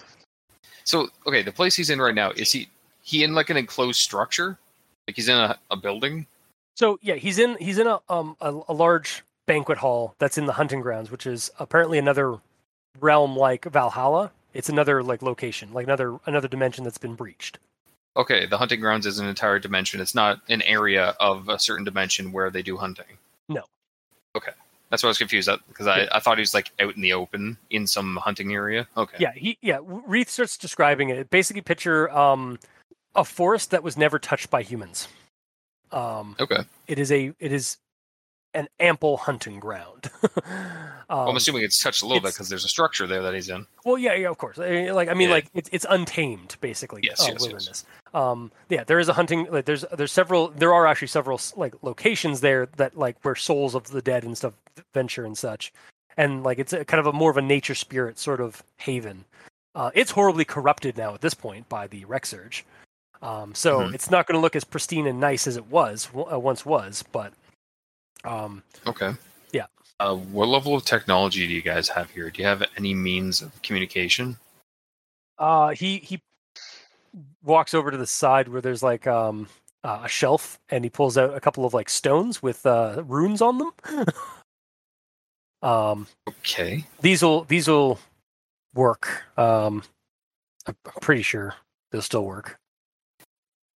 So okay, the place he's in right now is he he in like an enclosed structure? Like he's in a, a building? so yeah, he's in he's in a um a, a large banquet hall that's in the hunting grounds, which is apparently another realm like Valhalla. It's another like location, like another another dimension that's been breached. Okay, the hunting grounds is an entire dimension. It's not an area of a certain dimension where they do hunting. No. Okay. That's why I was confused because I, I thought he was like out in the open in some hunting area. Okay. Yeah, he yeah. Wreath starts describing it. Basically, picture um a forest that was never touched by humans. Um, Okay. it is a it is an ample hunting ground. Well, I'm Um, assuming it's touched a little bit because there's a structure there that he's in. Well, yeah, yeah, of course. Like, I mean, Yeah. like, it's it's untamed, basically. Yes, uh, yes, yes. wilderness. Um, yeah, there is a hunting. Like, there's there's several. There are actually several like locations there that like where souls of the dead and stuff venture and such, and like it's a, kind of a more of a nature spirit sort of haven. Uh, it's horribly corrupted now at this point by the Wreck Surge, um, so Mhm. it's not going to look as pristine and nice as it was uh, once was. But um, Okay. Yeah. Uh, what level of technology do you guys have here? Do you have any means of communication? Uh, he he walks over to the side where there's like um uh, a shelf, and he pulls out a couple of like stones with uh, runes on them. um, Okay. these will these will work. Um, I'm I'm pretty sure they'll still work.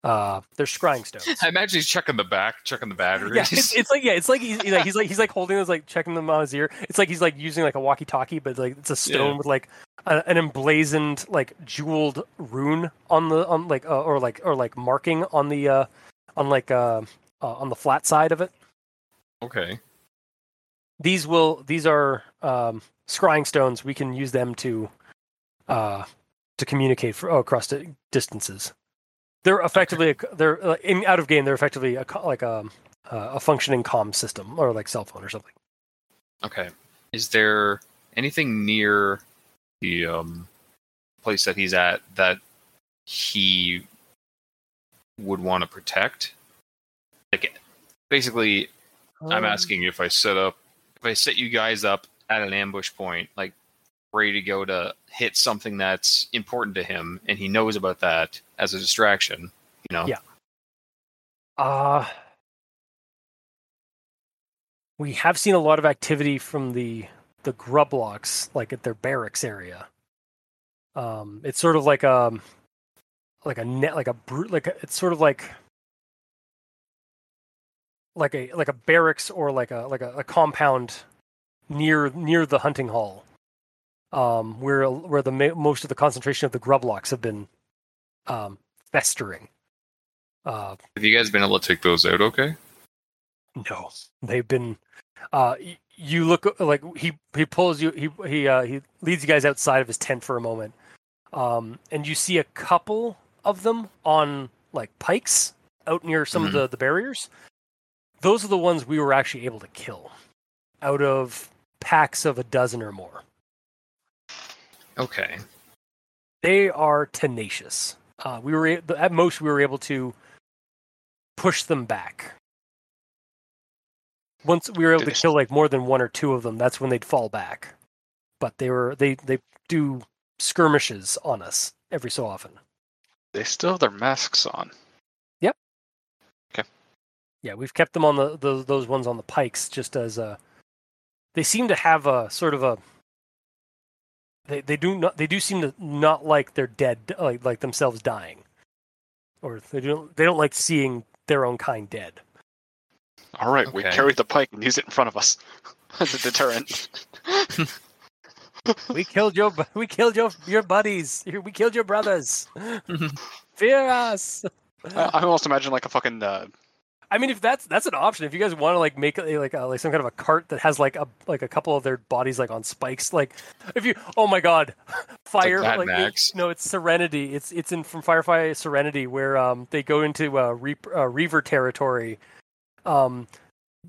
Uh, they're scrying stones. I imagine he's checking the back, checking the batteries. Yeah, it's, it's like yeah, it's like he's, he's like he's like he's like holding those like checking them on his ear. It's like he's like using like a walkie-talkie, but like it's a stone Yeah. with like a, an emblazoned like jeweled rune on the on like uh, or like or like marking on the uh on like uh, uh on the flat side of it. okay. These will these are um scrying stones. We can use them to uh to communicate for, across di- distances. They're effectively a, they're uh, in out of game. They're effectively a, like a uh, a functioning comm system or like cell phone or something. Okay. Is there anything near the um, place that he's at that he would want to protect? Like, basically, I'm Um, asking if I set up, if I set you guys up at an ambush point, like ready to go to hit something that's important to him, and he knows about that as a distraction. You know. Yeah. Uh we have seen a lot of activity from the the grublocks, like at their barracks area. Um, it's sort of like a like a net, like a brute, like a, it's sort of like like a like a barracks or like a like a, a compound near near the hunting hall, um, where where the most of the concentration of the grublocks have been um, festering. Uh, Have you guys been able to take those out? Okay. no, they've been. Uh, you look like he he pulls you he he uh, he leads you guys outside of his tent for a moment, um, and you see a couple of them on like pikes out near some of the the barriers. Those are the ones we were actually able to kill, out of packs of a dozen or more. Okay. they are tenacious. Uh, we were at most we were able to push them back. Once we were able to kill like more than one or two of them, that's when they'd fall back. But they were they they do skirmishes on us every so often. They still have their masks on. Yep. Okay. Yeah, we've kept them on the, the those ones on the pikes just as a. They seem to have a sort of a. They they do not they do seem to not like they're dead like like themselves dying, or they don't they don't like seeing their own kind dead. All right, we carry the pike and used it in front of us as a deterrent. We killed your we killed your your buddies. We killed your brothers. Fear us. I, I almost imagine like a fucking uh, I mean, if that's that's an option, if you guys want to like make a, like a, like some kind of a cart that has like a like a couple of their bodies like on spikes, like if you oh my god, fire Mad like, it- no, it's Serenity. It's it's in from Firefly Serenity where um they go into uh, Reap, uh Reaver territory, um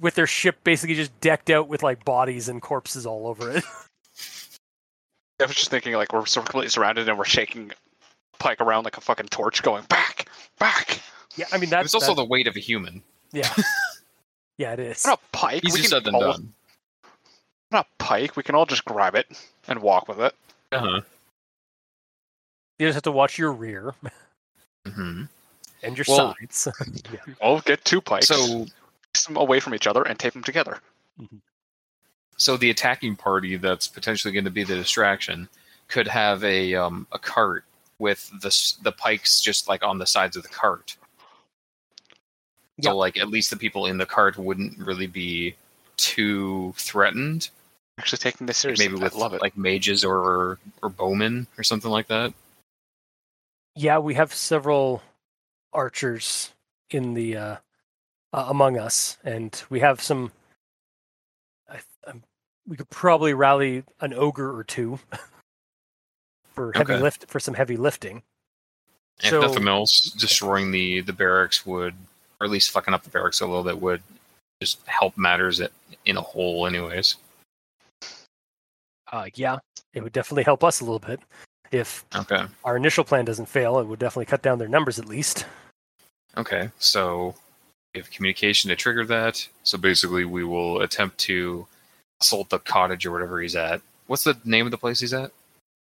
with their ship basically just decked out with like bodies and corpses all over it. I was just thinking like we're completely surrounded and we're shaking pike around like a fucking torch, going back, back. Yeah, I mean that's It's also that- the weight of a human. yeah, yeah, it is. Not a pike. Easier we can said than all- done. Not a pike. We can all just grab it and walk with it. Uh-huh. You just have to watch your rear hmm and your Well- sides. yeah. We'll get two pikes, So place them away from each other, and tape them together. so the attacking party that's potentially going to be the distraction could have a um, a cart with the the pikes just like on the sides of the cart. Yeah. So like at least the people in the cart wouldn't really be too threatened. Actually, taking this seriously. Maybe with I love it. like mages or or bowmen or something like that. Yeah, we have several archers in the uh, uh, among us, and we have some. I, um, we could probably rally an ogre or two for heavy Okay. lift for some heavy lifting. If So- nothing else, destroying the the barracks would, or at least fucking up the barracks a little bit would, just help matters in a whole, anyways. Uh, yeah, it would definitely help us a little bit if Okay. our initial plan doesn't fail. It would definitely cut down their numbers at least. Okay, so we have communication to trigger that. So basically, we will attempt to assault the cottage or whatever he's at. What's the name of the place he's at?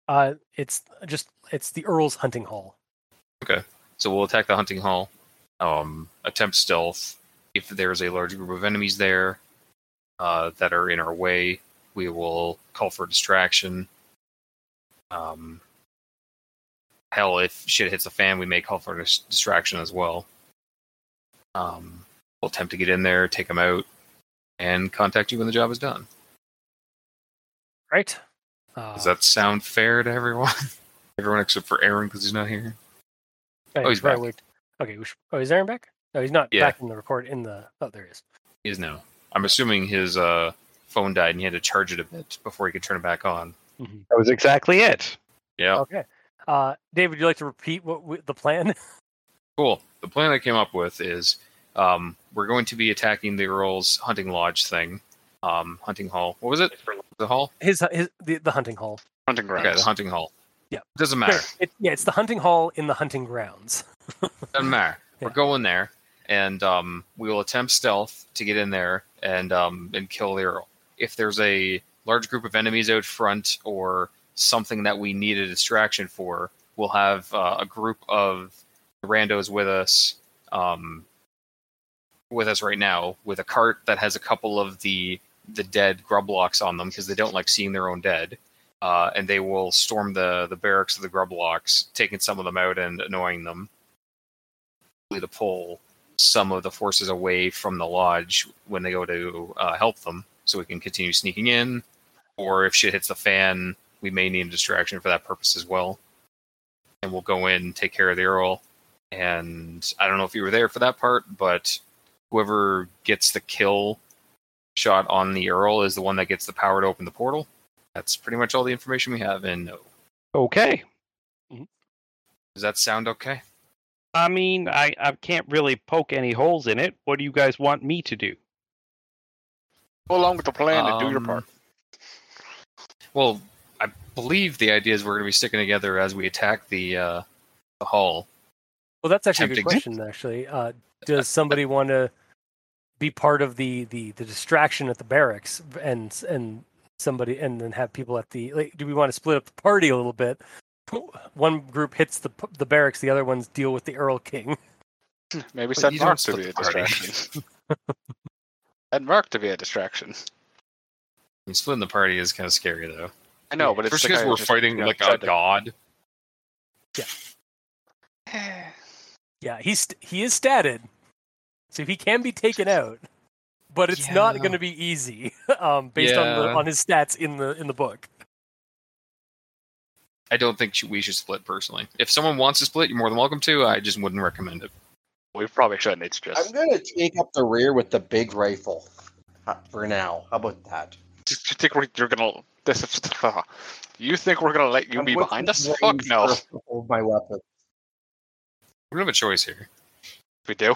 Uh, it's just it's the Earl's hunting hall. Okay, so we'll attack the hunting hall, um, attempt stealth. If there's a large group of enemies there uh, that are in our way, we will call for distraction. Um, hell, if shit hits the fan, we may call for dis- distraction as well. Um, we'll attempt to get in there, take them out, and contact you when the job is done. Right? Uh, Does that sound fair to everyone? everyone except for Aaron because he's not here. oh, he's right, back. Wait. Okay, we should, oh, is Aaron back? No, he's not Yeah. back in the record. In the oh, there he is. He is now. I'm assuming his uh, phone died and he had to charge it a bit before he could turn it back on. That was exactly it. Yeah, Okay. Uh, Dave, would you like to repeat what we, the plan? cool. The plan I came up with is um, we're going to be attacking the Earl's hunting lodge thing, um, hunting hall. What was it? The hall? His his the, the hunting hall. Hunting grounds. Okay, the hunting hall. Yeah. Doesn't matter. It, yeah, it's the hunting hall in the hunting grounds. Doesn't matter. We're Yeah. going there, and um, we will attempt stealth to get in there and um, and kill the Earl. If there's a large group of enemies out front or something that we need a distraction for, we'll have uh, a group of randos with us, um, with us right now, with a cart that has a couple of the the dead grublocks on them because they don't like seeing their own dead. Uh, and they will storm the the barracks of the grublocks, taking some of them out and annoying them to pull some of the forces away from the lodge when they go to uh, help them, so we can continue sneaking in. Or if shit hits the fan, we may need a distraction for that purpose as well. And we'll go in, take care of the Earl, and I don't know if you were there for that part, but whoever gets the kill shot on the Earl is the one that gets the power to open the portal. That's pretty much all the information we have in no. Okay. Does that sound okay? I mean, I, I can't really poke any holes in it. What do you guys want me to do? Go along with the plan and do your Um, part. Well, I believe the idea is we're going to be sticking together as we attack the uh, the hull. Well, that's actually a good question. Actually, uh, does somebody want to be part of the, the the distraction at the barracks and and somebody and then have people at the? Like, do we want to split up the party a little bit? One group hits the the barracks, the other ones deal with the Earl King. Maybe send you Mark to be a split the party. distraction. and Mark to be a distraction. I mean, splitting the party is kind of scary, though. I know, but it's Especially the because we're just, fighting you know, like a to- god. Yeah, yeah he's he is statted, so he can be taken out, but it's not going to be easy um, based on the on his stats in the in the book. I don't think we should split personally. If someone wants to split, you're more than welcome to. I just wouldn't recommend it. We probably shouldn't. It's just. I'm gonna take up the rear with the big rifle uh, for now. How about that? Do you think we're, you're gonna? This is. You think we're gonna let you I'm be behind us? Fuck no. Hold my weapon. We don't have a choice here. We do.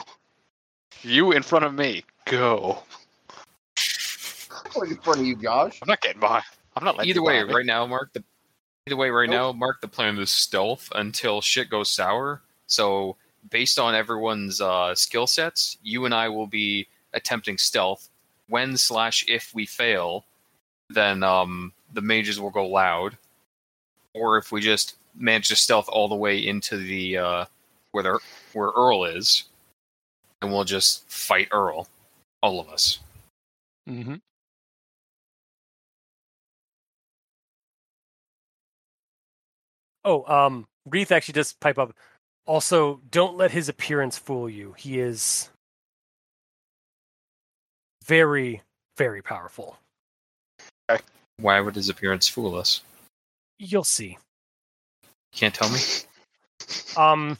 You in front of me. Go. Going in front of you, Josh. I'm not getting by. I'm not letting Either you way, behind right now, Mark. The either way, right Nope. now, Mark. The plan is stealth until shit goes sour. So, based on everyone's uh, skill sets, you and I will be attempting stealth. When slash if we fail, then um, the mages will go loud. Or if we just manage to stealth all the way into the uh, where the, where Earl is, and we'll just fight Earl, all of us. Mm-hmm. Oh, um, Wreath actually does pipe up. Also, don't let his appearance fool you. He is very, very powerful. Why would his appearance fool us? You'll see. Can't tell me. Um,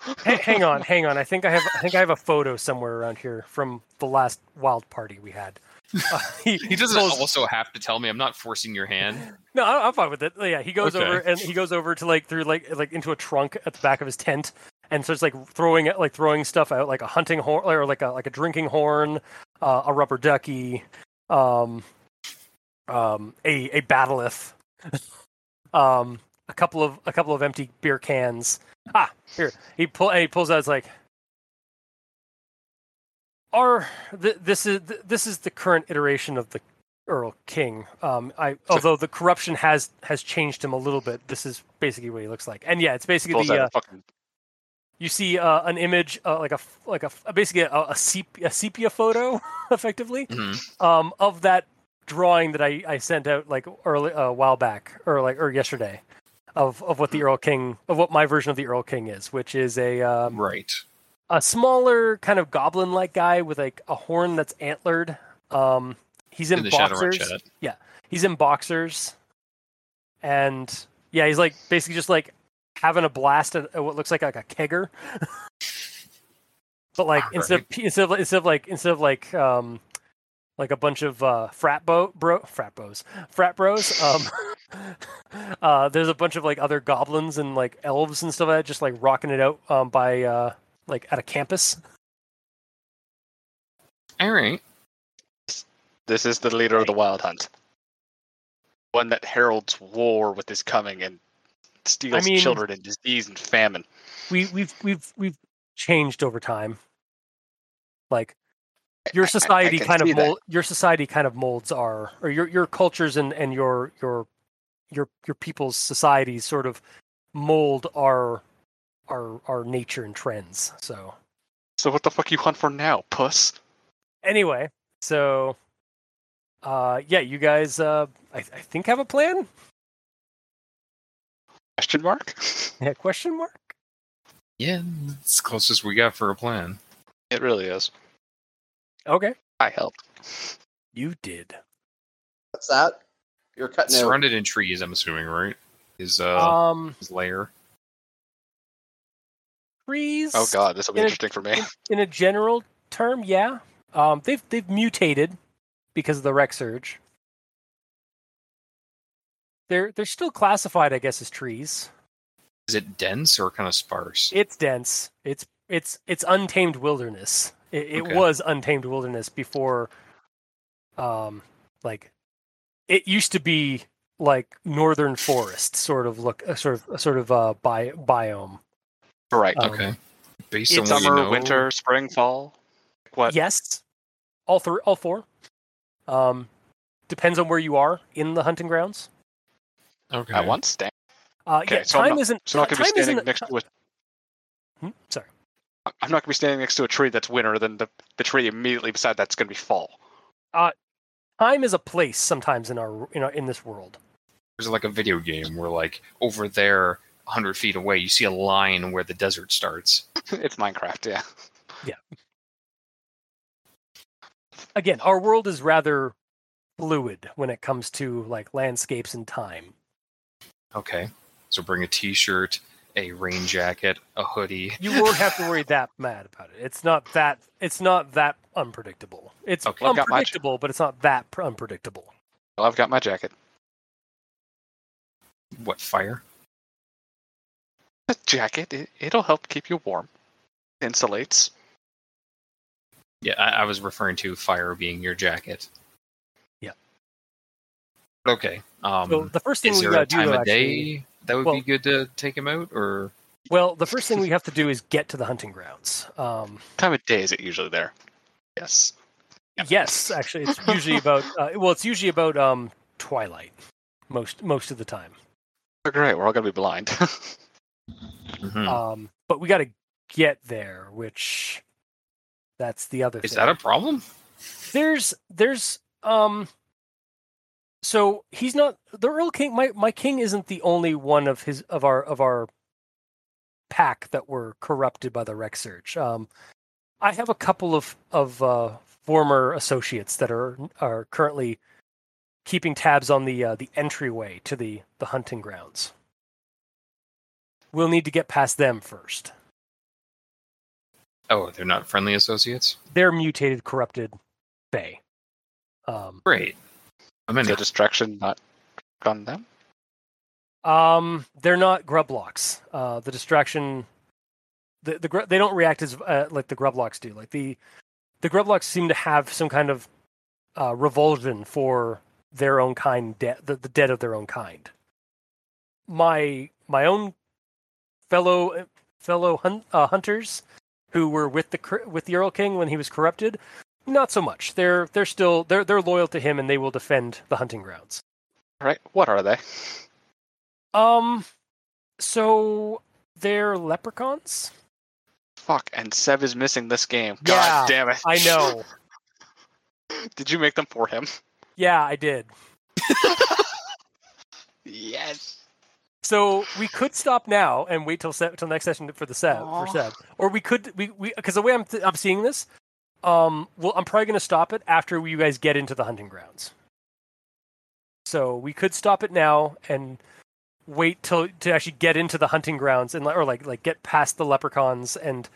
ha- hang on, hang on. I think I have, I think I have a photo somewhere around here from the last wild party we had. Uh, he, He doesn't pulls- also have to tell me. I'm not forcing your hand. No, I- I'm fine with it. Yeah, he goes Okay. over and he goes over to like through like like into a trunk at the back of his tent, and starts like throwing it like throwing stuff out, like a hunting horn or like a like a drinking horn, uh, a rubber ducky, um, um, a a battleth, um, a couple of a couple of empty beer cans. Ah, here he pull and he pulls out. It's like. Our th- this is th- this is the current iteration of the Earl King. Um, I although the corruption has has changed him a little bit. This is basically what he looks like, and yeah, it's basically the uh, fucking you see uh, an image uh, like a like a basically a, a, sepia, a sepia photo, effectively, Mhm. um, of that drawing that I, I sent out like early a while back or like or yesterday, of of what the Earl King of what my version of the Earl King is, which is a um, Right. a smaller kind of goblin like guy with like a horn that's antlered. Um, he's in, In boxers. Yeah, He's in boxers, and yeah, he's like basically just like having a blast at, at what looks like like a kegger. but like instead of instead of instead of like instead of like um like a bunch of uh, frat bo bro frat bros frat bros um uh there's a bunch of like other goblins and like elves and stuff like that just like rocking it out um by uh like at a campus All right. This is the leader of the Wild Hunt. One that heralds war with his coming and steals mean- children and disease and famine. we we've we've we've changed over time like your I- I- I society kind of mold, your society kind of molds our or your your cultures and and your your your your people's societies sort of mold our our our nature and trends so So what the fuck you hunt for now, puss? anyway so uh yeah you guys uh i, I think have a plan Question mark? yeah question mark Yeah, it's the closest we got for a plan. It really is. Okay I helped. you did What's that? You're cutting out. Surrounded in trees, I'm assuming, right? His uh um his lair. trees. Oh god, this will be In a- interesting for me. in a general term, yeah. Um, they've they've mutated because of the Wreck Surge. They're they're still classified, I guess, as trees. Is it dense or kind of sparse? It's dense. It's it's it's untamed wilderness. It, it Okay. was untamed wilderness before, um, like, it used to be like northern forest sort of look, a sort of a sort of uh bi- biome. Right. Um, okay. Based on it's what you Summer, know, winter, spring, fall. What? Yes, all three, all four. Um, depends on where you are in the hunting grounds. Okay. At once? Damn. Uh, Okay, yeah, so I'm time not- isn't. So I'm not time gonna be standing isn't- next to a. Hmm? Sorry. I'm not gonna be standing next to a tree that's winter. Then the the tree immediately beside that's gonna be fall. Uh, time is a place sometimes in our you know in this world. There's like a video game where like over there, hundred feet away, you see a line where the desert starts. it's Minecraft. Yeah. Yeah. Again, our world is rather fluid when it comes to like landscapes and time. Okay. So bring a T-shirt, a rain jacket, a hoodie. You won't have to worry that mad about it. It's not that. It's not that unpredictable. It's Okay. I've unpredictable, but it's not that pr- unpredictable. Well, I've got my jacket. What fire? A jacket. It, it'll help keep you warm. Insulates. Yeah, I, I was referring to fire being your jacket. Yeah. Okay. Um, So the first thing is we there gotta do, time though, of actually, day that would well- be good to take him out, or well, the first thing we have to do is get to the hunting grounds. Um, Time of day is it usually there? Yes. Yes, actually, it's usually about. Uh, well, it's usually about um, twilight, most most of the time. Oh, great. We're all gonna be blind. Mhm. Um, but we got to get there, which that's the other. is thing. that a problem? there's there's um so he's not the earl king my my king isn't the only one of his of our of our pack that were corrupted by the Wreck Surge um i have a couple of of uh former associates that are are currently keeping tabs on the uh, the entryway to the the hunting grounds we'll need to get past them first Oh, they're not friendly associates. they're mutated corrupted Fae. um Great. I'm in. the distraction not on them. Um, they're not grublocks. Uh, the distraction, the the they don't react as uh, like the grublocks do. Like the the grublocks seem to have some kind of uh, revulsion for their own kind, de- the, the dead of their own kind. My my own fellow fellow hun- uh, hunters who were with the with the Earl King when he was corrupted, not so much. They're they're still they're they're loyal to him and they will defend the hunting grounds. Right? What are they? Um, so they're leprechauns. Fuck. And Seb is missing this game. Yeah, God damn it. I know. Did you make them for him? Yeah, I did. Yes. So we could stop now and wait till se- till next session for the Seb Aw. for Seb, or we could we we because the way I'm th- I'm seeing this, um, well I'm probably gonna stop it after you guys get into the hunting grounds. So we could stop it now and wait till to actually get into the hunting grounds and or like like get past the leprechauns and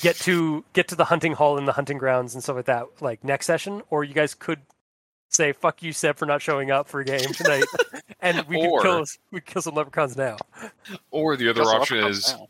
get to get to the hunting hall and the hunting grounds and stuff like that like next session or you guys could say fuck you Seb for not showing up for a game tonight and we Or- could kill we could kill some leprechauns now. Or the other option is now.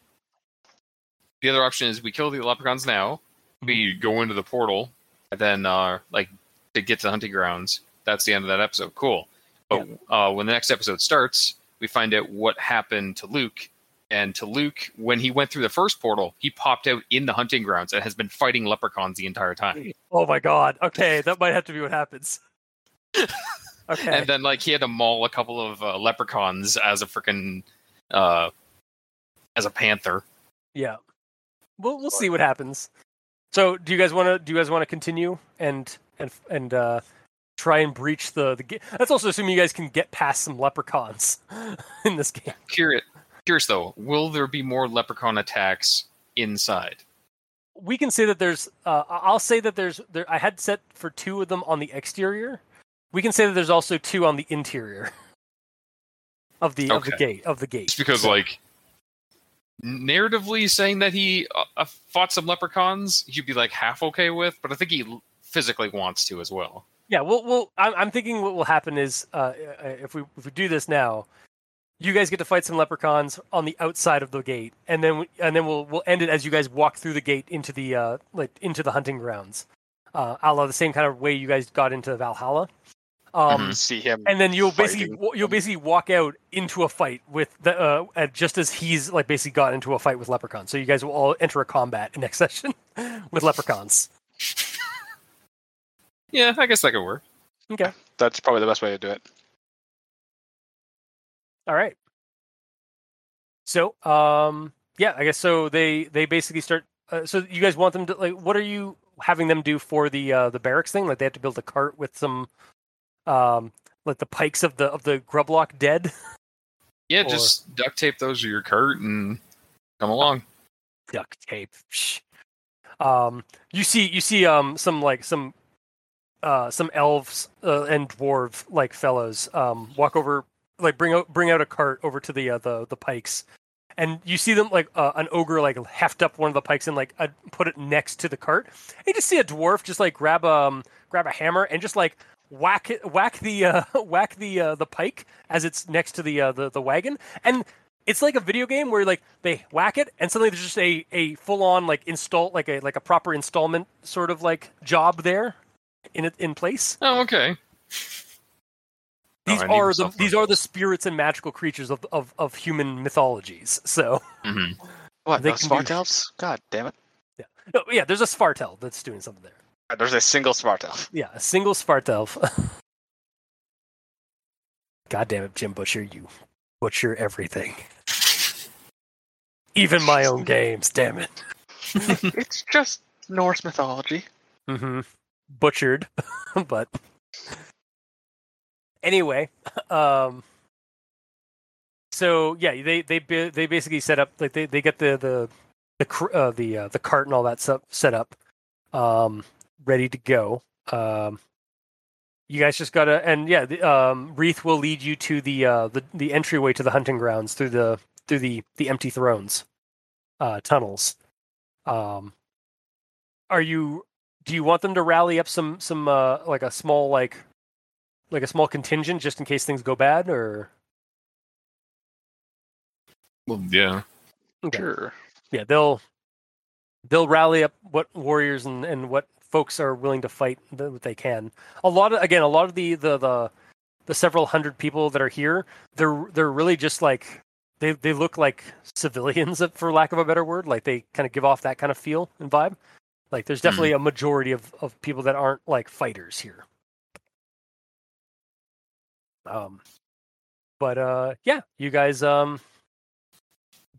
the other option is we kill the leprechauns now. We go into the portal, and then uh, like to get to the hunting grounds. That's the end of that episode. Cool. But uh, when the next episode starts, we find out what happened to Luke. And to Luke, when he went through the first portal, he popped out in the hunting grounds and has been fighting leprechauns the entire time. Oh my god. Okay, that might have to be what happens. Okay. And then like he had to maul a couple of uh, leprechauns as a freaking uh, as a panther. yeah. We'll we'll see what happens. So, do you guys want to do you guys want to continue and and and uh try and breach the the ga- That's also assuming you guys can get past some leprechauns in this game. Curious, curious though, will there be more leprechaun attacks inside? We can say that there's uh I'll say that there's there I had set for two of them on the exterior. We can say that there's also two on the interior of the of the gate of the gate. Just because So- like narratively saying that he uh, uh, fought some leprechauns, he'd be like half okay with, but I think he physically wants to as well. Yeah, well, well, I'm, I'm thinking what will happen is uh, if we if we do this now, you guys get to fight some leprechauns on the outside of the gate, and then we, and then we'll we'll end it as you guys walk through the gate into the uh, like into the hunting grounds, uh, a la the same kind of way you guys got into Valhalla. Um, Mhm. See him. and then you'll basically fighting wa- you'll basically walk out into a fight with the uh, uh, just as he's like basically got into a fight with leprechauns. So you guys will all enter a combat next session with leprechauns. Yeah, I guess that could work. Okay, That's probably the best way to do it. all right. So um yeah, I guess so. They they basically start. Uh, so you guys want them to like what are you having them do for the uh, the barracks thing? Like they have to build a cart with some um like the pikes of the of the grublock dead. Yeah, Or- just duct tape those to your cart and come along. duct tape. Um, you see, you see, um, some like some, uh, some elves uh, and dwarf like fellows um walk over, like bring out bring out a cart over to the uh, the the pikes, and you see them like uh, an ogre like heft up one of the pikes and like uh, put it next to the cart. And you just see a dwarf just like grab um grab a hammer and just like whack it, whack the uh, whack the uh, the pike as it's next to the uh, the the wagon and it's like a video game where like they whack it and suddenly there's just a, a full on like install like a like a proper installment sort of like job there in it in place. Oh, okay. These I need are the myself these one are the spirits and magical creatures of of, of human mythologies. So hmm What? They No can do- elves? God damn it. no, yeah, there's a Svartelf that's doing something there. There's a single Svartelf. Yeah, a single Svartelf. God damn it, Jim Butcher, you butcher everything. Even my own games, damn it. it's just Norse mythology. Mm-hmm. Butchered, but anyway, um, so yeah, they they they basically set up like they, they get the the the uh, the uh, the cart and all that stuff set up, um, ready to go. Um, you guys just gotta and yeah, the, um, Wreath will lead you to the uh the the entryway to the hunting grounds through the through the the empty thrones, uh, tunnels. Um, are you do you want them to rally up some some uh like a small like like a small contingent just in case things go bad or Well, yeah. Okay. Sure. yeah they'll they'll rally up what warriors and, and what folks are willing to fight that they can. A lot of again a lot of the the the, the several hundred people that are here they're they're really just like they they look like civilians for lack of a better word. Like they kind of give off that kind of feel and vibe. Like there's definitely a majority of of people that aren't like fighters here. Um but uh yeah you guys um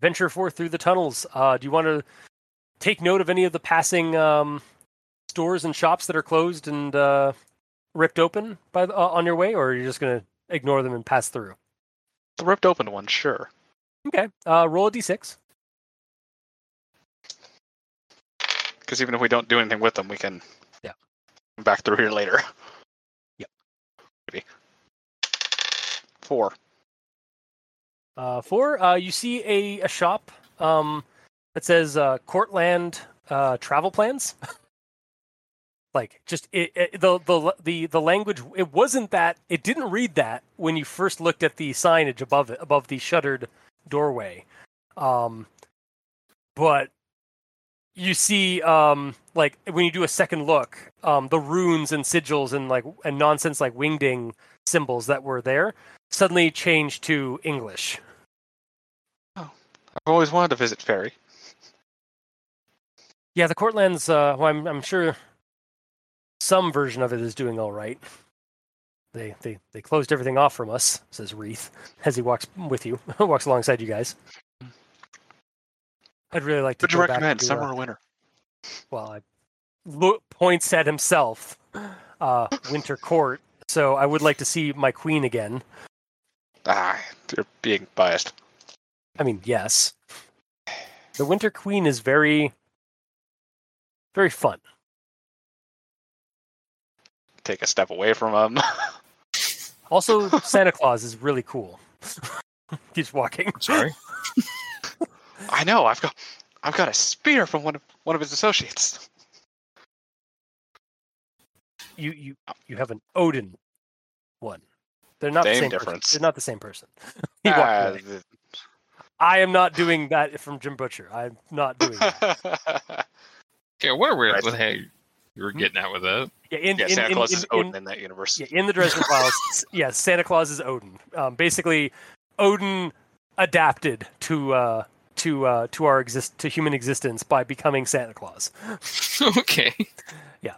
venture forth through the tunnels. Uh, do you want to take note of any of the passing um, stores and shops that are closed and uh, ripped open by the, uh, on your way, or are you just going to ignore them and pass through? The ripped open one, sure. Okay, uh, roll a d6. Because even if we don't do anything with them, we can Yeah. come back through here later. Yep. Maybe. Four. Uh, four, uh, you see a, a shop um, that says uh, Courtland uh, Travel Plans. like just it, it, the the the the language it wasn't that it didn't read that when you first looked at the signage above it above the shuttered doorway. Um but you see um like when you do a second look um the runes and sigils and like and nonsense like wingding symbols that were there suddenly change to english. Oh. I've always wanted to visit Faerie. yeah the courtlands uh well, I'm, I'm sure some version of it is doing all right they they they closed everything off from us says wreath as he walks with you walks alongside you guys i'd really like to Would you recommend to, uh, summer or winter? well, I look, points at himself, uh, Winter Court. So I would like to see my queen again. Ah, you're being biased. I mean, yes, the Winter Queen is very, very fun. Take a step away from him. Also, Santa Claus is really cool. Keeps walking. Sorry. I I know. I've got I've got a spear from one of one of his associates. You you you have an Odin one. They're not the Same same difference. Person. They're not the same person. He walked Ah, away. I am not doing that from Jim Butcher. I'm not doing that. the- Okay, what are we? Right. What, hey, you were getting at with that? Yeah, in, yeah, in, Santa in, Claus in, is Odin in that universe. yeah, in the Dresden Files, yeah, Santa Claus is Odin. Um, basically, Odin adapted to uh, to uh, to our exist to human existence by becoming Santa Claus. okay. Yeah.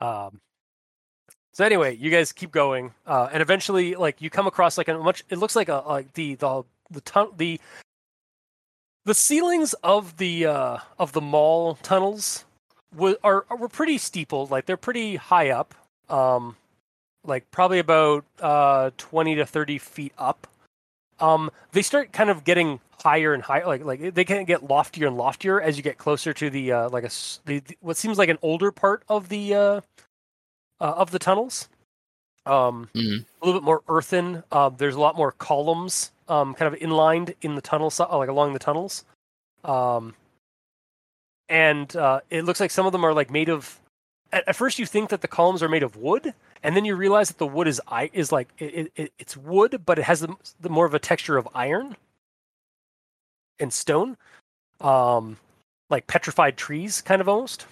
Um, so anyway, you guys keep going, uh, and eventually, like you come across like a much. It looks like a like the the the tun- the the ceilings of the uh, of the mall tunnels were are were pretty steepled. Like they're pretty high up. Um, like probably about uh, twenty to thirty feet up. Um, they start kind of getting higher and higher. Like like they can get loftier and loftier as you get closer to the uh, like a the, the- what seems like an older part of the uh, uh, of the tunnels. Um, Mhm. a little bit more earthen. Um, there's a lot more columns, um, kind of inlined in the tunnel, like along the tunnels. And uh, it looks like some of them are like made of. At, at first, you think that the columns are made of wood, and then you realize that the wood is i is like it, it, it's wood, but it has the, the more of a texture of iron and stone, um, like petrified trees, kind of almost.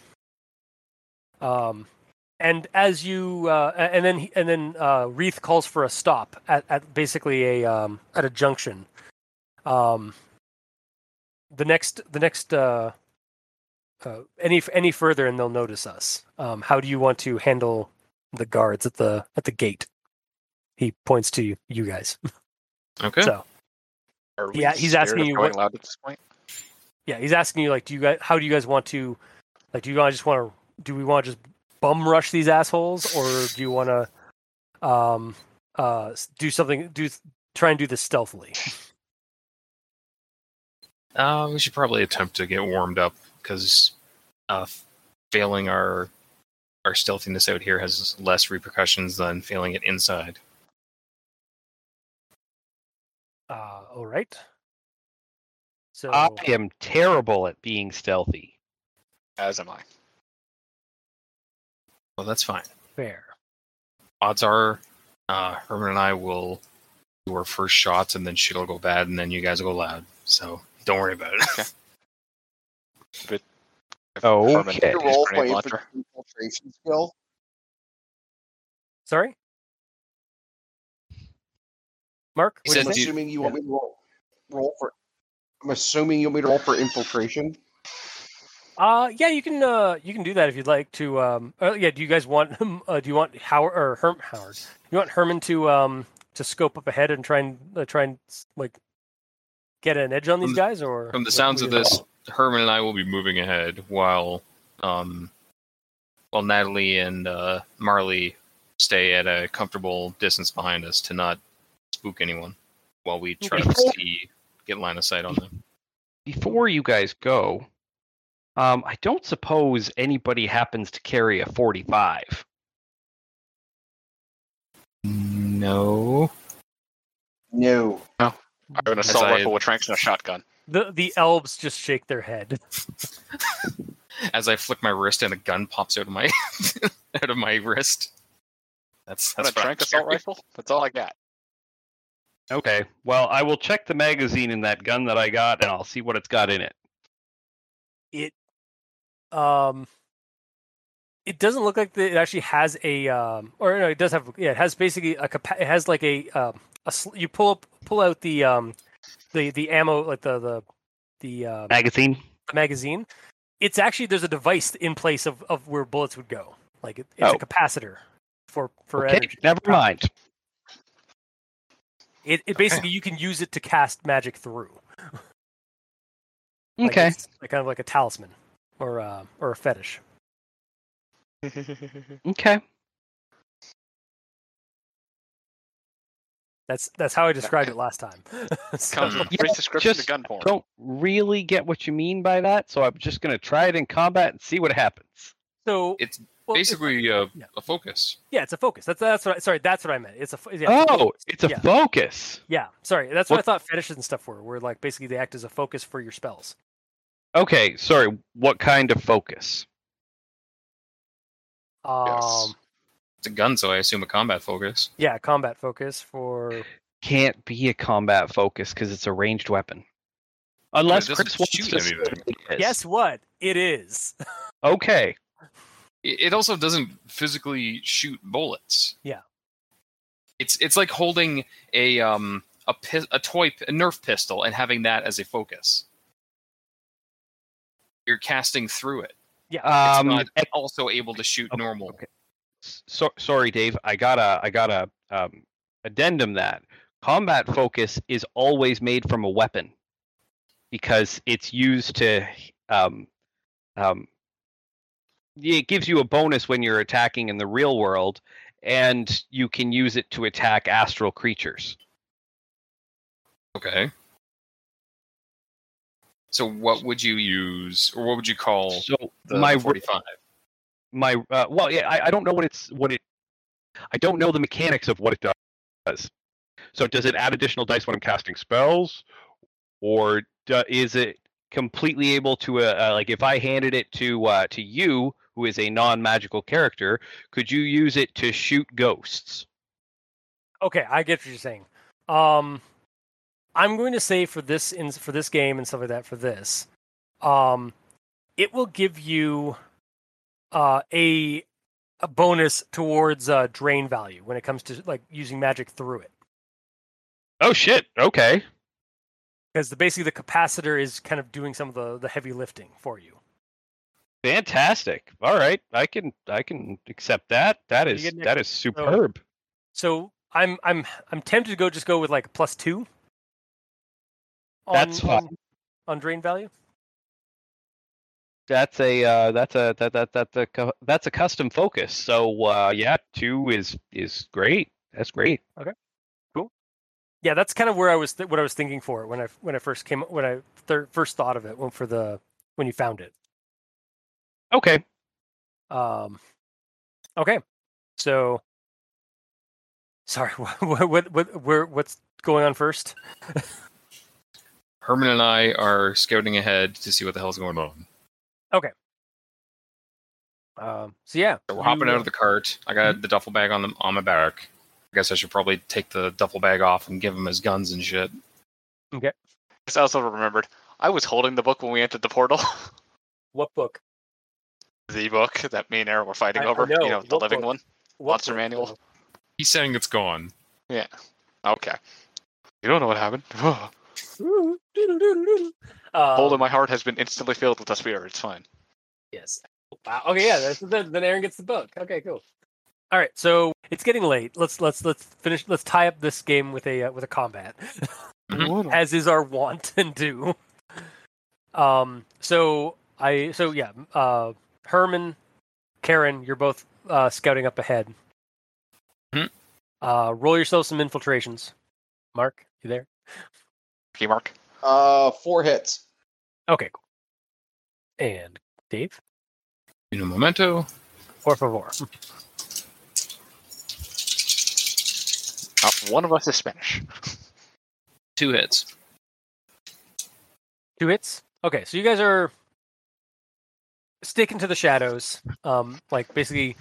Um, and as you uh, and then and then uh, Wreath calls for a stop at, at basically a um, at a junction. Um, the next the next uh, uh, any any further and they'll notice us. Um, how do you want to handle the guards at the at the gate? He points to you, you guys. Okay. So Are we Yeah, he's asking you what- loud at this point. yeah, he's asking you like, do you guys how do you guys want to like do you want to just want to do we want to just bum rush these assholes or do you want to um uh do something do try and do this stealthily? Uh, we should probably attempt to get warmed up because uh, failing our our stealthiness out here has less repercussions than failing it inside. Uh, all right. So I am terrible at being stealthy. As am I. Well, that's fine. fair. Odds are, uh, Herman and I will do our first shots, and then shit'll go bad, and then you guys will go loud. So don't worry about it. Okay. If Okay. Herman Okay. You roll grenade for infiltration skill. Sorry, Mark. He what I'm said you you- assuming you want me to roll, roll for. I'm assuming you want me to roll for infiltration. Uh, yeah, you can. Uh, you can do that if you'd like to. Um, uh, yeah. Do you guys want? him? Uh, do you want Howard or Herm, Howard? You want Herman to um to scope up ahead and try and uh, try and like get an edge on these guys, or From the sounds of this, think? Herman and I will be moving ahead while um, while Natalie and uh, Marley stay at a comfortable distance behind us to not spook anyone while we try to see get line of sight on them. Before you guys go, um, I don't suppose anybody happens to carry a 45. No. No. I have an assault I- rifle with tranks and a shotgun. The the elves just shake their head. As I flick my wrist and a gun pops out of my out of my wrist. That's And that's a what trank assault rifle? That's all I got. Okay. Well, I will check the magazine in that gun that I got, and I'll see what it's got in it. It um. It doesn't look like the, it actually has a um or no it does have yeah it has basically a capa- it has like a um a sl- you pull up pull out the um the the ammo like the the the um, Magazine. the magazine, it's actually there's a device in place of, of where bullets would go. Like it, it's Oh. a capacitor for for Okay. energy. Never mind. It, it basically you can use it to cast magic through. Like Okay. it's like kind of like a talisman or uh, or a fetish. Okay. That's that's how I described it last time. So- Comes with a Yeah, description just to gun porn. Don't really get what you mean by that, so I'm just going to try it in combat and see what happens. so It's Well, it- Basically, uh, yeah. a focus. yeah, it's a focus. That's that's what. I, sorry, that's what I meant. It's a. fo- Yeah, Oh, it's a Yeah. focus. yeah. Sorry, that's what, I thought fetishes and stuff were. Where like basically they act as a focus for your spells. Okay, sorry. What kind of focus? Um, Yes. It's a gun, so I assume a combat focus. yeah, combat focus for. Can't be a combat focus because it's a ranged weapon. Unless doesn't Chris wants shoot to say anything. Guess what? It is. Okay. It it also doesn't physically shoot bullets. Yeah. It's it's like holding a um a pis- a toy p- a Nerf pistol and having that as a focus. You're casting through it. Yeah. It's Um, not also able to shoot Okay, normal. okay. So, sorry, Dave. I gotta, I gotta um, addendum that combat focus is always made from a weapon because it's used to, um, um, it gives you a bonus when you're attacking in the real world, and you can use it to attack astral creatures. Okay. So what would you use, or what would you call So the my 45? My uh, well yeah I, I don't know what it's what it i don't know the mechanics of what it does. So does it add additional dice when i'm casting spells? Or do, is it completely able to uh, uh, like if i handed it to uh, to you who is a non-magical character could you use it to shoot ghosts? Okay, I get what you're saying. Um, I'm going to say for this in for this game and stuff like that for this, um, it will give you uh, a a bonus towards uh, drain value when it comes to like using magic through it oh shit okay because the, basically the capacitor is kind of doing some of the the heavy lifting for you. fantastic all right i can i can accept that that is that is superb So I'm I'm I'm tempted to go just go with like plus two. On, That's on, fine. on drain value. That's a uh, that's a that that that's a cu- that's a custom focus. So uh, yeah, two is is great. That's great. Okay, cool. Yeah, that's kind of where I was th- what I was thinking for when I when I first came when I thir- first thought of it when for the when you found it. Okay. Um, okay, so sorry, what what what where, what's going on first? Herman and I are scouting ahead to see what the hell's going on. Um, so yeah, So we're hopping you, out of the cart. I got the duffel bag on the on my back. I guess I should probably take the duffel bag off and give him his guns and shit. Okay. I also remembered I was holding the book when we entered the portal. what book? the book that me and Aaron were fighting I- I over. know, You know, the living book? one. What Monster book, manual. He's saying it's gone. Yeah. Okay. You don't know what happened. Um, Hole in my heart has been instantly filled with a spear. It's fine. Yes. Wow. Okay. Yeah. That's, then, then Aaron gets the book. Okay. Cool. All right. So it's getting late. Let's let's let's finish. Let's tie up this game with a uh, with a combat, as is our want and do. Um. So I. So yeah. Uh. Herman, Karen, you're both uh, scouting up ahead. Mhm. Uh. Roll yourself some infiltrations. Mark, you there? Key mark. Uh, four hits. Okay. Cool. And Dave, In a memento. por favor. Uh, one of us is Spanish. Two hits. Two hits. Okay, so you guys are sticking to the shadows, um, like basically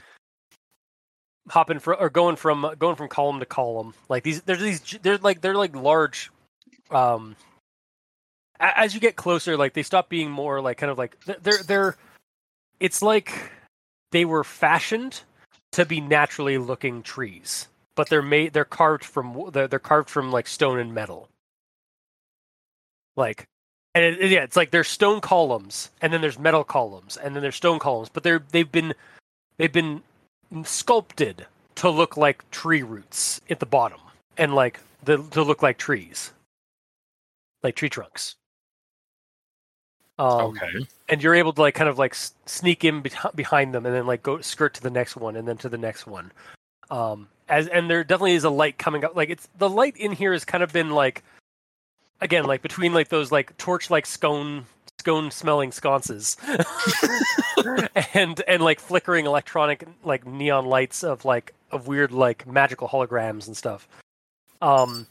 hopping from or going from going from column to column. Like these, there's these, they're like they're like large. Um, as you get closer, like they stop being more like kind of like they're they're. it's like they were fashioned to be naturally looking trees, but they're made they're carved from they're, they're carved from like stone and metal. Like and it- yeah, it's like there's stone columns, and then there's metal columns, and then there's stone columns, but they're they've been they've been sculpted to look like tree roots at the bottom, and like the to look like trees, like tree trunks. Um, okay. and you're able to like kind of like sneak in beh- behind them, and then like go skirt to the next one, and then to the next one. Um, as and there definitely is a light coming up. Like it's the light in here has kind of been like again like between like those like torch like scone scone smelling sconces and and like flickering electronic like neon lights of like of weird like magical holograms and stuff um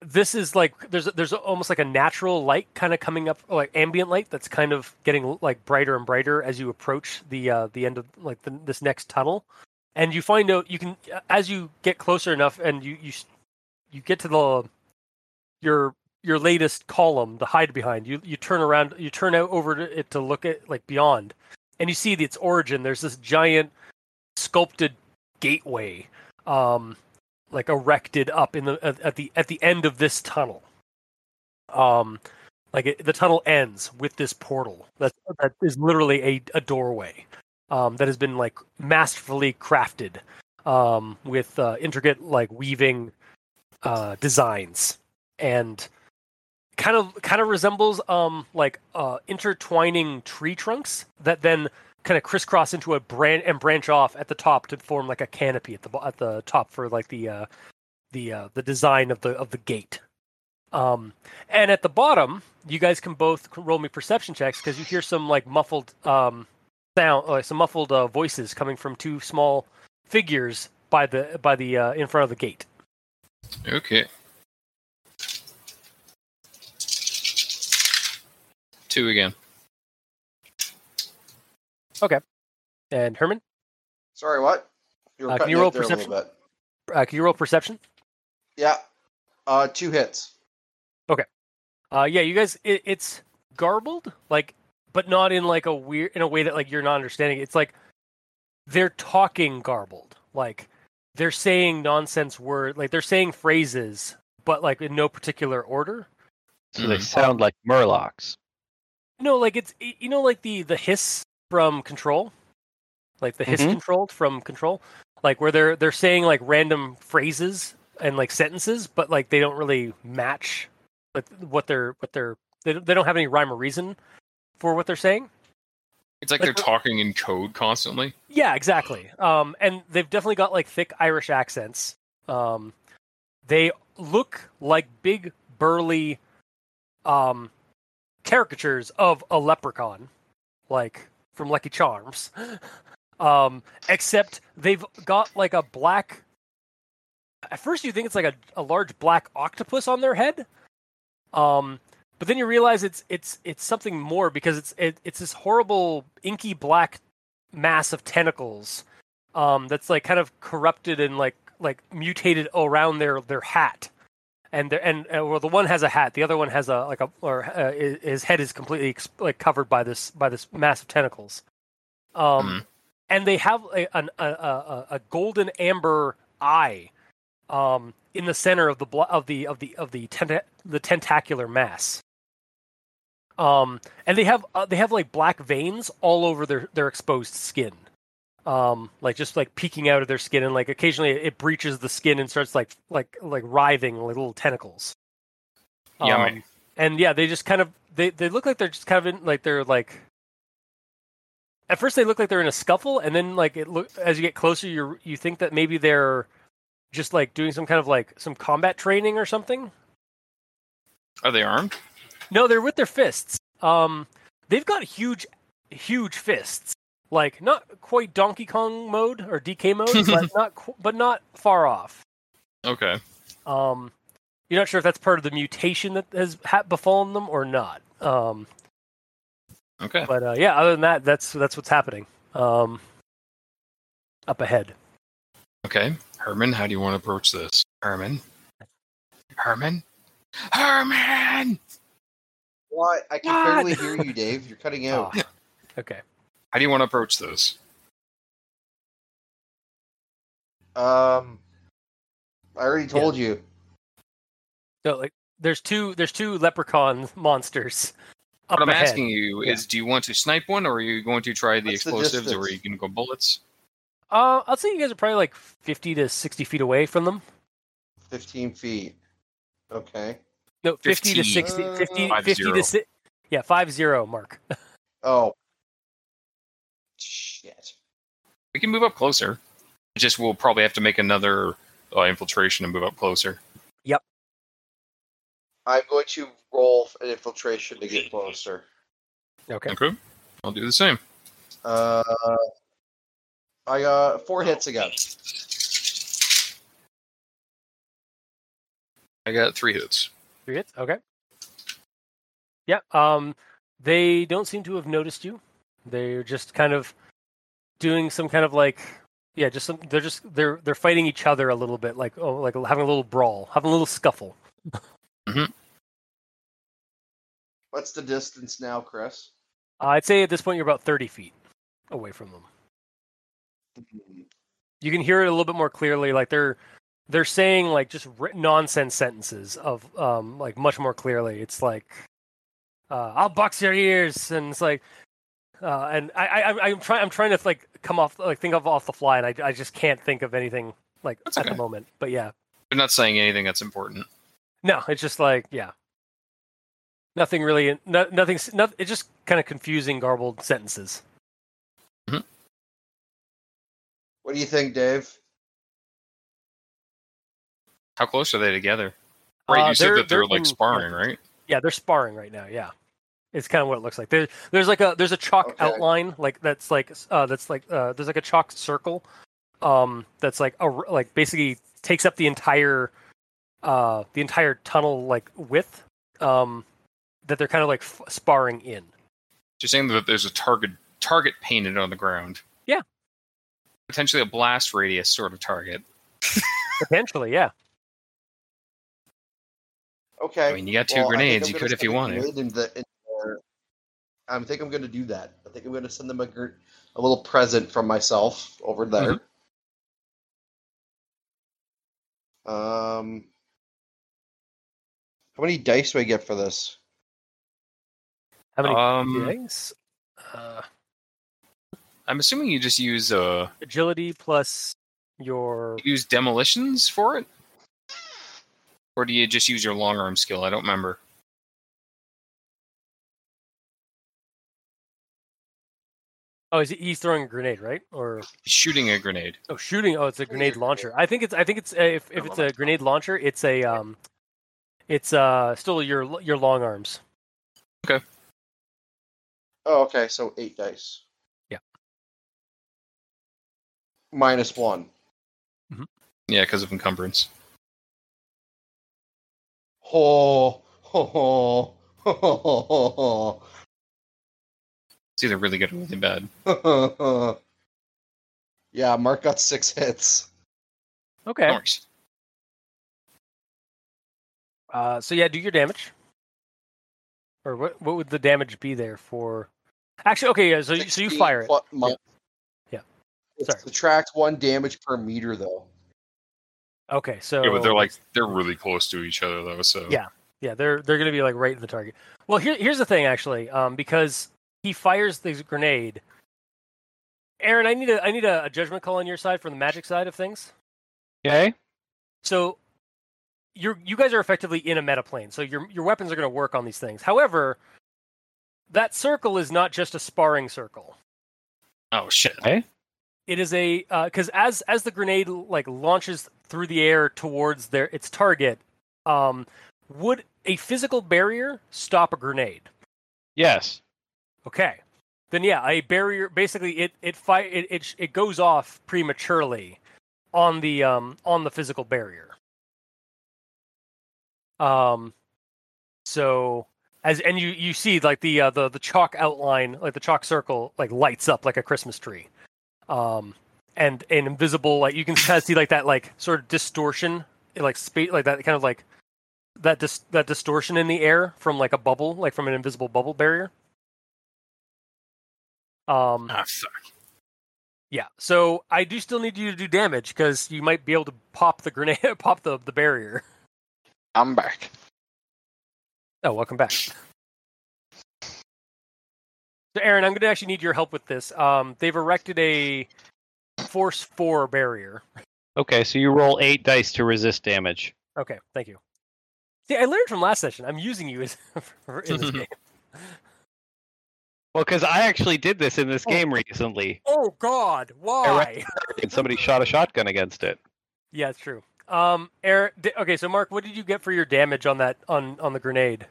this is like there's there's almost like a natural light kind of coming up like ambient light that's kind of getting like brighter and brighter as you approach the uh the end of like the, this next tunnel. And you find out you can as you get closer enough and you you you get to the your your latest column the hide behind you you turn around you turn out over to it to look at like beyond. And you see its origin. There's this giant sculpted gateway. Um like erected up in the at, at the at the end of this tunnel. Um like it, the tunnel ends with this portal that that is literally a, a doorway um, that has been like masterfully crafted um, with uh, intricate like weaving uh, designs. And kind of kind of resembles um like uh intertwining tree trunks that then kind of crisscross into a branch and branch off at the top to form like a canopy at the at the top for like the uh the uh the design of the of the gate um and at the bottom you guys can both roll me perception checks because you hear some like muffled um sound like some muffled uh, voices coming from two small figures by the by the uh, in front of the gate Okay. Two again. And herman Sorry, what? You were Uh, can you roll there a little perception? bit. uh, can you roll perception Yeah. Uh, two hits. Okay. Uh, yeah, you guys, it, it's garbled, like, but not in like a weird, in a way that like you're not understanding. It's like they're talking garbled, like they're saying nonsense word, like they're saying phrases, but like in no particular order. So they Mhm. sound like Murlocs. No, like it's you know like the the hiss from Control, like the hiss Mhm. controlled from Control, like where they're they're saying like random phrases and like sentences, but like they don't really match like what they're what they're they don't, they don't have any rhyme or reason for what they're saying. It's like Like they're talking in code constantly. Yeah, exactly. Um, and they've definitely got like thick Irish accents. Um, they look like big, burly, um, caricatures of a leprechaun, like from Lucky Charms. Um, except they've got like a black. At first, you think it's like a, a large black octopus on their head. Um, but then you realize it's it's it's something more because it's it, it's this horrible inky black mass of tentacles um, that's like kind of corrupted and like like mutated around their their hat and there and uh, well the one has a hat. The other one has a like a or uh, his head is completely like covered by this by this mass of tentacles. Um Mhm. and they have a, an, a, a a golden amber eye um in the center of the blo- of the of the of the tenta- the tentacular mass. Um and they have uh, they have like black veins all over their their exposed skin um like just like peeking out of their skin and like occasionally it breaches the skin and starts like like like writhing like little tentacles Yummy. Um, and yeah they just kind of they they look like they're just kind of in like they're like at first they look like they're in a scuffle and then like it look as you get closer you you think that maybe they're just like doing some kind of like some combat training or something Are they armed? no, they're with their fists. Um, they've got huge, huge fists. Like not quite Donkey Kong mode or DK mode, but not qu- but not far off. Okay. Um, you're not sure if that's part of the mutation that has ha- befallen them or not. Um, Okay. but uh, yeah, other than that, that's that's what's happening. Um, up ahead. Okay. Herman, how do you want to approach this? Herman? Herman? Herman! Why? I can What? barely hear you, Dave. You're cutting out. Ah, okay. How do you want to approach this? Um, I already told you. So like, there's two there's two leprechaun monsters. Up What I'm ahead. asking you Yeah. is do you want to snipe one or are you going to try the What's the explosives or are you going to go bullets? Uh, I'll say you guys are probably like 50 to 60 feet away from them. 15 feet. Okay. No, 50 to 60, Uh, 50, Five 50 to 6. Yeah, 5 0, Mark. Oh. Shit. We can move up closer. Just we'll probably have to make another uh, infiltration and move up closer. Yep. I'm going to roll an infiltration to get closer. Okay. Okay. I'll do the same. Uh, I got four hits again. I got three hits. Three hits. Okay. Yeah. Um, they don't seem to have noticed you. They're just kind of doing some kind of like, yeah, just some. They're just they're they're fighting each other a little bit, like oh, like having a little brawl, having a little scuffle. What's the distance now, Chris? Uh, I'd say at this point you're about thirty feet away from them. You can hear it a little bit more clearly. Like they're they're saying like just ri- nonsense sentences of um like much more clearly. It's like uh, I'll box your ears, and it's like, uh, and I, I I'm- I'm trying I'm trying to like come off like think of off the fly, and I I just can't think of anything like That's at the moment. But yeah, They're not saying anything that's important. no, it's just like yeah, nothing really, no, nothing, not, it's just kind of confusing, garbled sentences. What do you think, Dave? How close are they together? Right, Uh, you said that they're, they're like in- sparring, right? Yeah, they're sparring right now. Yeah, it's kind of what it looks like. There, there's like a there's a chalk Okay. outline like that's like uh, that's like uh, there's like a chalk circle, um, that's like a like basically takes up the entire uh the entire tunnel like width, um, that they're kind of like f- sparring in. You're saying that there's a target target painted on the ground. Yeah. Potentially a blast radius sort of target. Potentially, yeah. Okay. I mean, you got two Well, grenades. You could if you wanted. grenade in the- in their- I think I'm going to do that. I think I'm going to send them a, gr- a little present from myself over there. Mm-hmm. Um, how many dice do I get for this? How many Um, dice? Uh, I'm assuming you just use uh agility plus your use demolitions for it, or do you just use your long arm skill? I don't remember. Oh, is he, he's throwing a grenade, right? Or Shooting a grenade. Oh, shooting! Oh, it's a grenade launcher. I think it's. I think it's. Uh, if if it's a grenade launcher, it's a. Um, it's uh still your your long arms. Okay. Oh, okay. So eight dice. Yeah. Minus one. Yeah, because of encumbrance. Ho, ho, ho, ho, ho, ho, It's either really good or really bad. ho, ho. yeah, Mark got six hits. Okay. No. Uh, so yeah, do your damage. Or what? What would the damage be there for? Actually, okay. Yeah. So you, so you fire it. plu- Yeah. Yeah. It Sorry. subtracts one damage per meter, though. Okay. So Yeah, but they're like they're really close to each other though. So Yeah. Yeah, they're they're going to be like right in the target. Well, here here's the thing actually, um, because he fires the grenade. Aaron, I need a I need a, a judgment call on your side from the magic side of things. Okay. So you're you guys are effectively in a meta plane, so your your weapons are going to work on these things. However, that circle is not just a sparring circle. Oh shit. Okay. It is a because as as the grenade like launches through the air towards their its target, um, would a physical barrier stop a grenade? Yes. Okay. Then yeah, a barrier basically it it fi- it, it it goes off prematurely on the um on the physical barrier. Um so as and you you see like the uh, the the chalk outline like the chalk circle like lights up like a Christmas tree. Um and an invisible like you can kind of see like that like sort of distortion like space like that kind of like that dis- that distortion in the air from like a bubble like from an invisible bubble barrier. Um, Ah fuck. yeah. So I do still need you to do damage because you might be able to pop the grenade, pop the the barrier. I'm back. Oh, welcome back. So, Aaron, I'm going to actually need your help with this. Um, they've erected a force four barrier. Okay, so you roll eight dice to resist damage. Okay, thank you. See, I learned from last session. I'm using you as in this game. Well, because I actually did this in this Oh. game recently, Oh God, why? and somebody shot a shotgun against it. Yeah, it's true. Um, Eric. Okay, so Mark, what did you get for your damage on that on on the grenade?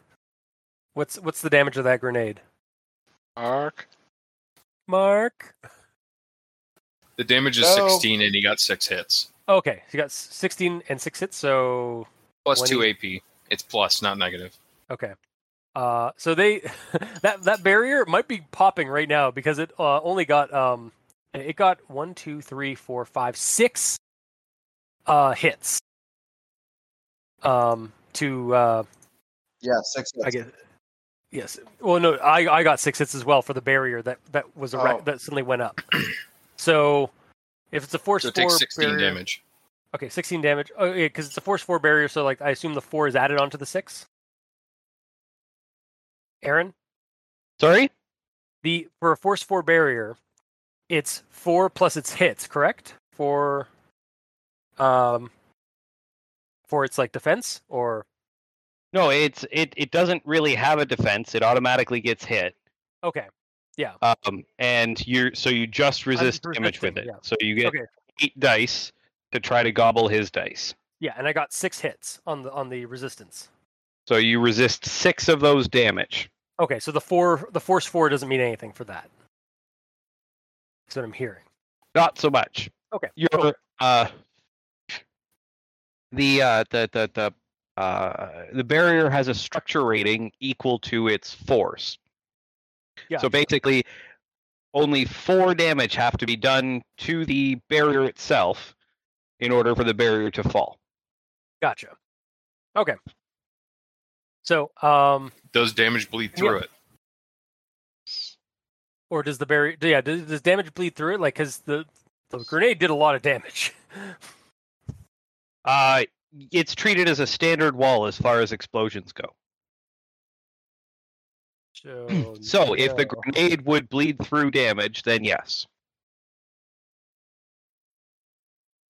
What's what's the damage of that grenade? Ark. Mark. The damage is Oh. 16, and he got six hits. Okay, so you got 16 and six hits. So Plus When two AP. It's plus, not negative. Okay. Uh, so they that that barrier might be popping right now because it uh, only got um it got one two three four five six uh hits um to uh Yeah, six hits. I guess yes well no I I got six hits as well for the barrier that that was a Oh. that suddenly went up so if it's a force So it four takes 16 barrier, damage. okay sixteen damage oh yeah because it's a force four barrier so like I assume the four is added onto the six Aaron Sorry? the for a force four barrier, it's four plus its hits, correct? For um for its like defense or No, it's it it doesn't really have a defense. It automatically gets hit. okay. Yeah. Um, and you're so you just resist damage with it. yeah. So you get Okay. eight dice to try to gobble his dice. Yeah, and I got six hits on the on the resistance. So you resist six of those damage. Okay, so the four the force four doesn't mean anything for that. That's what I'm hearing. Not so much. Okay, You're cool. uh the uh the the the uh the barrier has a structure rating equal to its force. Yeah. So basically only four damage have to be done to the barrier itself in order for the barrier to fall. Gotcha. Okay. So, um, Does damage bleed through Yeah. it? or does the barrier? Yeah, does, does damage bleed through it? Like, because the the grenade did a lot of damage. Uh it's treated as a standard wall as far as explosions go. So, So if the grenade would bleed through damage, then yes.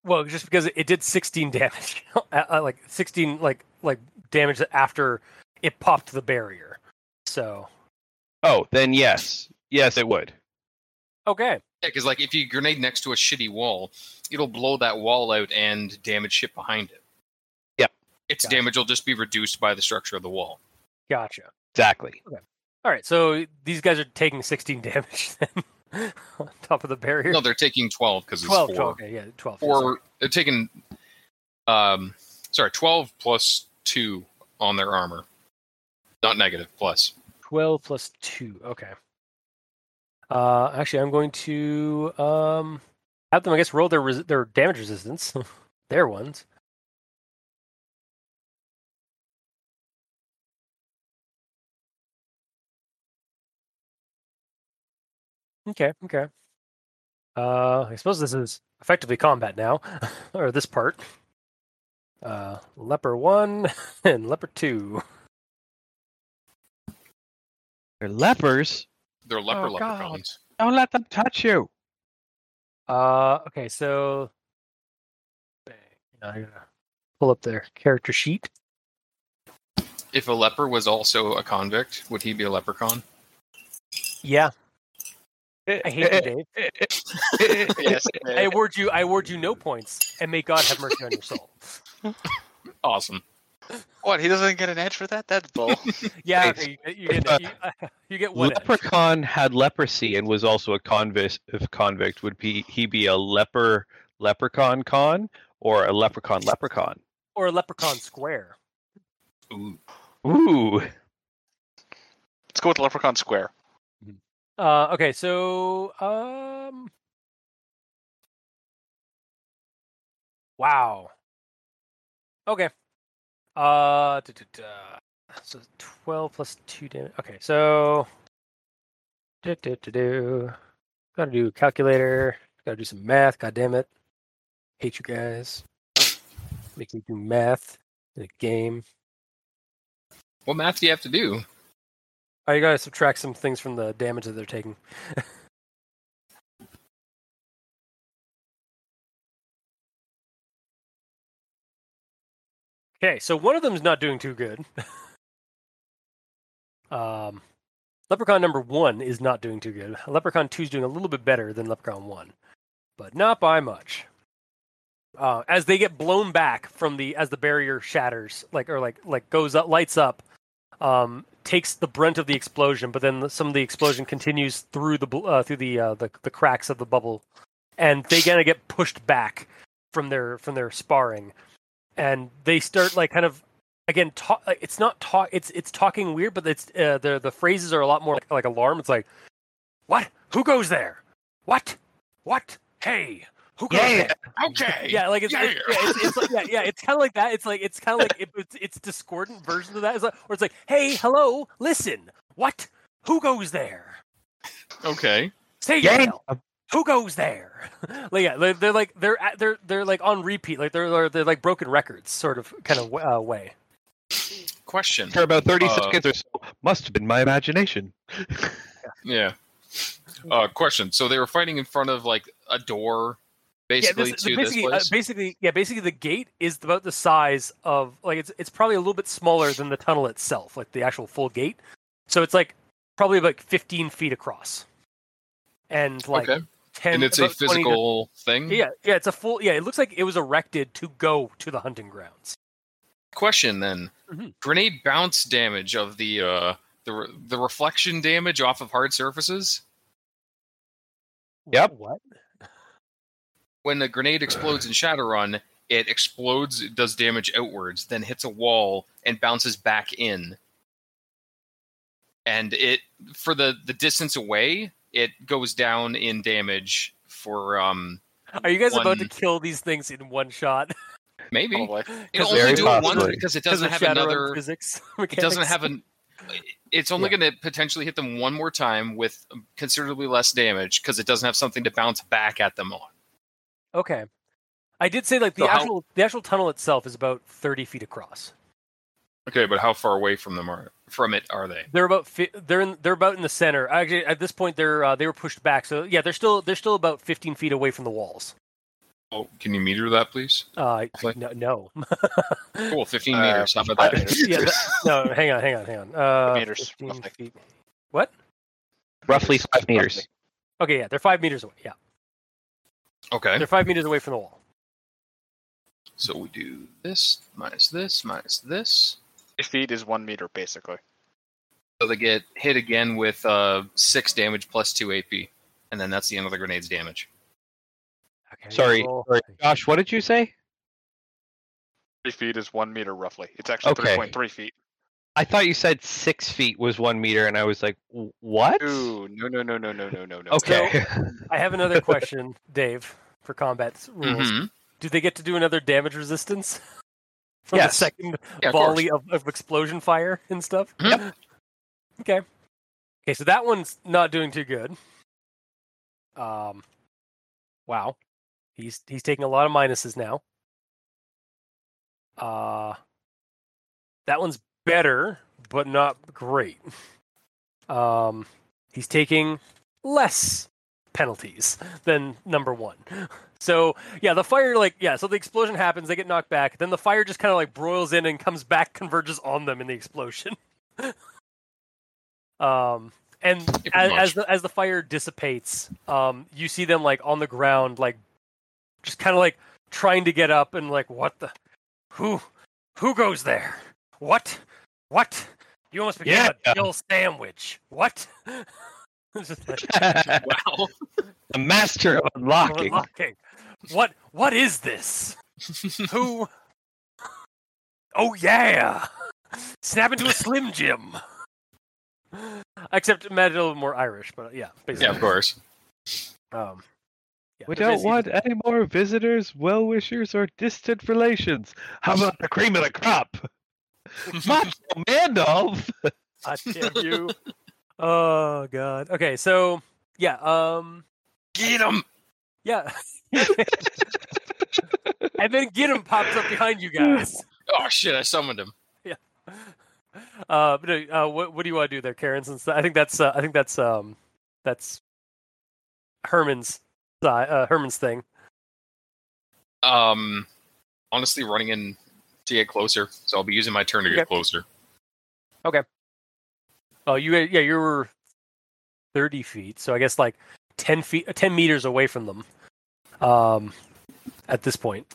Well, just because it did 16 damage, uh, uh, like 16 like like damage after it popped the barrier. So Oh, then yes. Yes, it would. okay, Yeah, because like if you grenade next to a shitty wall, it'll blow that wall out and damage shit behind it. Yep. Its Gotcha. damage will just be reduced by the structure of the wall. gotcha. Exactly. Okay. All right, so these guys are taking 16 damage then on top of the barrier. No, they're taking 12 because it's 12, four. 12, okay, yeah, 12. Four. They're taking, um, sorry, 12 plus two on their armor, not negative. Plus, 12 plus 2. Okay. Uh, actually, I'm going to um have them, I guess, roll their res- their damage resistance. their ones. Okay. Okay. Uh, I suppose this is effectively combat now, or this part. Uh, leper one and leper two. They're lepers. they're leper Oh, God. leprechauns. Don't let them touch you. Uh, okay, so I gotta pull up their character sheet. If a leper was also a convict, would he be a leprechaun? Yeah, eh, I hate you, eh, Dave. Eh, yes. I award you, I award you no points, and may God have mercy on your soul. Awesome. What? He doesn't get an edge for that? That's bull. Yeah, okay, you, you get, you, you get one. edge. Leprechaun had leprosy and was also a convict. If convict, would be he be a leper leprechaun con or a leprechaun leprechaun? or a leprechaun square. Ooh. Ooh, Let's go with Leprechaun Square. Uh, okay, so um, wow. Okay. Uh, duh, duh, duh. so twelve plus two damage. Okay, so do do do do. Gotta do calculator. Gotta do some math. God damn it! Hate you guys. Make me do math in a game. What math do you have to do? Oh, you gotta subtract some things from the damage that they're taking. okay, so one of them's not doing too good. um, Leprechaun number one is not doing too good. Leprechaun two is doing a little bit better than Leprechaun one, but not by much. uh, as they get blown back from the as the barrier shatters, like or like like goes up, lights up, um, takes the brunt of the explosion, but then the, some of the explosion continues through the uh, through the, uh, the the cracks of the bubble, and they kind of get pushed back from their from their sparring, and they start like kind of again talk. It's not talk. It's it's talking weird, but it's uh, the the phrases are a lot more like, like alarm. It's like, what? Who goes there? What? What? Hey, who goes Yeah. there? Okay. Yeah, like it's, Yeah. it's, yeah, it's, it's like, yeah, yeah, it's kind of like that. It's like it's kind of like it, it's it's discordant versions of that. It's like, or it's like, hey, hello, listen, what? Who goes there? Okay. Say Yeah. Yourself. Who goes there? like yeah, they're, they're like they're they're they're like on repeat. Like they're they're, they're like broken records, sort of kind of uh, way. Question. For about 30 Uh, seconds or so. Must have been my imagination. Yeah. Uh, question. So they were fighting in front of like a door, basically yeah, this, to basically, this uh, basically, yeah, basically the gate is about the size of like it's it's probably a little bit smaller than the tunnel itself, like the actual full gate. So it's like probably like 15 feet across, and like okay. 10. And it's a about 20 to- physical thing. yeah, yeah, it's a full. Yeah, it looks like it was erected to go to the hunting grounds. Question then. Mhm. Grenade bounce damage of the uh the re- the reflection damage off of hard surfaces. Yep. What? When a grenade explodes in Shadowrun, it explodes, it does damage outwards, then hits a wall and bounces back in. And it for the the distance away, it goes down in damage for um Are you guys about to kill these things in one shot? maybe Probably. it'll Because only do it once because it doesn't have another physics. it doesn't have an it's only Yeah. going to potentially hit them one more time with considerably less damage because it doesn't have something to bounce back at them on Okay. I did say like the So how- actual the actual tunnel itself is about 30 feet across. okay but how far away from them are from it are they They're about fi- they're in they're about in the center. Actually, at this point, they're uh, they were pushed back. So yeah, they're still they're still about 15 feet away from the walls. oh can you meter that please Uh, Like- no, no. cool 15 Uh, meters how about that yeah, that- no. Hang on, hang on, hang on. Uh, meters, 15 roughly. feet. What? Roughly five meters. Okay, yeah, they're five meters away. Yeah, okay they're five meters away from the wall. so we do this minus this minus this Eight feet is one meter, basically. so they get hit again with uh six damage plus two ap and then that's the end of the grenade's damage Okay. Sorry, roll. sorry. Josh, what did you say? Three feet is one meter, roughly. It's actually Okay. 3.3 feet. I thought you said six feet was one meter, and I was like, what? Ooh, no, no, no, no, no, no, no, no. Okay. I have another question, Dave, for combat rules. Mhm. Do they get to do another damage resistance? From Yes. the second Yeah, of volley of, of explosion fire and stuff? Yep. Okay. Okay, so that one's not doing too good. Um wow. He's he's taking a lot of minuses now. Uh that one's better, but not great. Um he's taking less penalties than number one. So yeah, the fire like yeah, so the explosion happens, they get knocked back, then the fire just kind of like broils in and comes back, converges on them in the explosion. um, and as, as the as the fire dissipates, um, you see them like on the ground, like just kind of like trying to get up and like what the who who goes there? What what? You almost became Yeah. a Jill sandwich. What? It's just like, wow the master of unlocking. Unlocking. What what is this? Who Oh yeah. Snap into a Slim Jim. Except imagine a little more Irish, but yeah, basically. yeah of course Um, yeah, We don't basically want any more visitors, well wishers, or distant relations. How about the cream of the crop? Macho Mandolf! I damn you. Oh god. Okay, so yeah, um get him yeah. and then get him pops up behind you guys. oh shit i summoned him Yeah. Uh, but uh, what what do you want to do there, Karen? Since I think that's uh, I think that's um that's Herman's uh, Herman's thing. Um, honestly, running in to get closer, so I'll be using my turn to get closer. Okay. Oh, you yeah you were thirty feet, so I guess like ten feet, ten meters away from them. Um, at this point.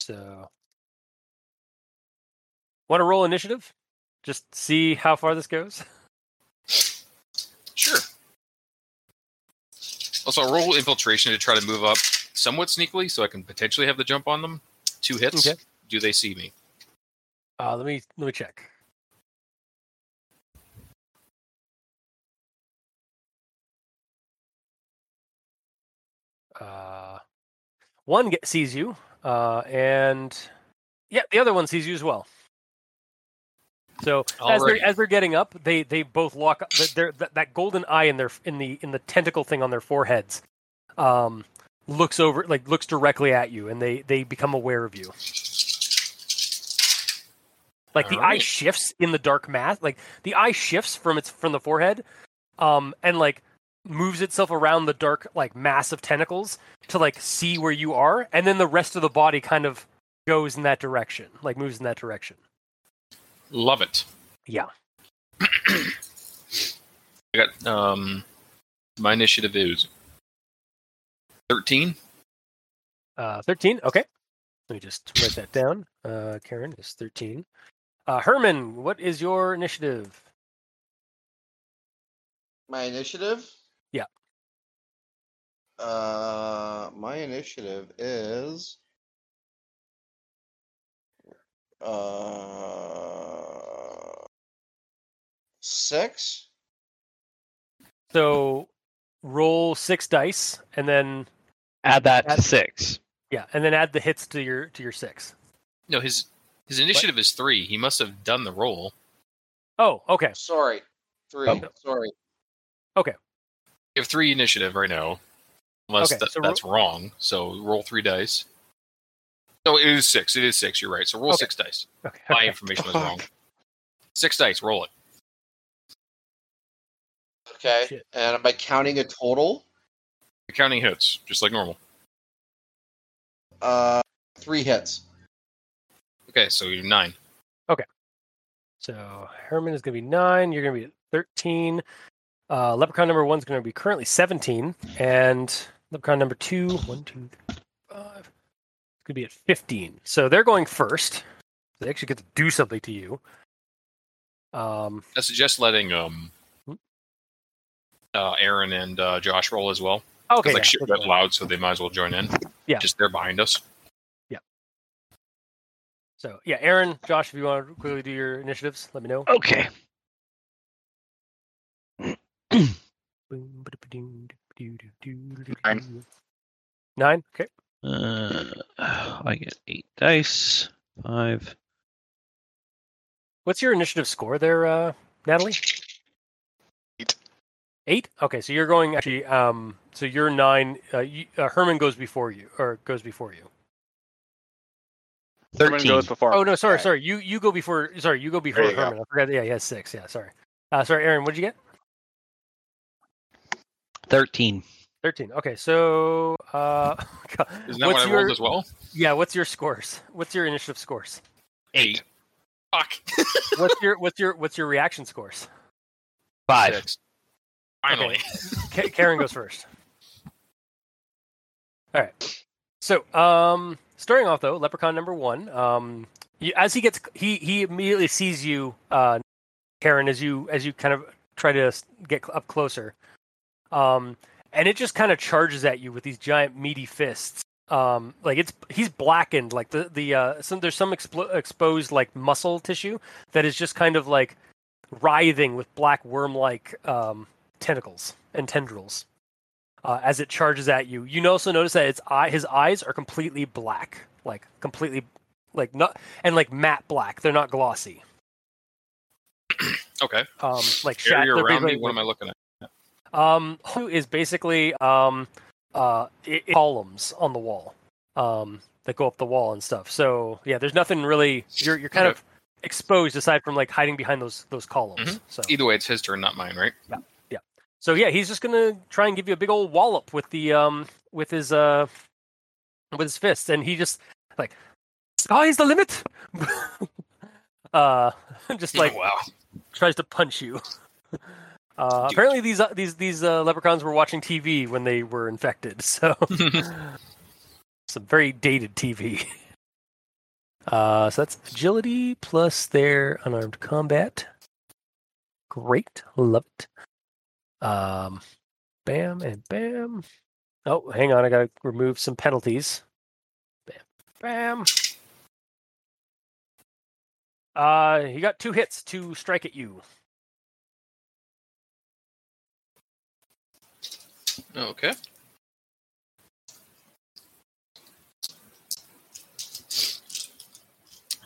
So, want to roll initiative? Just see how far this goes. Sure. Also, I'll roll infiltration to try to move up somewhat sneakily, so I can potentially have the jump on them. Two hits. Okay. Do they see me? Uh, let me let me check. Uh, one get, sees you, uh, and yeah, the other one sees you as well. So as they're as they're getting up, they they both lock up. They're, that that golden eye in their in the in the tentacle thing on their foreheads, um, looks over like looks directly at you, and they they become aware of you. Like the eye shifts in the dark mass, like the eye shifts from its from the forehead, um, and like moves itself around the dark like mass of tentacles to like see where you are, and then the rest of the body kind of goes in that direction, like moves in that direction. Love it. Yeah. I got um my initiative is thirteen. Uh, 13. Okay. Let me just write that down. Uh, Karen is 13. Uh, Herman, what is your initiative? My initiative? Yeah. Uh, my initiative is. Uh, six. So roll six dice and then Add that to six. yeah, and then add the hits to your to your six. No, his his initiative is three. He must have done the roll. Oh, okay. Sorry, three. Oh. Sorry. Okay. You have three initiative right now, unless Okay, that, so ro- that's wrong. So roll three dice. No, it is six. It is six. You're right. So roll Okay. six dice. Okay. My okay. information was wrong. Six dice. Roll it. Okay. Shit. And am I counting a total? You're counting hits, just like normal. Uh, three hits. Okay, so you're nine. Okay. So Herman is going to be nine. You're going to be at thirteen. Uh, Leprechaun number one is going to be currently seventeen, and Leprechaun number two, one, two, three, five, is going to be at fifteen. So they're going first. They actually get to do something to you. Um, I suggest letting um Hmm? uh Aaron and uh, Josh roll as well. okay, Because like yeah, shit we'll read loud, so they might as well join in. Yeah. Just they're behind us. Yeah. So yeah, Aaron, Josh, if you want to quickly do your initiatives, let me know. Okay. Nine. Nine. Okay. Uh, I get eight dice. Five. What's your initiative score there, uh, Natalie? Eight. Eight. Okay, so you're going actually. Um, so you're nine. Uh, you, uh, Herman goes before you, or goes before you. Herman Thirteen. goes before. Oh no, sorry, Alright. sorry. You you go before. Sorry, you go before you go. Herman. I forgot. Yeah, he has six. Yeah, sorry. Uh, sorry, Aaron. What did you get? Thirteen. Thirteen. Okay, so uh, Isn't that what's what I your rolled as well? yeah? What's your scores? What's your initiative scores? Eight. Fuck. What's your what's your what's your reaction scores? Five. Six. Finally. Ka- Karen goes first. All right. So, um, starting off though, Leprechaun number one. Um, you, as he gets, he he immediately sees you, uh, Karen, as you as you kind of try to get up closer. Um, and it just kind of charges at you with these giant meaty fists. Um, like it's he's blackened, like the the uh, some there's some explo- exposed like muscle tissue that is just kind of like writhing with black worm-like um, tentacles and tendrils uh, as it charges at you. You also notice that its eye, his eyes are completely black, like completely, like not and like matte black. They're not glossy. Okay. Um, like shat- Area around me. basically- What am I looking at? Um, is basically um, uh, i i- columns on the wall, um, that go up the wall and stuff. So yeah, there's nothing really. You're you're kind Okay. of exposed aside from like hiding behind those those columns. Mhm. So Either way, it's his turn, not mine, right? Yeah, yeah. So yeah, he's just gonna try and give you a big old wallop with the um with his uh with his fists, and he just like sky's the limit. uh, just like wow. tries to punch you. Uh, apparently, these uh, these these uh, leprechauns were watching TV when they were infected, so some very dated TV. Uh, so that's agility plus their unarmed combat. Great, love it. Um, bam and bam. Oh, hang on, I gotta remove some penalties. Bam, bam. Uh, he got two hits to strike at you. Okay.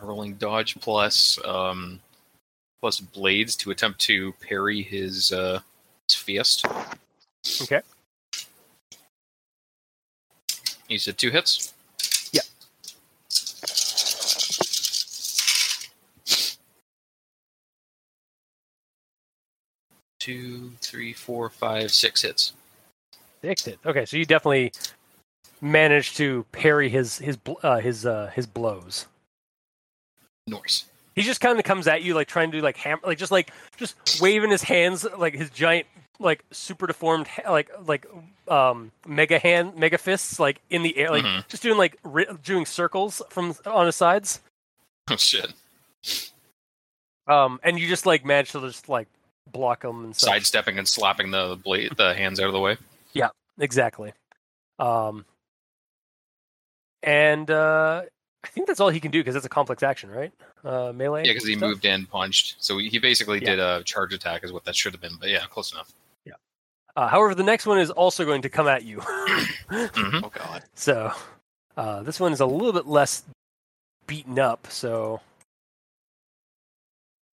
Rolling dodge plus um, plus blades to attempt to parry his uh, his fist. Okay. You said two hits. Yeah. Two, three, four, five, six hits. Six hit. Okay, so you definitely managed to parry his his uh, his uh, his blows. Norse. He just kind of comes at you like trying to do like ham like just like just waving his hands like his giant like super deformed like like um mega hand mega fists like in the air like Mhm. just doing like ri- doing circles from on his sides. Oh shit! Um and you just like manage to just like block him and stuff. Sidestepping and slapping the blade, the hands out of the way. Yeah, exactly. Um and uh I think that's all he can do because it's a complex action, right? Uh melee. Yeah, because he stuff? moved and punched, so he basically Yeah. did a charge attack, is what that should have been. But yeah, close enough. Yeah. Uh, however, the next one is also going to come at you. Mhm. Oh god. So uh, this one is a little bit less beaten up. So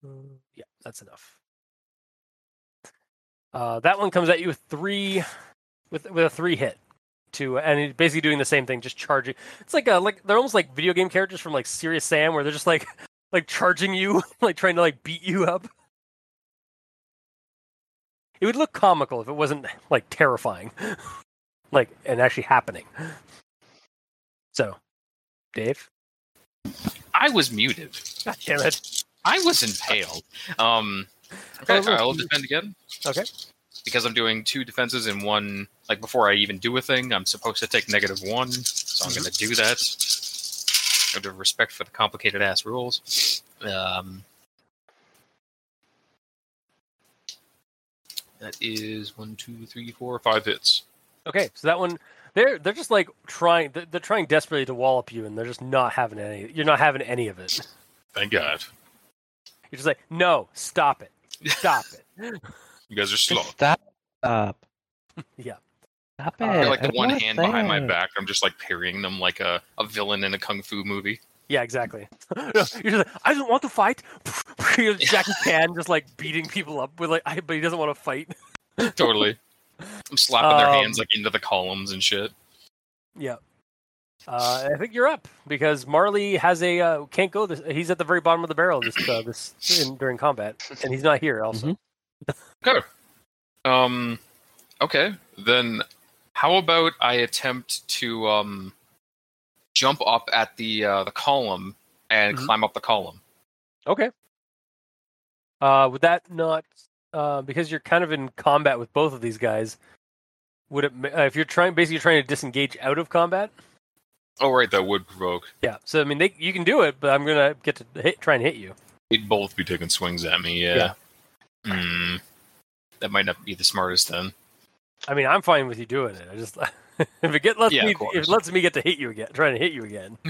Mm, yeah, that's enough. Uh, that one comes at you with three, with with a three hit, to and basically doing the same thing, just charging. It's like a like they're almost like video game characters from like Serious Sam, where they're just like like charging you, like trying to like beat you up. It would look comical if it wasn't like terrifying, like and actually happening. So, Dave. I was muted. God damn it. I was impaled. Um, okay, Oh, look, I will you- defend again. Okay. Because I'm doing two defenses in one. Like before I even do a thing, I'm supposed to take negative one, so I'm going to do that. Out of respect for the complicated ass rules. Um, that is one, two, three, four, five hits. Okay, so that one they're they're just like trying they're, they're trying desperately to wallop you and they're just not having any you're not having any of it. Thank God. You're just like, "No, stop it. Stop it." You guys are slow. Stop. Stop. Yeah. Stop it. I feel like the one wanna hand behind my back. I'm just like parrying them like a, a villain in a kung fu movie. Yeah, exactly. No, you're just like, "I don't want to fight." Jackie Chan just like beating people up with like I, but he doesn't want to fight. totally. I'm slapping their Um, hands like into the columns and shit. Yeah. Uh, I think you're up because Marley has a uh, can't go. This, he's at the very bottom of the barrel this uh, this in, during combat, and he's not here. Also, Okay. Um. Okay. Then, how about I attempt to um jump up at the uh, the column and Mhm. climb up the column? okay. Uh, would that not uh, because you're kind of in combat with both of these guys? Would it uh, if you're trying basically trying to disengage out of combat? Oh, right. That would provoke. Yeah. So I mean, they, you can do it, but I'm gonna get to hit, try and hit you. They'd both be taking swings at me. Yeah. Hmm. That might not be the smartest then. I mean, I'm fine with you doing it. I just if it get lets Yeah, me if it lets me get to hit you again, trying to hit you again.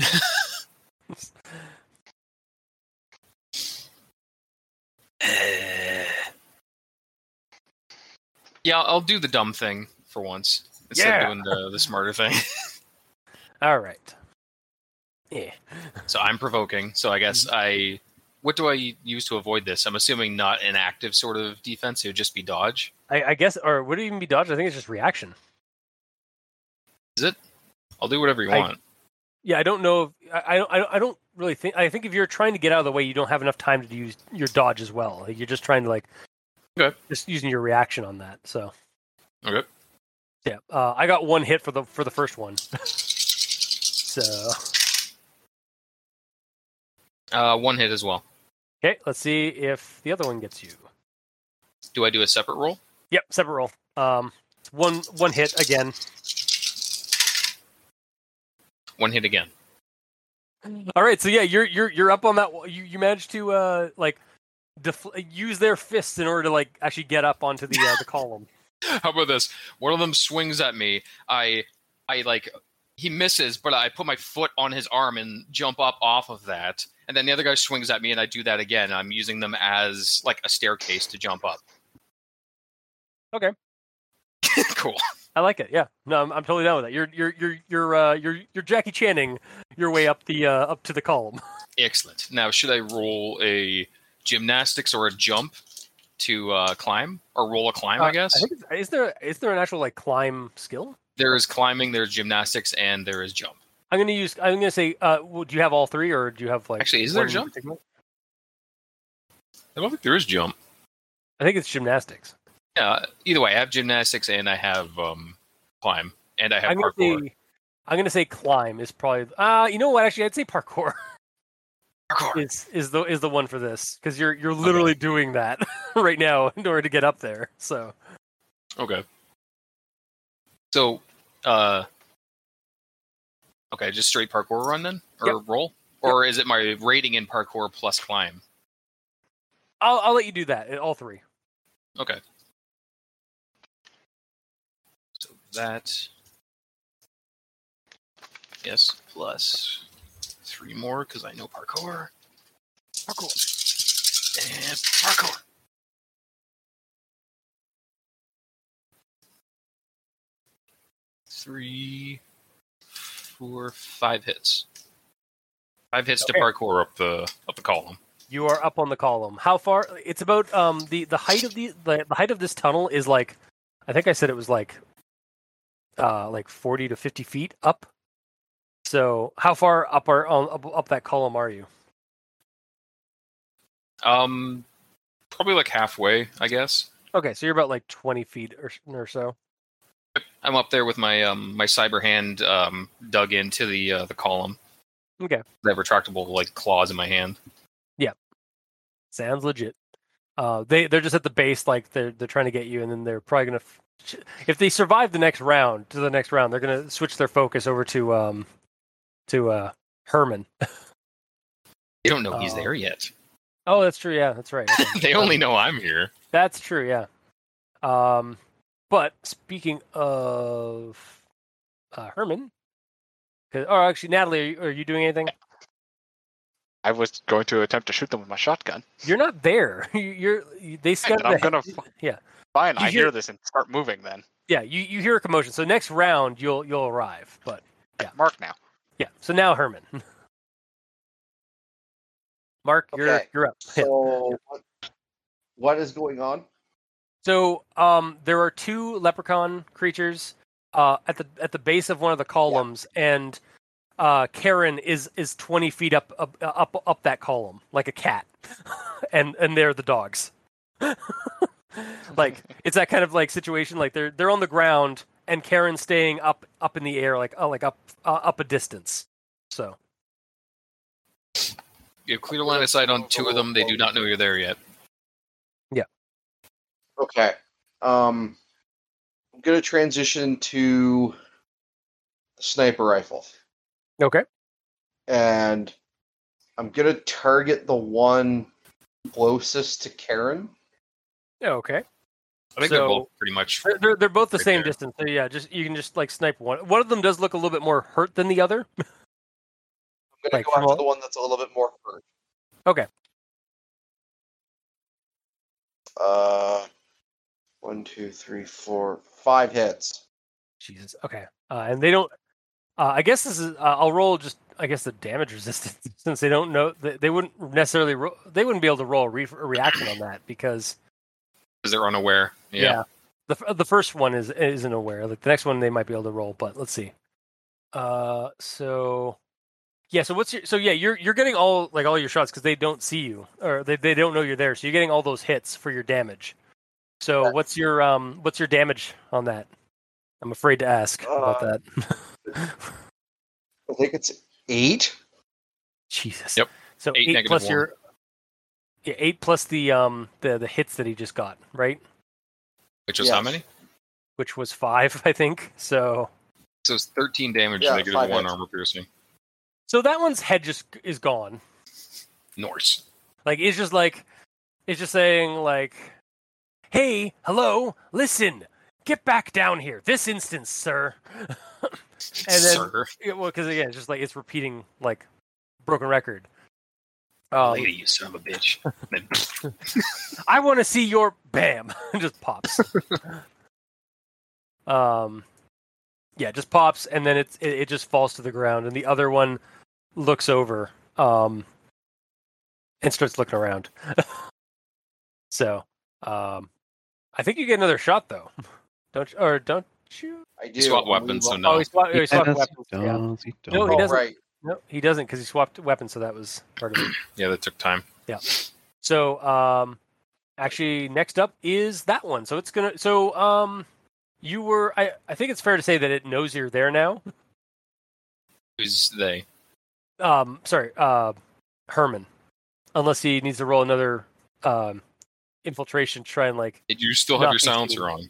Yeah, I'll do the dumb thing for once instead Yeah. of doing the, the smarter thing. All right. Yeah. so I'm provoking. So I guess Mm-hmm. I. What do I use to avoid this? I'm assuming not an active sort of defense. It would just be dodge. I, I guess, or would it even be dodge? I think it's just reaction. Is it? I'll do whatever you I- want. Yeah, I don't know. If, I, I don't. I don't- I don't really think. I think if you're trying to get out of the way, you don't have enough time to use your dodge as well. Like, you're just trying to like, Okay. just using your reaction on that. So Okay. yeah, uh, I got one hit for the for the first one. so Uh, one hit as well. Okay, let's see if the other one gets you. Do I do a separate roll? Yep, separate roll. Um, one one hit again. One hit again. All right, so yeah, you're you're you're up on that. You you managed to uh like def- use their fists in order to like actually get up onto the uh, the column. How about this? One of them swings at me. I, I like, he misses, but I put my foot on his arm and jump up off of that. And then the other guy swings at me, and I do that again. I'm using them as like a staircase to jump up. Okay. cool. I like it. Yeah, no, I'm, I'm totally down with that. You're you're you're you're uh, you're you're Jackie Channing your way up the uh, up to the column. Excellent. Now, should I roll a gymnastics or a jump to uh, climb, or roll a climb? Uh, I guess I think is there is there an actual like climb skill? There is climbing, there's gymnastics, and there is jump. I'm gonna use. I'm gonna say. Uh, well, do you have all three, or do you have like? Actually, is there jump? particular? I don't think there is jump. I think it's gymnastics. Yeah. Either way, I have gymnastics and I have um, climb, and I have I'm gonna parkour. say. I'm gonna say climb is probably. Uh, you know what? Actually, I'd say parkour Parkour. is is the is the one for this because you're you're literally doing that right now in order to get up there. So Okay. So, uh, okay, just straight parkour run then, or roll, or is it my rating in parkour plus climb? I'll I'll let you do that. uh, All three. Okay. So that, yes, plus three more because I know parkour. Parkour. And parkour. Three, four, five hits. Five hits Okay. to parkour up the up the column. You are up on the column. How far? It's about um the the height of the the, the height of this tunnel is like, I think I said it was like, uh like forty to fifty feet up. So how far up are um, up, up that column are you? Um, probably like halfway, I guess. Okay, so you're about like twenty feet or or so. I'm up there with my um my cyber hand um dug into the uh, the column. Okay. Have retractable like claws in my hand. Yeah. Sounds legit. Uh, they they're just at the base, like they're they're trying to get you, and then they're probably gonna, f- if they survive the next round to the next round, they're gonna switch their focus over to um, to uh Herman. They don't know he's Oh. there yet. Oh, that's true. Yeah, that's right. Okay. they only know I'm here. That's true. Yeah. Um, but speaking of uh, Herman, 'cause- or actually, Natalie, are you, are you doing anything? I was going to attempt to shoot them with my shotgun. You're not there. You- You're you- they scattered. I'm the- gonna f- yeah, Fine, You I hear- hear this and start moving then. yeah. You you hear a commotion. So next round, you'll you'll arrive. But Yeah. Mark now. yeah. So now Herman. Mark, you're Okay, you're up. Yeah. So, what, what is going on? So um, there are two leprechaun creatures uh, at the at the base of one of the columns, and uh, Karen is is twenty feet up up up, up that column like a cat, and and they're the dogs. like it's that kind of like situation. Like they're they're on the ground, and Karen's staying up up in the air, like uh, like up uh, up a distance. So You have clear line of sight on two of them. They do not know you're there yet. Okay. Um, I'm gonna transition to sniper rifle, okay, and I'm gonna target the one closest to Karen. okay. I think they're both pretty much. They're, they're, they're both the Right same there. distance. So yeah, just you can just like snipe one. One of them does look a little bit more hurt than the other. I'm gonna Like, go after all- the one that's a little bit more hurt. Okay. Uh, one, two, three, four, five hits. Jesus. Okay. Uh, and they don't. Uh, I guess this is. Uh, I'll roll just. I guess the damage resistance since they don't know. They, they wouldn't necessarily. Ro- they wouldn't be able to roll a, re- a reaction on that because Because they're unaware. yeah. Yeah. the the first one is isn't aware. Like the next one they might be able to roll, but let's see. Uh. So. Yeah. So what's your? So yeah, you're you're getting all like all your shots because they don't see you or they they don't know you're there. So you're getting all those hits for your damage. So Yeah. what's your um what's your damage on that? I'm afraid to ask about Uh, that. I think it's eight. Jesus. Yep. So Eight eight, negative plus one. your yeah, eight plus the um the the hits that he just got, right? Which was how many? Which was five, I think. So So it's 13 damage, Yeah, negative one hits. armor piercing. so that one's head just is gone. Norse. Like it's just like it's just saying like, "Hey, hello, listen, get back down here this instance, sir." and then Sir. well, because again, it's just like it's repeating like broken record. Um, Lady, you son of a bitch. I want to see your bam. just pops. um, yeah, just pops, and then it's it, it just falls to the ground, and the other one looks over, um, and starts looking around. so, um, I think you get another shot though, don't you, or don't you? I do. Swap weapons, so Oh, no. he swapped, he swapped Yes, weapons. he Yeah. he No, he Oh, doesn't. right. No, he doesn't because he swapped weapons, so that was part of it. yeah, that took time. Yeah. So, um, actually, next up is that one. So it's gonna. So, um, you were. I. I think it's fair to say that it knows you're there now. Who's they? Um, sorry, uh, Herman. Unless he needs to roll another um infiltration, to try and like. You still have your silencer on.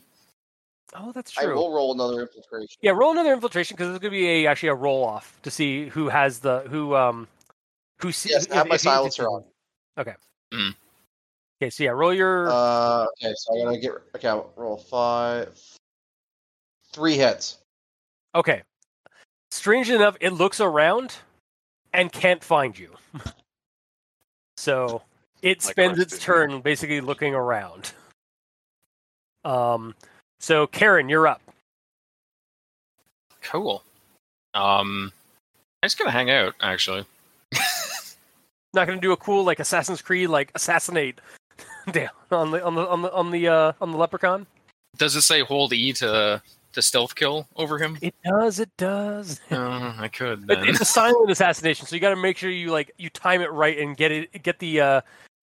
Oh, that's true. I true. will roll another infiltration. Yeah, roll another infiltration because it's gonna be a actually a roll off to see who has the who um who sees. Yes, I have my silencer on. Okay. Mm. Okay, so yeah, roll your. Uh, okay, so I gotta get. Okay, I'll roll five. Three hits. Okay. Strange enough, it looks around and can't find you. so it Like spends its did. turn basically looking around. Um, so Karen, you're up. Cool. Um, I'm just gonna hang out. Actually, Not gonna do a cool like Assassin's Creed like assassinate down on the on the on the on the uh, on the leprechaun. does it say hold E to to stealth kill over him? It does. It does. Uh, I could It- then. it's a silent assassination, so you got to make sure you like you time it right and get it get the uh,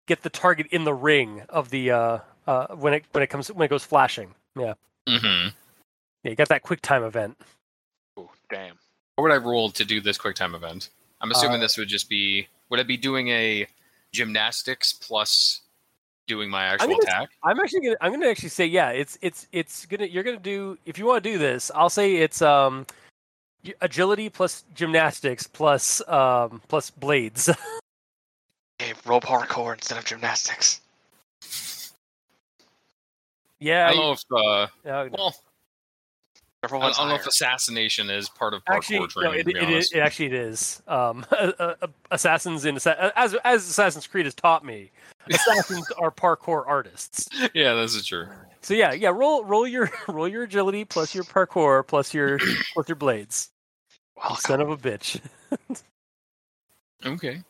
get the target in the ring of the uh, uh, when it when it comes when it goes flashing. Yeah, Mm-hmm. yeah, you got that quick time event. Oh damn. What would I roll to do this quick time event? I'm assuming Uh, this would just be. Would I be doing a gymnastics plus doing my actual gonna- attack? I'm actually gonna I'm gonna actually say yeah, it's it's it's gonna you're gonna do if you want to do this, I'll say it's um agility plus gymnastics plus um plus blades. Okay, roll parkour instead of gymnastics. yeah, I don't know if. Uh, uh, well, Whichever I one's don't know if assassination is part of parkour Actually, no, training. it, to be it, it, honest. it actually it is. Um, uh, uh, assassins in as as Assassin's Creed has taught me, assassins are parkour artists. yeah, this is true. So yeah, yeah. Roll roll your roll your agility plus your parkour plus your plus your blades. You Welcome. Son of a bitch. Okay.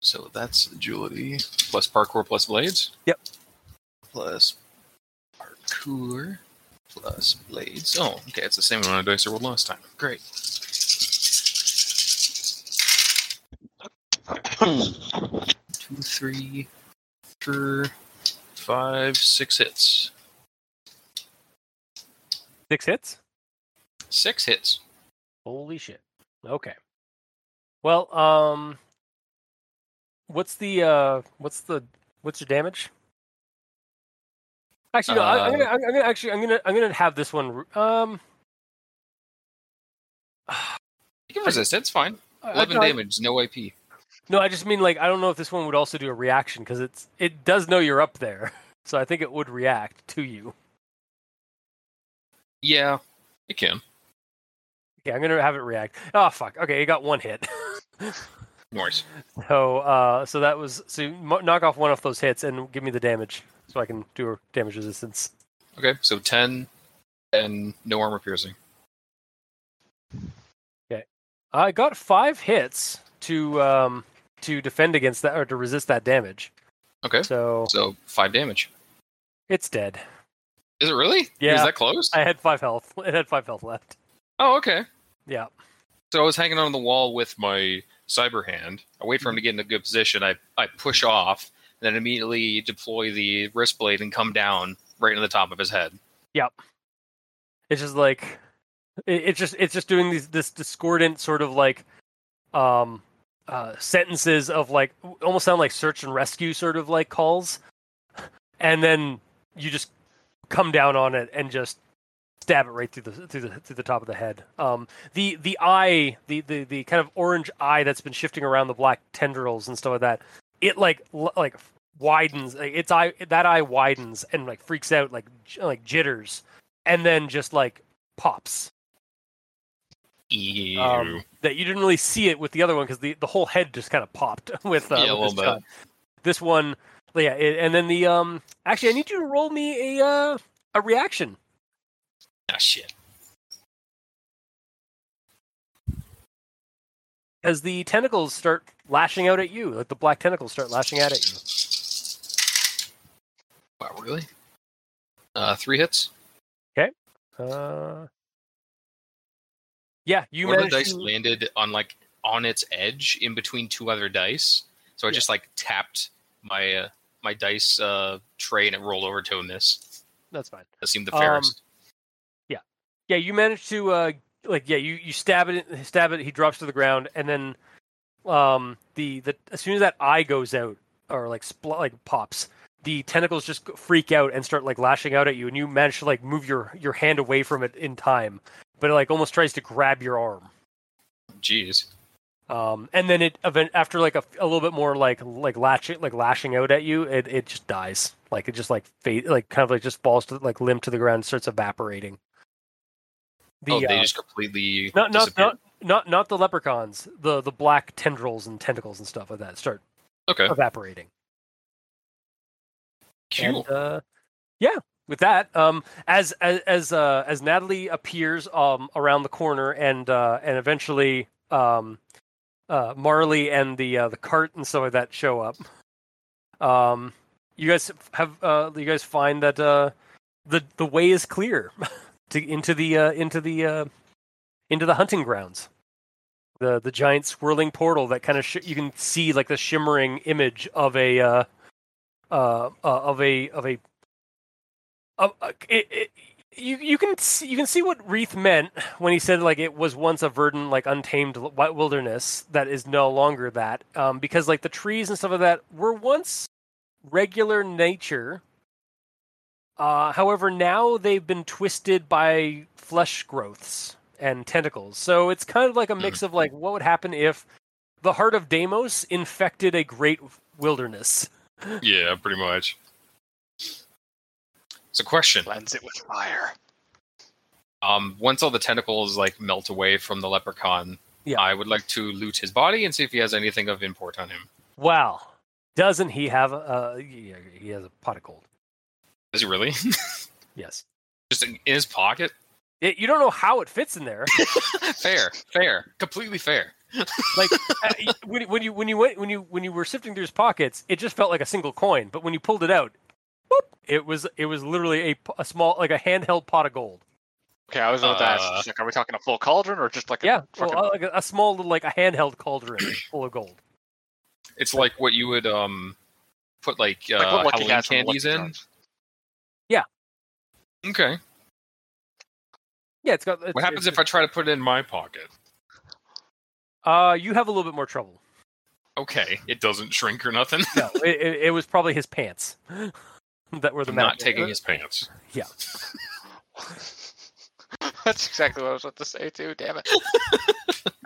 So that's agility plus parkour plus blades. Yep. Plus parkour plus blades. Oh, okay. It's the same amount of dice I rolled last time. Great. Two, three, four, five, six hits. Six hits. Six hits. Holy shit. Okay. Well, um, what's the uh, what's the what's your damage? Actually, no. I'm Uh, gonna, I'm gonna actually, I'm gonna, I'm gonna have this one. Um, You can resist. It's fine. Eleven I- damage, no AP. No, I just mean like I don't know if this one would also do a reaction because it's it does know you're up there, so I think it would react to you. Yeah, it can. Okay, I'm gonna have it react. Oh fuck. Okay, it got one hit. Noise. so uh, so that was so you knock off one of those hits and give me the damage so I can do a damage resistance. Okay, so ten and no armor piercing. Okay. I got five hits to um to defend against that or to resist that damage. Okay, So so five damage. it's dead. Is it really? Yeah. Is that close? I had five health. It had five health left. Oh, okay. Yeah. So I was hanging on the wall with my cyber hand. I wait for him to get in a good position. I, I push off, then immediately deploy the wrist blade and come down right in the top of his head. Yep. It's just like it, it's just it's just doing these this discordant sort of like um uh, sentences of like almost sound like search and rescue sort of like calls, and then you just come down on it and just stab it right through the through the through the top of the head. Um, the the eye, the, the the kind of orange eye that's been shifting around the black tendrils and stuff like that. It like like widens. Like, its eye that eye widens and like freaks out like like jitters, and then just like pops. Ew. Um, that you didn't really see it with the other one because the, the whole head just kind of popped with, uh, Yeah, with this shot. This one, yeah, it, and then the um. Actually, I need you to roll me a uh, a reaction. ah, shit. as the tentacles start lashing out at you, like the black tentacles start lashing out at you. Wow, really? Uh, three hits. Okay. Uh, yeah, you One of the dice to. landed on like on its edge in between two other dice, so I Yeah. just like tapped my uh, my dice uh, tray and it rolled over to a miss. That's fine. That seemed the Um, fairest. Yeah, Yeah, you managed to uh, like yeah, you you stab it, stab it. He drops to the ground, and then um the the as soon as that eye goes out or like spl- like pops, the tentacles just freak out and start like lashing out at you, and you manage to like move your your hand away from it in time, but it like almost tries to grab your arm. Jeez. um, and then it event after like a, a little bit more like like latching like lashing out at you, it, it just dies. Like it just like fade like kind of like just falls to like limp to the ground, starts evaporating. The, oh, they uh, just completely not not, not not not the leprechauns, the the black tendrils and tentacles and stuff like that start Okay, evaporating. cool. And uh, yeah, with that, um, as as as uh, as Natalie appears um around the corner and uh, and eventually um, uh, Marley and the uh, the cart and stuff like that show up. Um, you guys have uh, you guys find that uh, the the way is clear to into the uh, into the uh, into the hunting grounds. The the giant swirling portal that kind of sh- you can see like the shimmering image of a uh, uh, uh, of a of a of, uh, it, it, you you can see, you can see what Wreath meant when he said like it was once a verdant like untamed wi- wilderness that is no longer that um, because like the trees and stuff like that were once regular nature. Uh, however, now they've been twisted by flesh growths and tentacles. So it's kind of like a mix of like what would happen if the heart of Deimos infected a great wilderness. Yeah, pretty much. It's a question. Cleanse it with fire. Um, once all the tentacles like melt away from the leprechaun, Yeah. I would like to loot his body and see if he has anything of import on him. Well, doesn't he have a? Uh, he has a pot of gold. Is he really? Yes. Just in in his pocket? It, you don't know how it fits in there. fair, fair, completely fair. Like uh, when when you when you went when you when you were sifting through his pockets, it just felt like a single coin. But when you pulled it out, whoop, it was it was literally a small like a handheld pot of gold. Okay, I was about to ask. Uh, just like, are we talking a full cauldron or just like a Yeah, fucking? well, uh, like a, a small little like a handheld cauldron full of gold. It's like what you would um put like, uh, like what Lucky Halloween candies Lucky in. Charms. Okay. Yeah, it's got. It's, What happens it's, if I try to put it in my pocket? Uh, you have a little bit more trouble. Okay, it doesn't shrink or nothing. No, it, it, it was probably his pants that were the I'm not taking his pants. Yeah. That's exactly what I was about to say too. Damn it!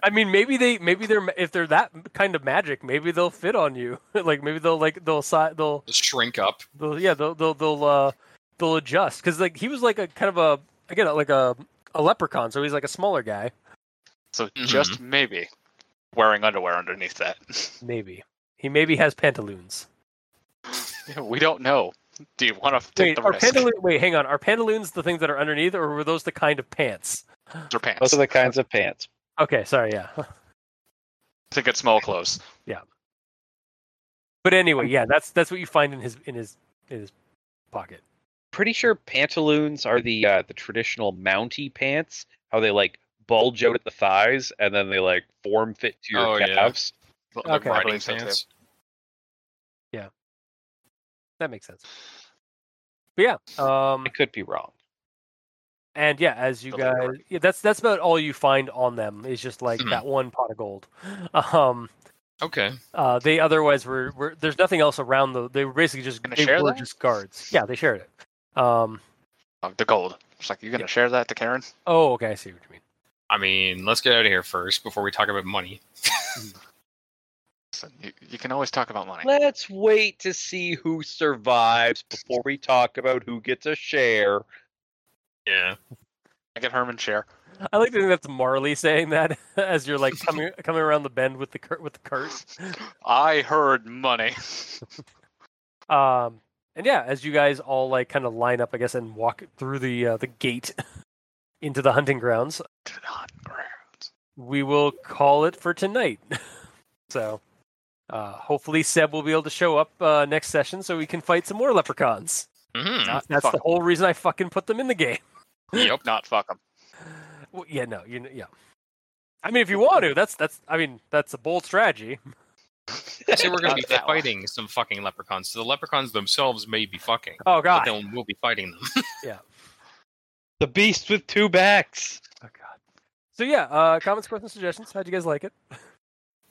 I mean, maybe they maybe they're if they're that kind of magic, maybe they'll fit on you. like maybe they'll like they'll si- they'll, Just shrink up. they'll yeah they'll they'll they'll uh they'll adjust because like he was like a kind of a again like a a leprechaun, so he's like a smaller guy. So Mhm. just maybe wearing underwear underneath that. Maybe he maybe has pantaloons. we don't know. Do you want to take Wait, the are risk? pantaloons? Wait, hang on. Are pantaloons the things that are underneath, or were those the kind of pants? Or pants. Those are the kinds of pants. Okay, sorry, yeah. to get small clothes. Yeah. But anyway, yeah, that's that's what you find in his in his in his pocket. Pretty sure pantaloons are the uh, the traditional Mountie pants. How they like bulge out at the thighs and then they like form fit to your Oh, yeah. calves. But Okay. I Riding believe so, too. pants. That makes sense. But yeah, um, I could be wrong. and yeah, as you Those guys, yeah, that's that's about all you find on them is just like Mhm. that one pot of gold. Um, Okay. Uh, they otherwise were, were there's nothing else around the. They were basically just Gonna they share were that? just guards. Yeah, they shared it. Um. Oh, the gold. It's like you're gonna share that to Karen. Oh, okay. I see what you mean. I mean, let's get out of here first before we talk about money. So you, you can always talk about money. Let's wait to see who survives before we talk about who gets a share. Yeah. I get Herman share. I like to think that's Marley saying that as you're like coming coming around the bend with the cart with the cart. I heard money. Um, and yeah, as you guys all like kind of line up, I guess, and walk through the uh, the gate into the hunting grounds, To the hot grounds. we will call it for tonight. so, uh, hopefully, Seb will be able to show up uh, next session so we can fight some more leprechauns. hmm Not That's fuck the whole reason I fucking put them in the game. Yep. Not fuck them. Well, yeah, no, you yeah. I mean, if you want to, that's that's. I mean, that's a bold strategy. So we're going to be Not that one. fighting some fucking leprechauns. So the leprechauns themselves may be fucking, Oh but god. then we'll be fighting them. Yeah. The beast with two backs. Oh god. So yeah, uh, comments, questions, suggestions. How'd you guys like it?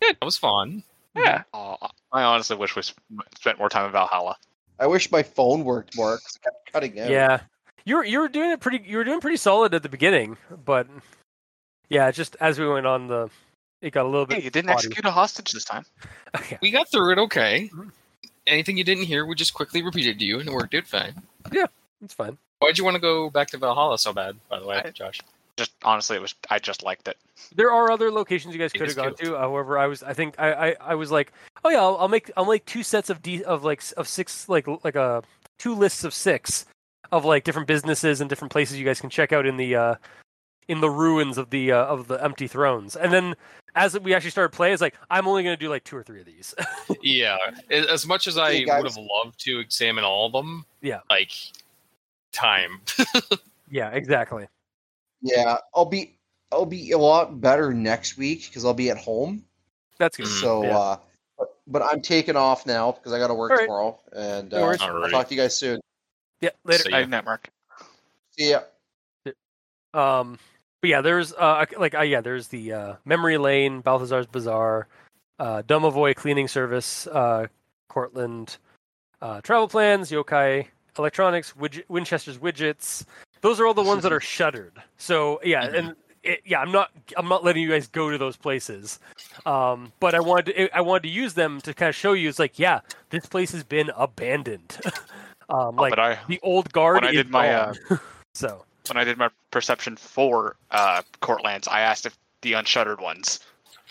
Yeah, that was fun. Yeah. Oh, I honestly wish we spent more time in Valhalla. I wish my phone worked more because it kept cutting out. Yeah, you were you were doing it pretty. You were doing pretty solid at the beginning, but yeah, just as we went on, the it got a little Hey, bit. you didn't spotty. execute a hostage this time. yeah. We got through it okay. Mhm. Anything you didn't hear, we just quickly repeated to you, and it worked out fine. Yeah, it's fine. Why'd you want to go back to Valhalla so bad, by the way, I- Josh? Just honestly, it was. I just liked it. There are other locations you guys could have gone cool. to. However, I was I think I, I, I was like, oh yeah, I'll, I'll make I'll make two sets of D of like of six like like a two lists of six of like different businesses and different places you guys can check out in the uh in the ruins of the uh, of the empty thrones. And then as we actually started playing, it's like I'm only gonna do like two or three of these. yeah. As much as I Hey, would have loved to examine all of them, Yeah. like time. yeah, exactly. Yeah, I'll be I'll be a lot better next week because I'll be at home. That's good. Mm, So, yeah. uh, but, but I'm taking off now because I got to work All right. tomorrow, and No uh, worries. I'll talk to you guys soon. Yeah, later. See I ya. network. See ya. Um, but yeah, there's uh like uh, yeah, there's the uh, Memory Lane, Balthazar's Bazaar, uh, Domovoy Cleaning Service, uh, Cortland, uh, Travel Plans, Yokai Electronics, Widget, Winchester's Widgets. Those are all the ones that are shuttered. So yeah, Mhm. and it, yeah, I'm not I'm not letting you guys go to those places. Um, but I wanted to, I wanted to use them to kind of show you. It's like yeah, this place has been abandoned. um, Oh, like but I the old guard when I did my, uh, so. When I did my perception for uh, Courtlands, I asked if the unshuttered ones.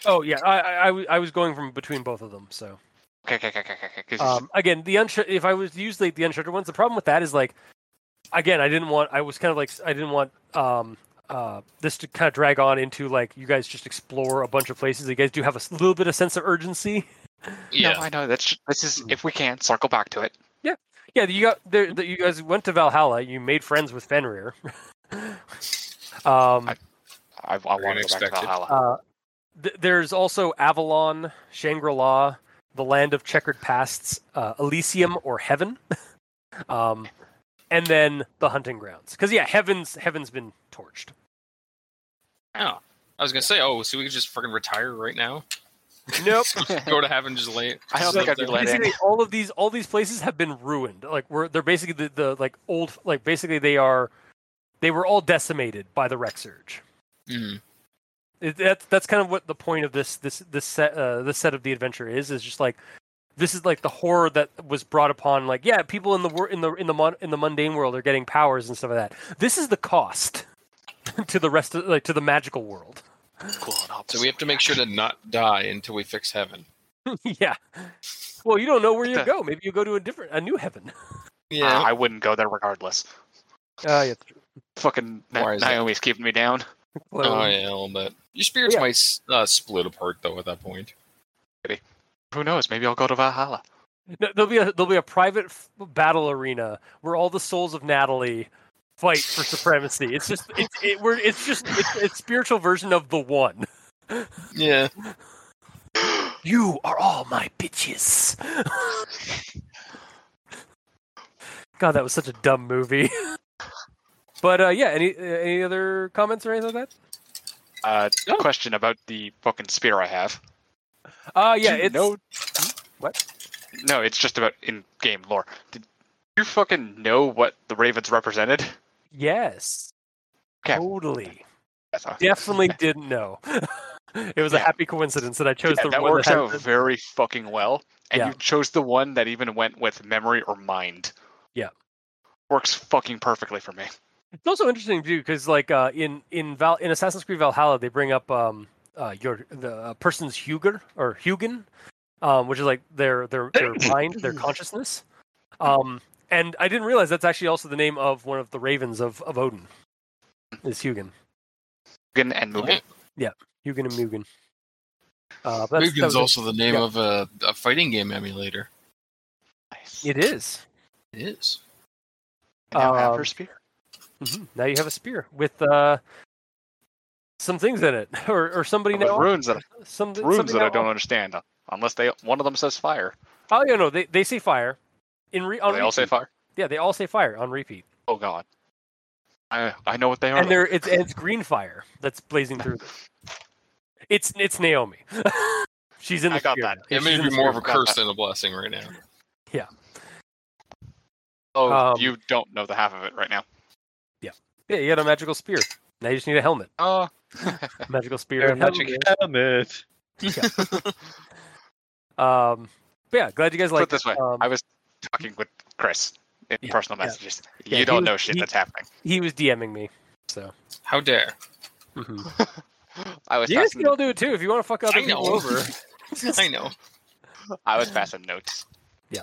Oh yeah, I was going from between both of them. So Okay, okay, okay, okay, okay. 'cause um, again, the unsh- if I was to use like the unshuttered ones, the problem with that is like, again, I didn't want. I was kind of like I didn't want um uh this to kind of drag on into like you guys just explore a bunch of places. You guys do have a little bit of sense of urgency. Yeah. No, I know that's this is if we can circle back to it. Yeah, you got there. that You guys went to Valhalla. You made friends with Fenrir. um, I, I, I want to go back to. Valhalla. Uh, th- there's also Avalon, Shangri La, the land of checkered pasts, uh, Elysium or Heaven, um, and then the hunting grounds. Because yeah, Heaven's Heaven's been torched. Oh. I was gonna say, oh, so we could just freaking retire right now? Nope. Go to heaven, just late. I don't just think I'd be there. let in. all of these all these places have been ruined. Like we're they're basically the, the like old like basically they are they were all decimated by the wreck surge. Mhm. It, that's that's kind of what the point of this this this set uh, this set of the adventure is is just like this is like the horror that was brought upon like yeah people in the wor- in the in the mon- in the mundane world are getting powers and stuff like that this is the cost to the rest of like to the magical world Cool. So we have to make sure to not die until we fix heaven. yeah well you don't know where you go maybe you go to a different a new heaven Uh, I wouldn't go there regardless. uh, yeah, Fucking Na- Why is that? Naomi's keeping me down. Oh yeah, a little bit. Your spirits Yeah. might uh, split apart though at that point. Maybe. Who knows? Maybe I'll go to Valhalla. No, there'll be a there'll be a private f- battle arena where all the souls of Natalie fight for supremacy. It's just it's it, we're it's just it's a spiritual version of the one. Yeah. You are all my bitches. God, that was such a dumb movie. but uh, yeah, any uh, any other comments or anything like that? Uh, No. Question about the fucking spear I have. Uh yeah, Do you it's know- what? No, it's just about in-game lore. Did you fucking know what the Ravens represented? Yes. Okay. Totally. Definitely didn't know. it was a happy coincidence that I chose Yeah, the that one works that out very fucking well. And Yeah. you chose the one that even went with memory or mind. Yeah. Works fucking perfectly for me. It's also interesting too, because like uh, in in Val in Assassin's Creed Valhalla, they bring up um uh your the uh, person's Hugr or Hugin, um, which is like their their their mind, their consciousness. Um, and I didn't realize that's actually also the name of one of the ravens of of Odin. Is Hugin, Mugen and Mugen. Yeah, Hugin and Mugen. Uh, but that's, that Mugen's was- also the name yeah. of a, a fighting game emulator. Nice. it is. It is. I now have um, her spear. Mhm. Now you have a spear with uh some things in it, or or somebody With now runes that some runes that I don't understand. uh, Unless they one of them says fire. Oh yeah, no, they they say fire. In re- on they all say fire. Yeah, they all say fire on repeat, Oh god. I I know what they are. and they're it's it's green fire that's blazing through. Them. It's it's Naomi. She's in the I got spear that. It may be more of a curse than a blessing right now. Yeah. Oh, um, you don't know the half of it right now. Yeah, Yeah, you got a magical spear. Now you just need a helmet. Oh. Magical spear. Your and magic helmet. helmet. Um, but yeah, glad you guys Put like it this way. Um, I was talking with Chris in Yeah, personal messages. Yeah, you he don't was- know shit he- that's happening. he was DMing me, so. How dare? mhm. I was You guys can all do it too if you want to fuck other I know. people over. I know. I was passing notes. Yeah.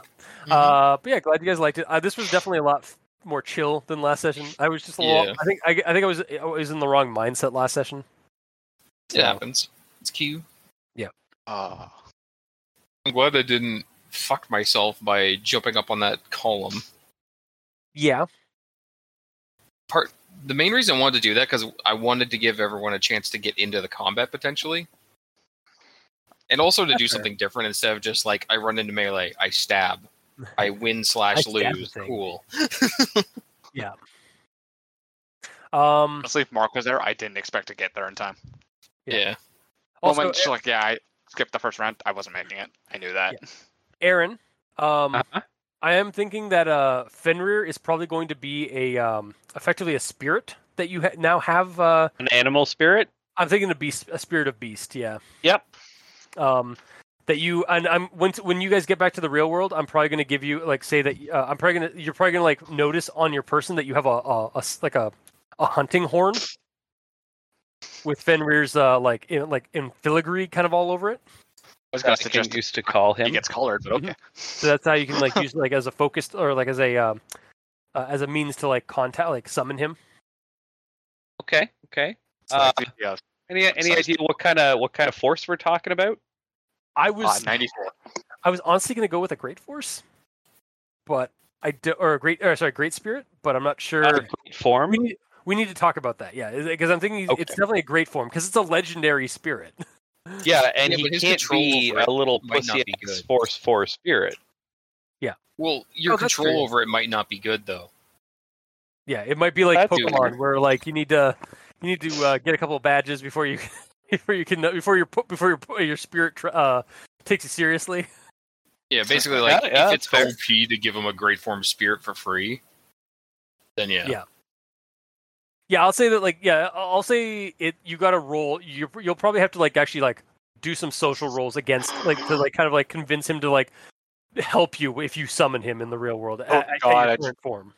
Uh, but yeah, glad you guys liked it. Uh, this was definitely a lot f- more chill than last session. I was just a little. Yeah. I think I, I think I was I was in the wrong mindset last session. It happens. It's cute. Oh. I'm glad I didn't fuck myself by jumping up on that column. Yeah, Part the main reason I wanted to do that because I wanted to give everyone a chance to get into the combat potentially, and also to That's do fair. something different instead of just like I run into melee, I stab, I win slash stab lose. thing. Cool. Um. Honestly, if Mark was there, I didn't expect to get there in time. Yeah. Yeah. Also, Moment, she's like, yeah, I skipped the first round. I wasn't making it. I knew that. Aaron. Um. Uh-huh. I am thinking that uh Fenrir is probably going to be a um effectively a spirit that you ha- now have. Uh, An animal spirit. I'm thinking a beast, a spirit of beast. Yeah. Yep. um that you and I'm when when you guys get back to the real world, I'm probably going to give you like say that uh, I'm probably going to you're probably going to like notice on your person that you have a, a, a like a a hunting horn with Fenrir's uh like in like in filigree kind of all over it. I was I going to suggest used to call him. he gets colored, but okay. So that's how you can like use like as a focused or like as a um uh, as a means to like contact like summon him. Okay. Okay. Uh, I think, yeah, Any any Size. idea what kind of what kind of force we're talking about? I uh, was 94. I was honestly going to go with a great force, but I do, or a great or sorry great spirit, but I'm not sure. Uh, great form. We need, we need to talk about that, yeah, because I'm thinking Okay. it's definitely a great form because it's a legendary spirit. Yeah, and Yeah, he can't be a little might pussy be ass force for spirit. Yeah. Well, your Oh, control true. over it might not be good though. Yeah, it might be like That's Pokemon, weird. where like you need to you need to uh, get a couple of badges before you before you can before your before your your spirit uh, takes you seriously. Yeah, basically, like Yeah, yeah, if it's that's OP to give him a great form spirit for free, then yeah. Yeah. Yeah, I'll say that like yeah, I'll I'll say it. You got to roll. You you'll probably have to like actually like do some social rolls against like to like kind of like convince him to like help you if you summon him in the real world Oh, at God, your I- current form.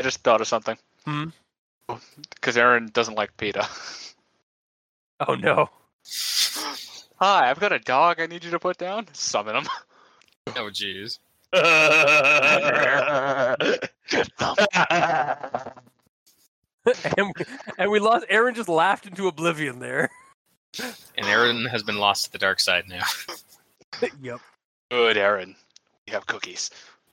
I just thought of something. Hmm? Because Aaron doesn't like PETA. Oh no. Hi, I've got a dog I need you to put down. Summon him. Oh jeez. and we, and we lost. Aaron just laughed into oblivion there. And Aaron has been lost to the dark side now. yep. Good, Aaron. You have cookies.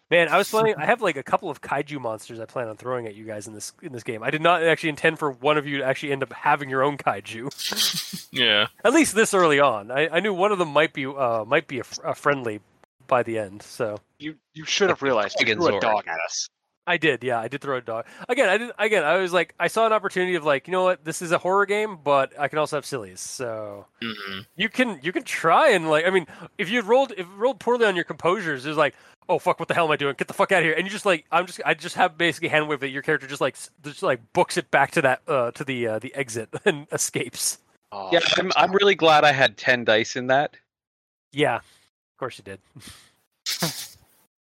Man, I was planning. I have like a couple of kaiju monsters I plan on throwing at you guys in this in this game. I did not actually intend for one of you to actually end up having your own kaiju. yeah. At least this early on. I, I knew one of them might be uh might be a, a friendly by the end. So You you should have realized you threw a dog at us. I did, yeah, I did throw a dog. Again, I did. Again, I was like, I saw an opportunity of like, you know what, this is a horror game, but I can also have sillies. So hmm you can you can try and like, I mean, if you rolled if you rolled poorly on your composures, it's like, oh fuck, what the hell am I doing? Get the fuck out of here! And you just like, I'm just, I just have basically hand wave that your character just like, just like books it back to that uh to the uh, the exit and escapes. Oh, Yeah, I'm, I'm really glad I had ten dice in that. Yeah, of course you did.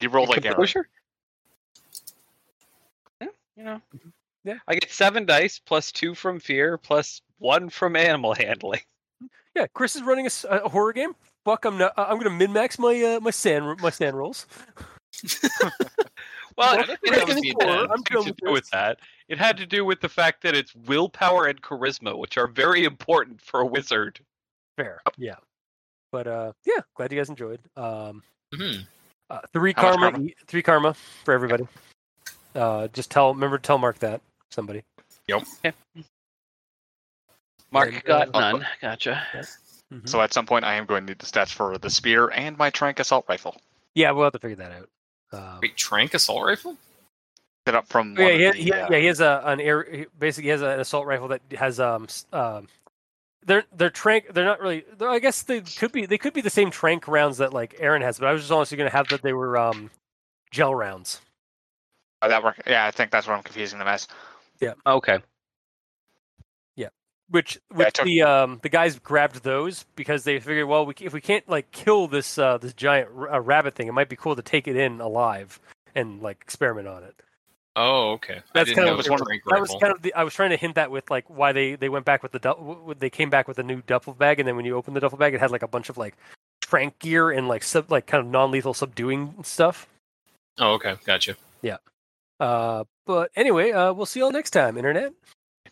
you rolled like Aaron. Composure? Yeah, you know. Yeah. I get seven dice plus two from fear plus one from animal handling. Yeah, Chris is running a horror game. Fuck, I'm not. I'm gonna min max my uh, my sand my sand rolls. Well, I it, think it that had would be nothing bad. I'm to do with that. It had to do with the fact that it's willpower and charisma, which are very important for a wizard. Fair. Yeah. But uh, yeah, glad you guys enjoyed. Um, hmm uh, three How karma, karma? three karma for everybody. Uh, just tell, remember to tell Mark that somebody. Yep. Mark And, got uh, none. Gotcha. Mhm. So at some point, I am going to need the stats for the spear and my trank assault rifle. yeah, we'll have to figure that out. Um, Wait, Trank assault rifle? Set up from oh, yeah, one he, of he, uh, yeah, he has a an air. he- Basically, he has an assault rifle that has um um. They're they're trank. They're not really. they're- I guess they could be. They could be the same trank rounds that like Aaron has. But I was just honestly going to have that they were um, gel rounds. Oh, that work. Yeah, I think that's what I'm confusing them as. Yeah. Okay. Yeah. Which I which took- the um the guys grabbed those because they figured well we, if we can't like kill this uh this giant r- uh, rabbit thing it might be cool to take it in alive and like experiment on it Oh, okay. That's kind of was one of- Trank that was kind of the I was trying to hint that with like why they they went back with the du- w- w- they came back with a new duffel bag and then when you open the duffel bag it had like a bunch of like trank gear and like sub like kind of non-lethal subduing stuff Oh, okay. Gotcha. Uh but anyway uh we'll see you all next time internet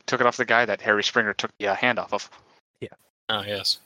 Took it off the guy that Harry Springer took the uh, hand off of. Yeah. Oh, yes.